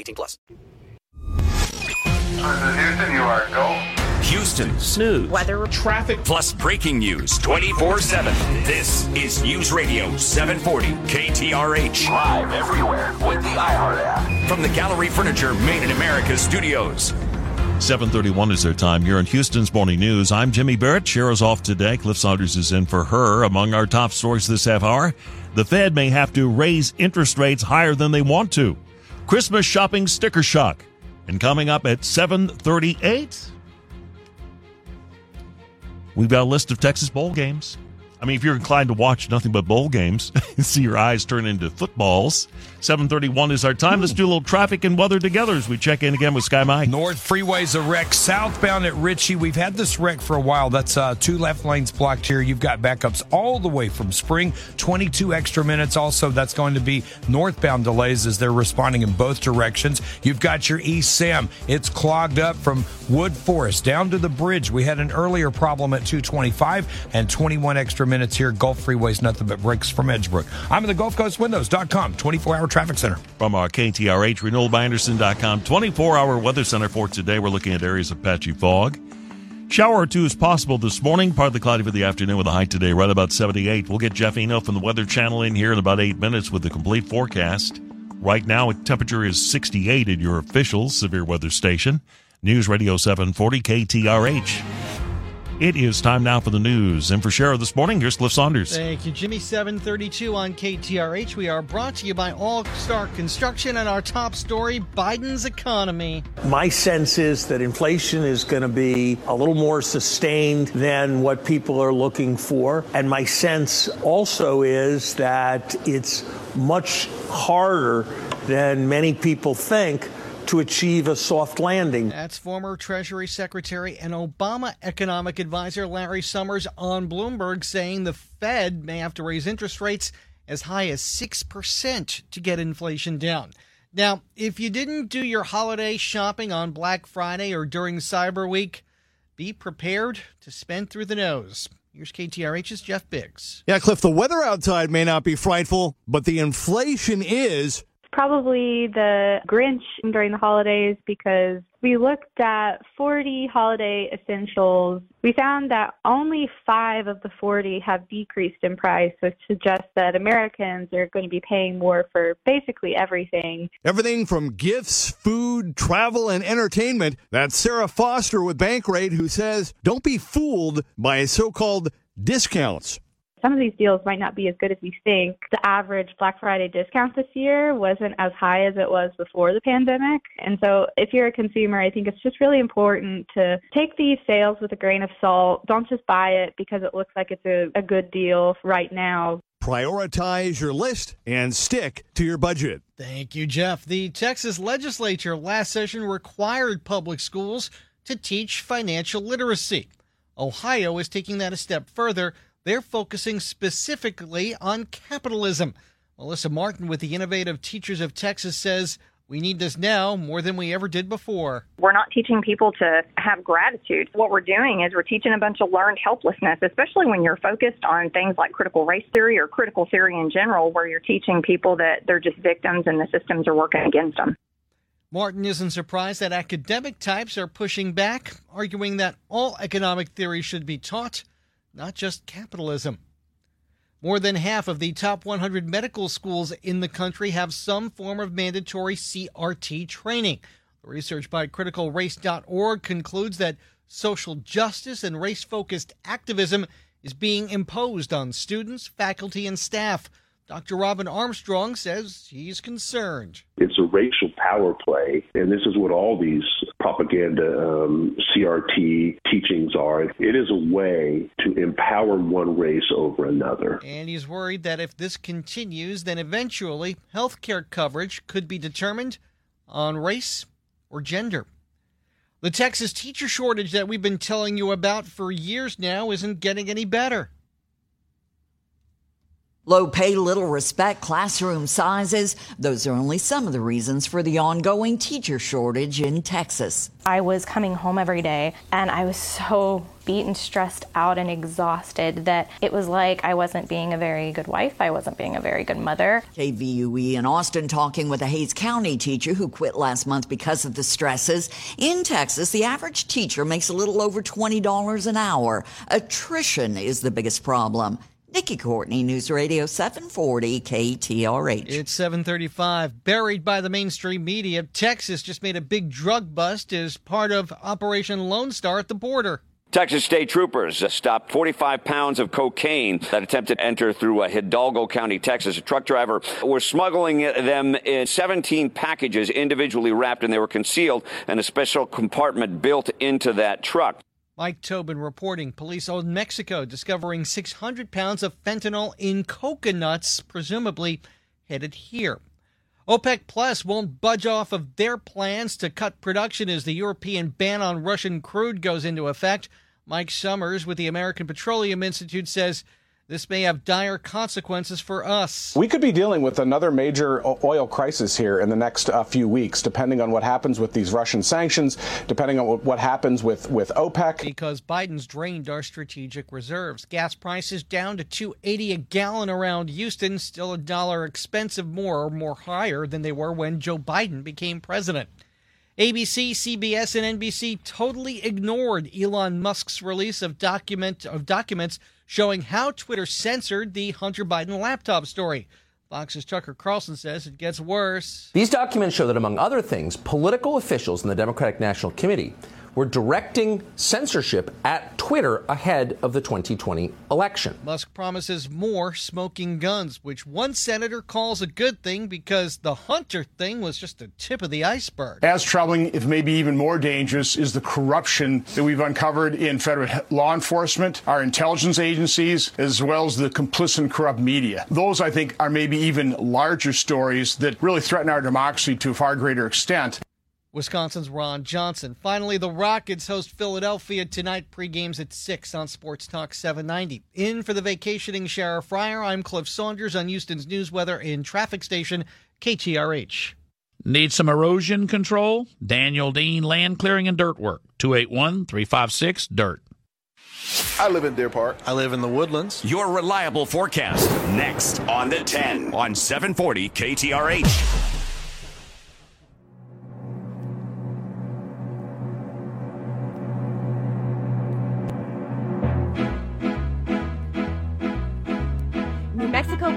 18 plus. Houston, you are go. Houston snooze, weather, traffic, plus breaking news 24 7. This is News Radio 740 KTRH. Live everywhere with the iHeart app. From the Gallery Furniture Made in America studios. 731 is their time here in Houston's Morning News. I'm Jimmy Barrett. Shara's off today. Cliff Saunders is in for her. Among our top stories this half hour, the Fed may have to raise interest rates higher than they want to. Christmas shopping sticker shock. And coming up at 738, we've got a list of Texas bowl games. I mean, if you're inclined to watch nothing but bowl games and see your eyes turn into footballs, 731 is our time. Let's do a little traffic and weather together as we check in again with Sky Mike. North Freeway's a wreck. Southbound at Ritchie, we've had this wreck for a while. That's uh, two left lanes blocked here. You've got backups all the way from Spring, 22 extra minutes. Also, that's going to be northbound delays as they're responding in both directions. You've got your East Sam. It's clogged up from Wood Forest down to the bridge. We had an earlier problem at 225 and 21 extra minutes here. Gulf Freeway's nothing but breaks from Edgebrook. I'm in the Gulf Coast Windows.com, 24 hour traffic center. From uh, our KTRH, RenewalByAndersen.com, 24 hour weather center for today. We're looking at areas of patchy fog. Shower or two is possible this morning, partly cloudy for the afternoon with a high today right about 78. We'll get Jeff Eno from the Weather Channel in here in about eight minutes with the complete forecast. Right now, temperature is 68 at your official severe weather station. News Radio 740 KTRH. It is time now for the news. And for Shara this morning, here's Cliff Saunders. Thank you, Jimmy. 732 on KTRH. We are brought to you by All Star Construction and our top story Biden's economy. My sense is that inflation is going to be a little more sustained than what people are looking for. And my sense also is that it's much harder than many people think to achieve a soft landing. That's former Treasury Secretary and Obama economic advisor Larry Summers on Bloomberg saying the Fed may have to raise interest rates as high as 6% to get inflation down. Now, if you didn't do your holiday shopping on Black Friday or during Cyber Week, be prepared to spend through the nose. Here's KTRH's Jeff Biggs. Yeah, Cliff, the weather outside may not be frightful, but the inflation is probably the Grinch during the holidays because we looked at 40 holiday essentials. We found that only five of the 40 have decreased in price, which suggests that Americans are going to be paying more for basically everything. Everything from gifts, food, travel, and entertainment. That's Sarah Foster with Bankrate who says don't be fooled by so called discounts some of these deals might not be as good as we think. The average Black Friday discount this year wasn't as high as it was before the pandemic. And so if you're a consumer, I think it's just really important to take these sales with a grain of salt. Don't just buy it because it looks like it's a, a good deal right now. Prioritize your list and stick to your budget. Thank you, Jeff. The Texas legislature last session required public schools to teach financial literacy. Ohio is taking that a step further they're focusing specifically on capitalism. Melissa Martin with the Innovative Teachers of Texas says we need this now more than we ever did before. We're not teaching people to have gratitude. What we're doing is we're teaching a bunch of learned helplessness, especially when you're focused on things like critical race theory or critical theory in general, where you're teaching people that they're just victims and the systems are working against them. Martin isn't surprised that academic types are pushing back, arguing that all economic theory should be taught, not just capitalism. More than half of the top 100 medical schools in the country have some form of mandatory CRT training. Research by criticalrace.org concludes that social justice and race focused activism is being imposed on students, faculty, and staff. Dr. Robin Armstrong says he's concerned. It's a racial power play, and this is what all these propaganda um, CRT teachings are. It is a way to empower one race over another. And he's worried that if this continues, then eventually health care coverage could be determined on race or gender. The Texas teacher shortage that we've been telling you about for years now isn't getting any better. Low pay, little respect, classroom sizes, those are only some of the reasons for the ongoing teacher shortage in Texas. I was coming home every day and I was so beaten, stressed out, and exhausted that it was like I wasn't being a very good wife. I wasn't being a very good mother. KVUE in Austin talking with a Hays County teacher who quit last month because of the stresses. In Texas, the average teacher makes a little over $20 an hour. Attrition is the biggest problem. Nikki Courtney, News Radio 740 KTRH. It's 735. Buried by the mainstream media, Texas just made a big drug bust as part of Operation Lone Star at the border. Texas state troopers stopped 45 pounds of cocaine that attempted to enter through uh, Hidalgo County, Texas. A truck driver was smuggling them in 17 packages individually wrapped, and they were concealed in a special compartment built into that truck. Mike Tobin reporting police in Mexico discovering 600 pounds of fentanyl in coconuts, presumably headed here. OPEC Plus won't budge off of their plans to cut production as the European ban on Russian crude goes into effect. Mike Sommers with the American Petroleum Institute says this may have dire consequences for us. We could be dealing with another major oil crisis here in the next uh, few weeks, depending on what happens with these Russian sanctions, depending on what happens with, with OPEC. Because Biden's drained our strategic reserves. Gas prices down to 280 a gallon around Houston, still a dollar expensive more or more higher than they were when Joe Biden became president. ABC, CBS, and NBC totally ignored Elon Musk's release of document of documents showing how Twitter censored the Hunter Biden laptop story. Fox's Tucker Carlson says it gets worse. These documents show that, among other things, political officials in the Democratic National Committee were directing censorship at Twitter ahead of the 2020 election. Musk promises more smoking guns, which one senator calls a good thing because the Hunter thing was just the tip of the iceberg. As troubling, if maybe even more dangerous, is the corruption that we've uncovered in federal law enforcement, our intelligence agencies, as well as the complicit and corrupt media. Those, I think, are maybe even larger stories that really threaten our democracy to a far greater extent. Wisconsin's Ron Johnson. Finally, the Rockets host Philadelphia tonight. Pre-games at 6 on Sports Talk 790. In for the vacationing Shara Fryer, I'm Cliff Saunders on Houston's News Weather and Traffic Station, KTRH. Need some erosion control? Daniel Dean Land Clearing and Dirt Work. 281 356 DIRT. I live in Deer Park. I live in the Woodlands. Your reliable forecast next on the 10 on 740 KTRH.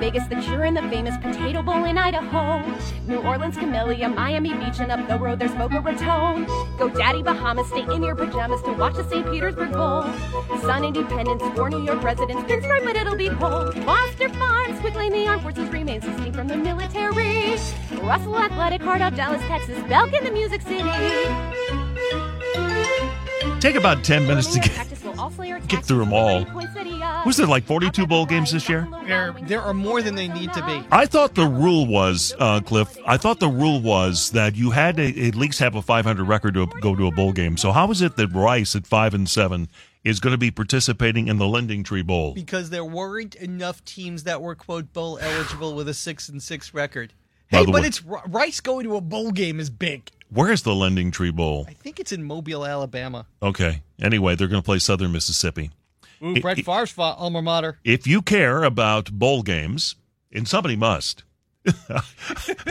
Vegas, the Cure, and the famous Potato Bowl in Idaho. New Orleans, Camellia, Miami Beach, and up the road there's Boca Raton. Go Daddy Bahamas, stay in your pajamas to watch the St. Petersburg Bowl. Sun Independence, for New York residents, pinstripe, but it'll be cold. Foster Farms, quickly the armed forces remains distinct from the military. Russell Athletic, Heart of Dallas, Texas, Belk in the Music City. Take about 10 minutes to get, get through them all. Was there like 42 bowl games this year? There, there are more than they need to be. I thought the rule was, uh, Cliff, I thought the rule was that you had to at least have a 500 record to go to a bowl game. So how is it that Rice at 5 and 7 is going to be participating in the Lending Tree Bowl? Because there weren't enough teams that were, quote, bowl eligible with a 6 and 6 record. Hey, but way, it's Rice going to a bowl game is big. Where's the Lending Tree Bowl? I think it's in Mobile, Alabama. Okay. Anyway, they're going to play Southern Mississippi. Ooh, Brett Favre's alma mater. If you care about bowl games, and somebody must,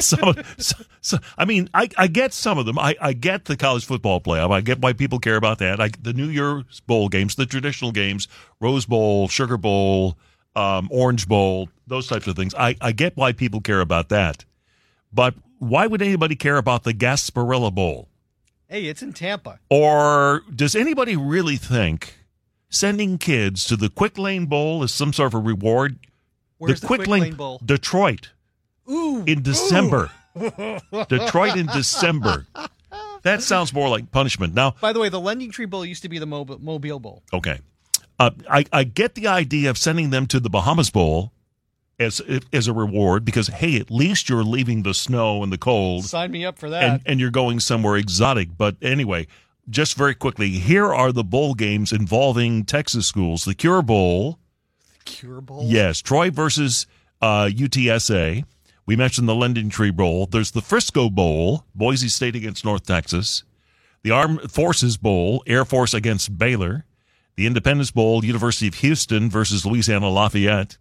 some, some, some, I mean, I, I get some of them. I, I get the college football playoff. I get why people care about that. I, the New Year's Bowl games, the traditional games, Rose Bowl, Sugar Bowl, um, Orange Bowl, those types of things. I, I get why people care about that. But why would anybody care about the Gasparilla Bowl? Hey, it's in Tampa. Or does anybody really think sending kids to the Quick Lane Bowl is some sort of a reward? Where's the, Quick, Lane, Bowl? Detroit. Ooh. In December. Ooh. Detroit in December. That sounds more like punishment. Now, by the way, the Lending Tree Bowl used to be the Mobile, Mobile Bowl. Okay. Uh, I, I get the idea of sending them to the Bahamas Bowl as as a reward because hey, at least you're leaving the snow and the cold. Sign me up for that. And, and you're going somewhere exotic. But anyway, just very quickly, here are the bowl games involving Texas schools: the Cure Bowl. The Cure Bowl. Yes, Troy versus uh, UTSA. We mentioned the Lending Tree Bowl. There's the Frisco Bowl, Boise State against North Texas. The Armed Forces Bowl, Air Force against Baylor. The Independence Bowl, University of Houston versus Louisiana Lafayette.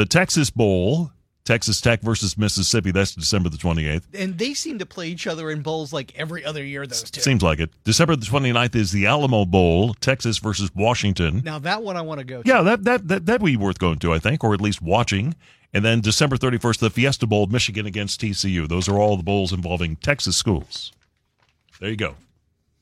The Texas Bowl, Texas Tech versus Mississippi. That's December the 28th. And they seem to play each other in bowls like every other year, those two. Seems like it. December the 29th is the Alamo Bowl, Texas versus Washington. Now, that one I want to go to. Yeah, that, that, that, that'd be worth going to, I think, or at least watching. And then December 31st, the Fiesta Bowl, Michigan against TCU. Those are all the bowls involving Texas schools. There you go.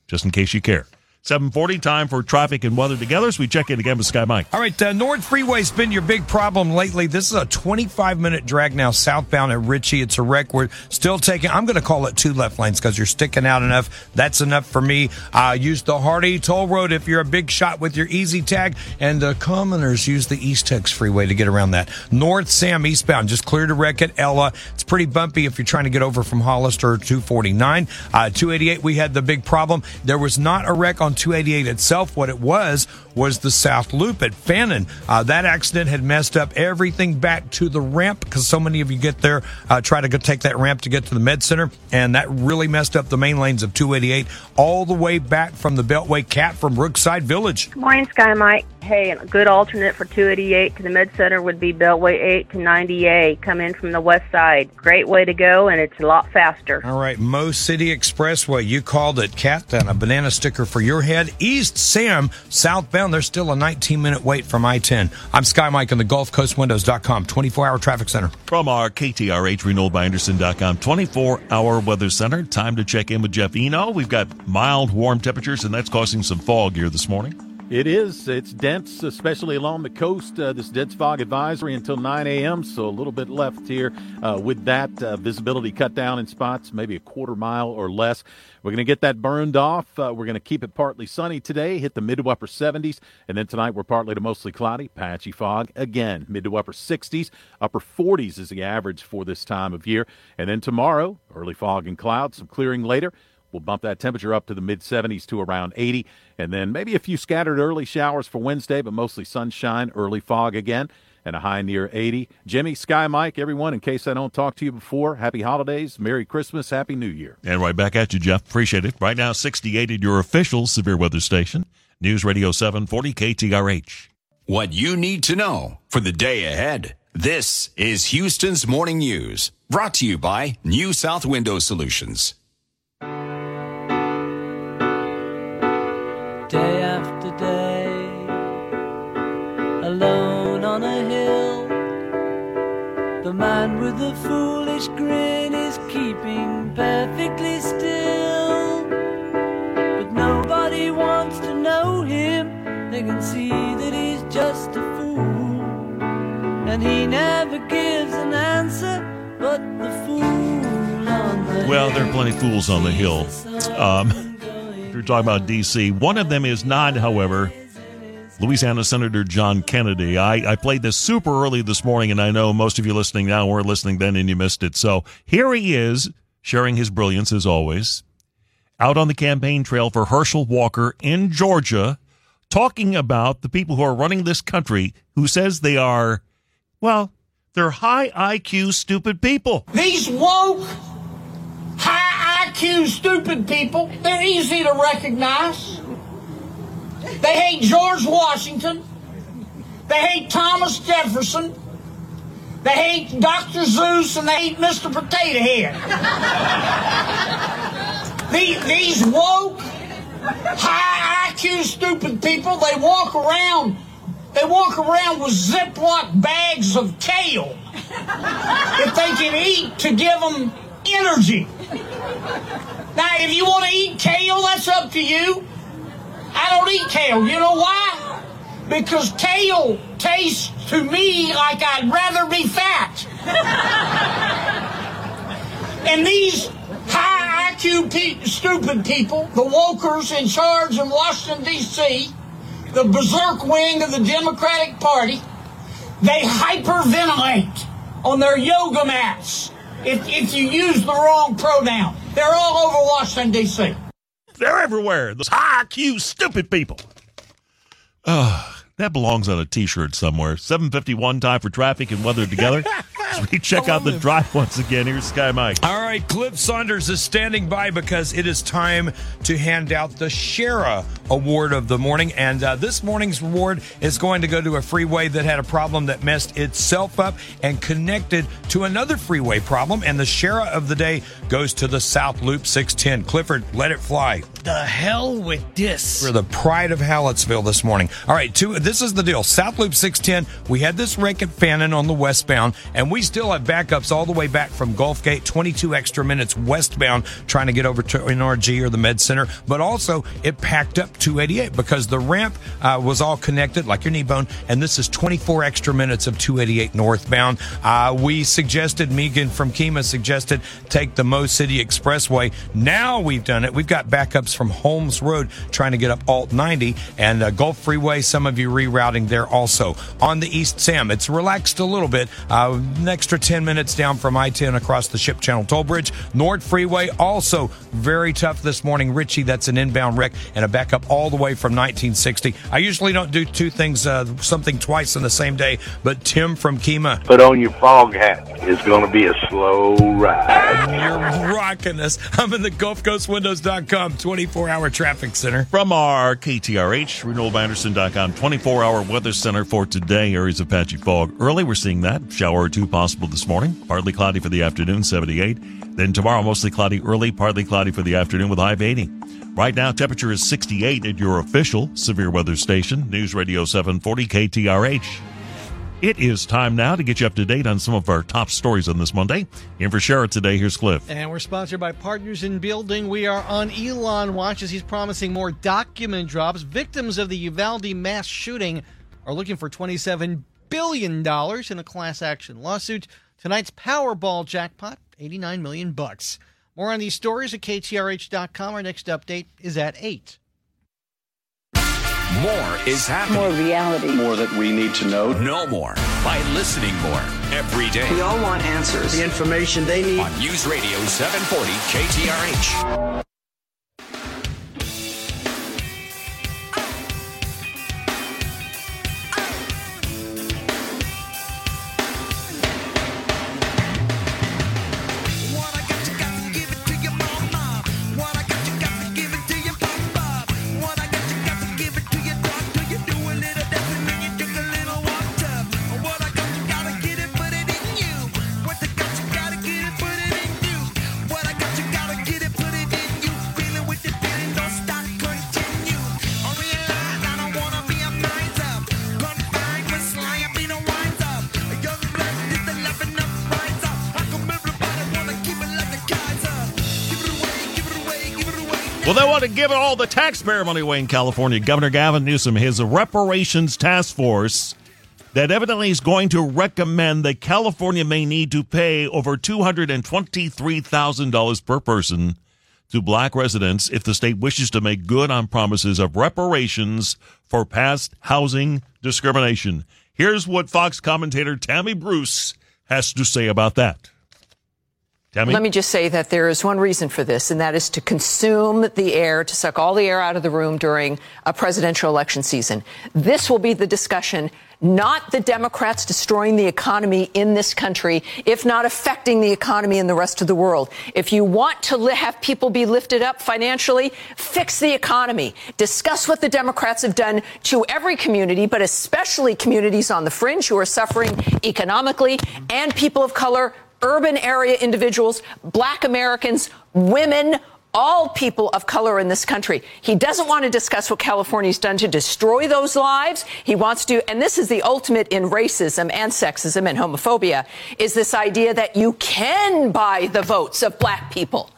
Just in case you care. 740 time for traffic and weather together. So we check in again with Sky Mike. All right, uh, North Freeway's been your big problem lately. This is a 25 minute drag now southbound at Richey. It's a wreck. We're still taking, I'm going to call it two left lanes because you're sticking out enough. That's enough for me. Uh, use the Hardy Toll Road if you're a big shot with your easy tag. And uh, commoners use the Eastex Freeway to get around that. North Sam eastbound, just cleared a wreck at Ella. It's pretty bumpy if you're trying to get over from Hollister 249. Uh, 288, we had the big problem. There was not a wreck on 288 itself. What it was was the South Loop at Fannin. Uh, that accident had messed up everything back to the ramp because so many of you get there, uh, try to go take that ramp to get to the Med Center, and that really messed up the main lanes of 288 all the way back from the Beltway Cat from Brookside Village. Good morning, Sky Mike. Hey, a good alternate for 288 to the Med Center would be Beltway 8 to 90A. Come in from the west side. Great way to go, and it's a lot faster. All right, Mo City Expressway. You called it cat and a banana sticker for your head. East Sam, southbound. There's still a 19 minute wait from I 10. I'm Sky Mike on the Gulf Coast Windows.com, 24 hour traffic center. From our KTRH Renewal by Andersen.com 24 hour weather center. Time to check in with Jeff Eno. We've got mild, warm temperatures, and that's causing some fog here this morning. It is. It's dense, especially along the coast. Uh, this dense fog advisory until 9 a.m., so a little bit left here. Uh, with that, uh, visibility cut down in spots, maybe a quarter mile or less. We're going to get that burned off. Uh, we're going to keep it partly sunny today, hit the mid to upper 70s. And then tonight, we're partly to mostly cloudy, patchy fog. Again, mid to upper 60s, upper 40s is the average for this time of year. And then tomorrow, early fog and clouds, some clearing later. We'll bump that temperature up to the mid 70s to around 80. And then maybe a few scattered early showers for Wednesday, but mostly sunshine, early fog again, and a high near 80. Jimmy, Sky Mike, everyone, in case I don't talk to you before, happy holidays, Merry Christmas, Happy New Year. And right back at you, Jeff. Appreciate it. Right now, 68 at your official severe weather station, News Radio 740 KTRH. What you need to know for the day ahead. This is Houston's Morning News, brought to you by New South Window Solutions. Day after day, alone on a hill. The man with the foolish grin is keeping perfectly still. But nobody wants to know him, they can see that he's just a fool. And he never gives an answer, but the fool on the Well, there are plenty of fools on the hill. Um, you're talking about D.C. One of them is not, however, Louisiana Senator John Kennedy. I, I played this super early this morning, and I know most of you listening now weren't listening then and you missed it. So here he is, sharing his brilliance as always, out on the campaign trail for Herschel Walker in Georgia, talking about the people who are running this country who says they are, well, they're high IQ, stupid people. These woke, high IQ, stupid people, they're easy to recognize. They hate George Washington. They hate Thomas Jefferson. They hate Dr. Seuss and they hate Mr. Potato Head. these, these woke, high IQ, stupid people, they walk around, they walk around with Ziploc bags of kale if they can eat to give them energy. Now, if you want to eat kale, that's up to you. I don't eat kale. You know why? Because kale tastes to me like I'd rather be fat. and these high IQ pe- stupid people, the wokers in charge in Washington, D.C., the berserk wing of the Democratic Party, they hyperventilate on their yoga mats if, if you use the wrong pronoun. They're all over Washington, D.C. They're everywhere. Those high IQ stupid people. Oh, that belongs on a T-shirt somewhere. 751 time for traffic and weather together. As we check out the drive once again. Here's Sky Mike. All right, Cliff Saunders is standing by because it is time to hand out the Shara Award of the morning. And uh, this morning's reward is going to go to a freeway that had a problem that messed itself up and connected to another freeway problem. And the Shara of the day goes to the South Loop 610. Clifford, let it fly. The hell with this. We're the pride of Hallettsville this morning. All right, two, this is the deal. South Loop 610, we had this wreck at Fannin on the westbound, and we still have backups all the way back from Gulf Gate, 22 extra minutes westbound, trying to get over to NRG or the Med Center. But also, it packed up 288 because the ramp uh, was all connected, like your knee bone, and this is 24 extra minutes of 288 northbound. Uh, we suggested, Megan from Kemah suggested, take the Mo City Expressway. Now we've done it. We've got backups from Holmes Road trying to get up Alt 90 and uh, Gulf Freeway. Some of you rerouting there also. On the East Sam, it's relaxed a little bit. Uh, extra 10 minutes down from I 10 across the Ship Channel Toll Bridge. Nord Freeway also very tough this morning. Richey, that's an inbound wreck and a backup all the way from 1960. I usually don't do two things, uh, something twice in the same day, but Tim from Kemah. Put on your fog hat. It's going to be a slow ride. You're rocking us. I'm in the GulfCoastWindows.com 24 hour traffic center. From our KTRH, RenewalByAndersen.com 24 hour weather center for today. Areas of patchy fog. Early, we're seeing that. Shower or two possible this morning. Partly cloudy for the afternoon, 78. Then tomorrow, mostly cloudy early, partly cloudy for the afternoon with high of 80. Right now, temperature is 68 at your official severe weather station, News Radio 740 KTRH. It is time now to get you up to date on some of our top stories on this Monday. In for Shara today, here's Cliff. And we're sponsored by Partners in Building. We are on Elon Watch as he's promising more document drops. Victims of the Uvalde mass shooting are looking for $27 billion dollars in a class action lawsuit. Tonight's Powerball jackpot, 89 million bucks. More on these stories at KTRH.com. Our next update is at 8. More is happening. More reality. More that we need to know. Know more by listening more every day. We all want answers. The information they need. On News Radio 740 KTRH. Give all the taxpayer money away in California. Governor Gavin Newsom his reparations task force that evidently is going to recommend that California may need to pay over $223,000 per person to black residents if the state wishes to make good on promises of reparations for past housing discrimination. Here's what Fox commentator Tammy Bruce has to say about that. Let me just say that there is one reason for this, and that is to consume the air, to suck all the air out of the room during a presidential election season. This will be the discussion, not the Democrats destroying the economy in this country, if not affecting the economy in the rest of the world. If you want to li- have people be lifted up financially, fix the economy. Discuss what the Democrats have done to every community, but especially communities on the fringe who are suffering economically and people of color urban area individuals, black Americans, women, all people of color in this country. He doesn't want to discuss what California's done to destroy those lives. He wants to, and this is the ultimate in racism and sexism and homophobia, is this idea that you can buy the votes of black people.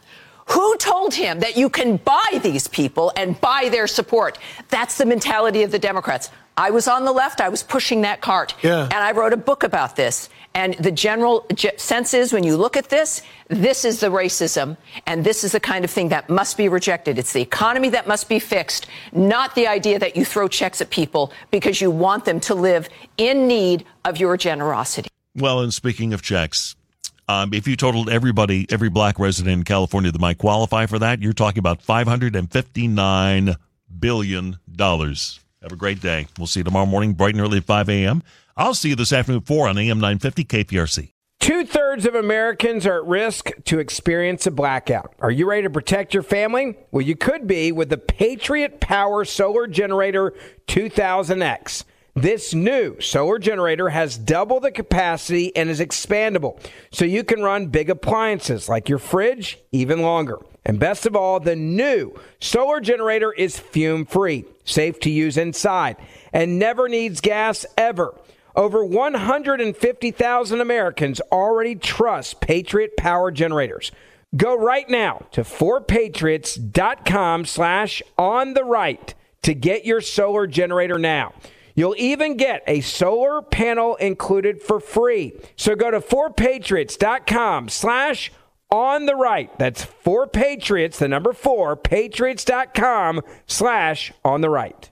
Who told him that you can buy these people and buy their support? That's the mentality of the Democrats. I was on the left. I was pushing that cart. Yeah. And I wrote a book about this. And the general sense is when you look at this, this is the racism, and this is the kind of thing that must be rejected. It's the economy that must be fixed, not the idea that you throw checks at people because you want them to live in need of your generosity. Well, and speaking of checks, um, if you totaled everybody, every black resident in California that might qualify for that, you're talking about $559 billion. Have a great day. We'll see you tomorrow morning, bright and early at 5 a.m. I'll see you this afternoon at 4 on AM 950 KPRC. Two thirds of Americans are at risk to experience a blackout. Are you ready to protect your family? Well, you could be with the Patriot Power Solar Generator 2000X. This new solar generator has double the capacity and is expandable, so you can run big appliances like your fridge even longer. And best of all, the new solar generator is fume free, safe to use inside, and never needs gas ever. Over 150,000 Americans already trust Patriot Power Generators. Go right now to 4patriots.com slash on the right to get your solar generator now. You'll even get a solar panel included for free. So go to 4patriots.com slash on the right. That's for Patriots, the number 4, patriots.com slash on the right.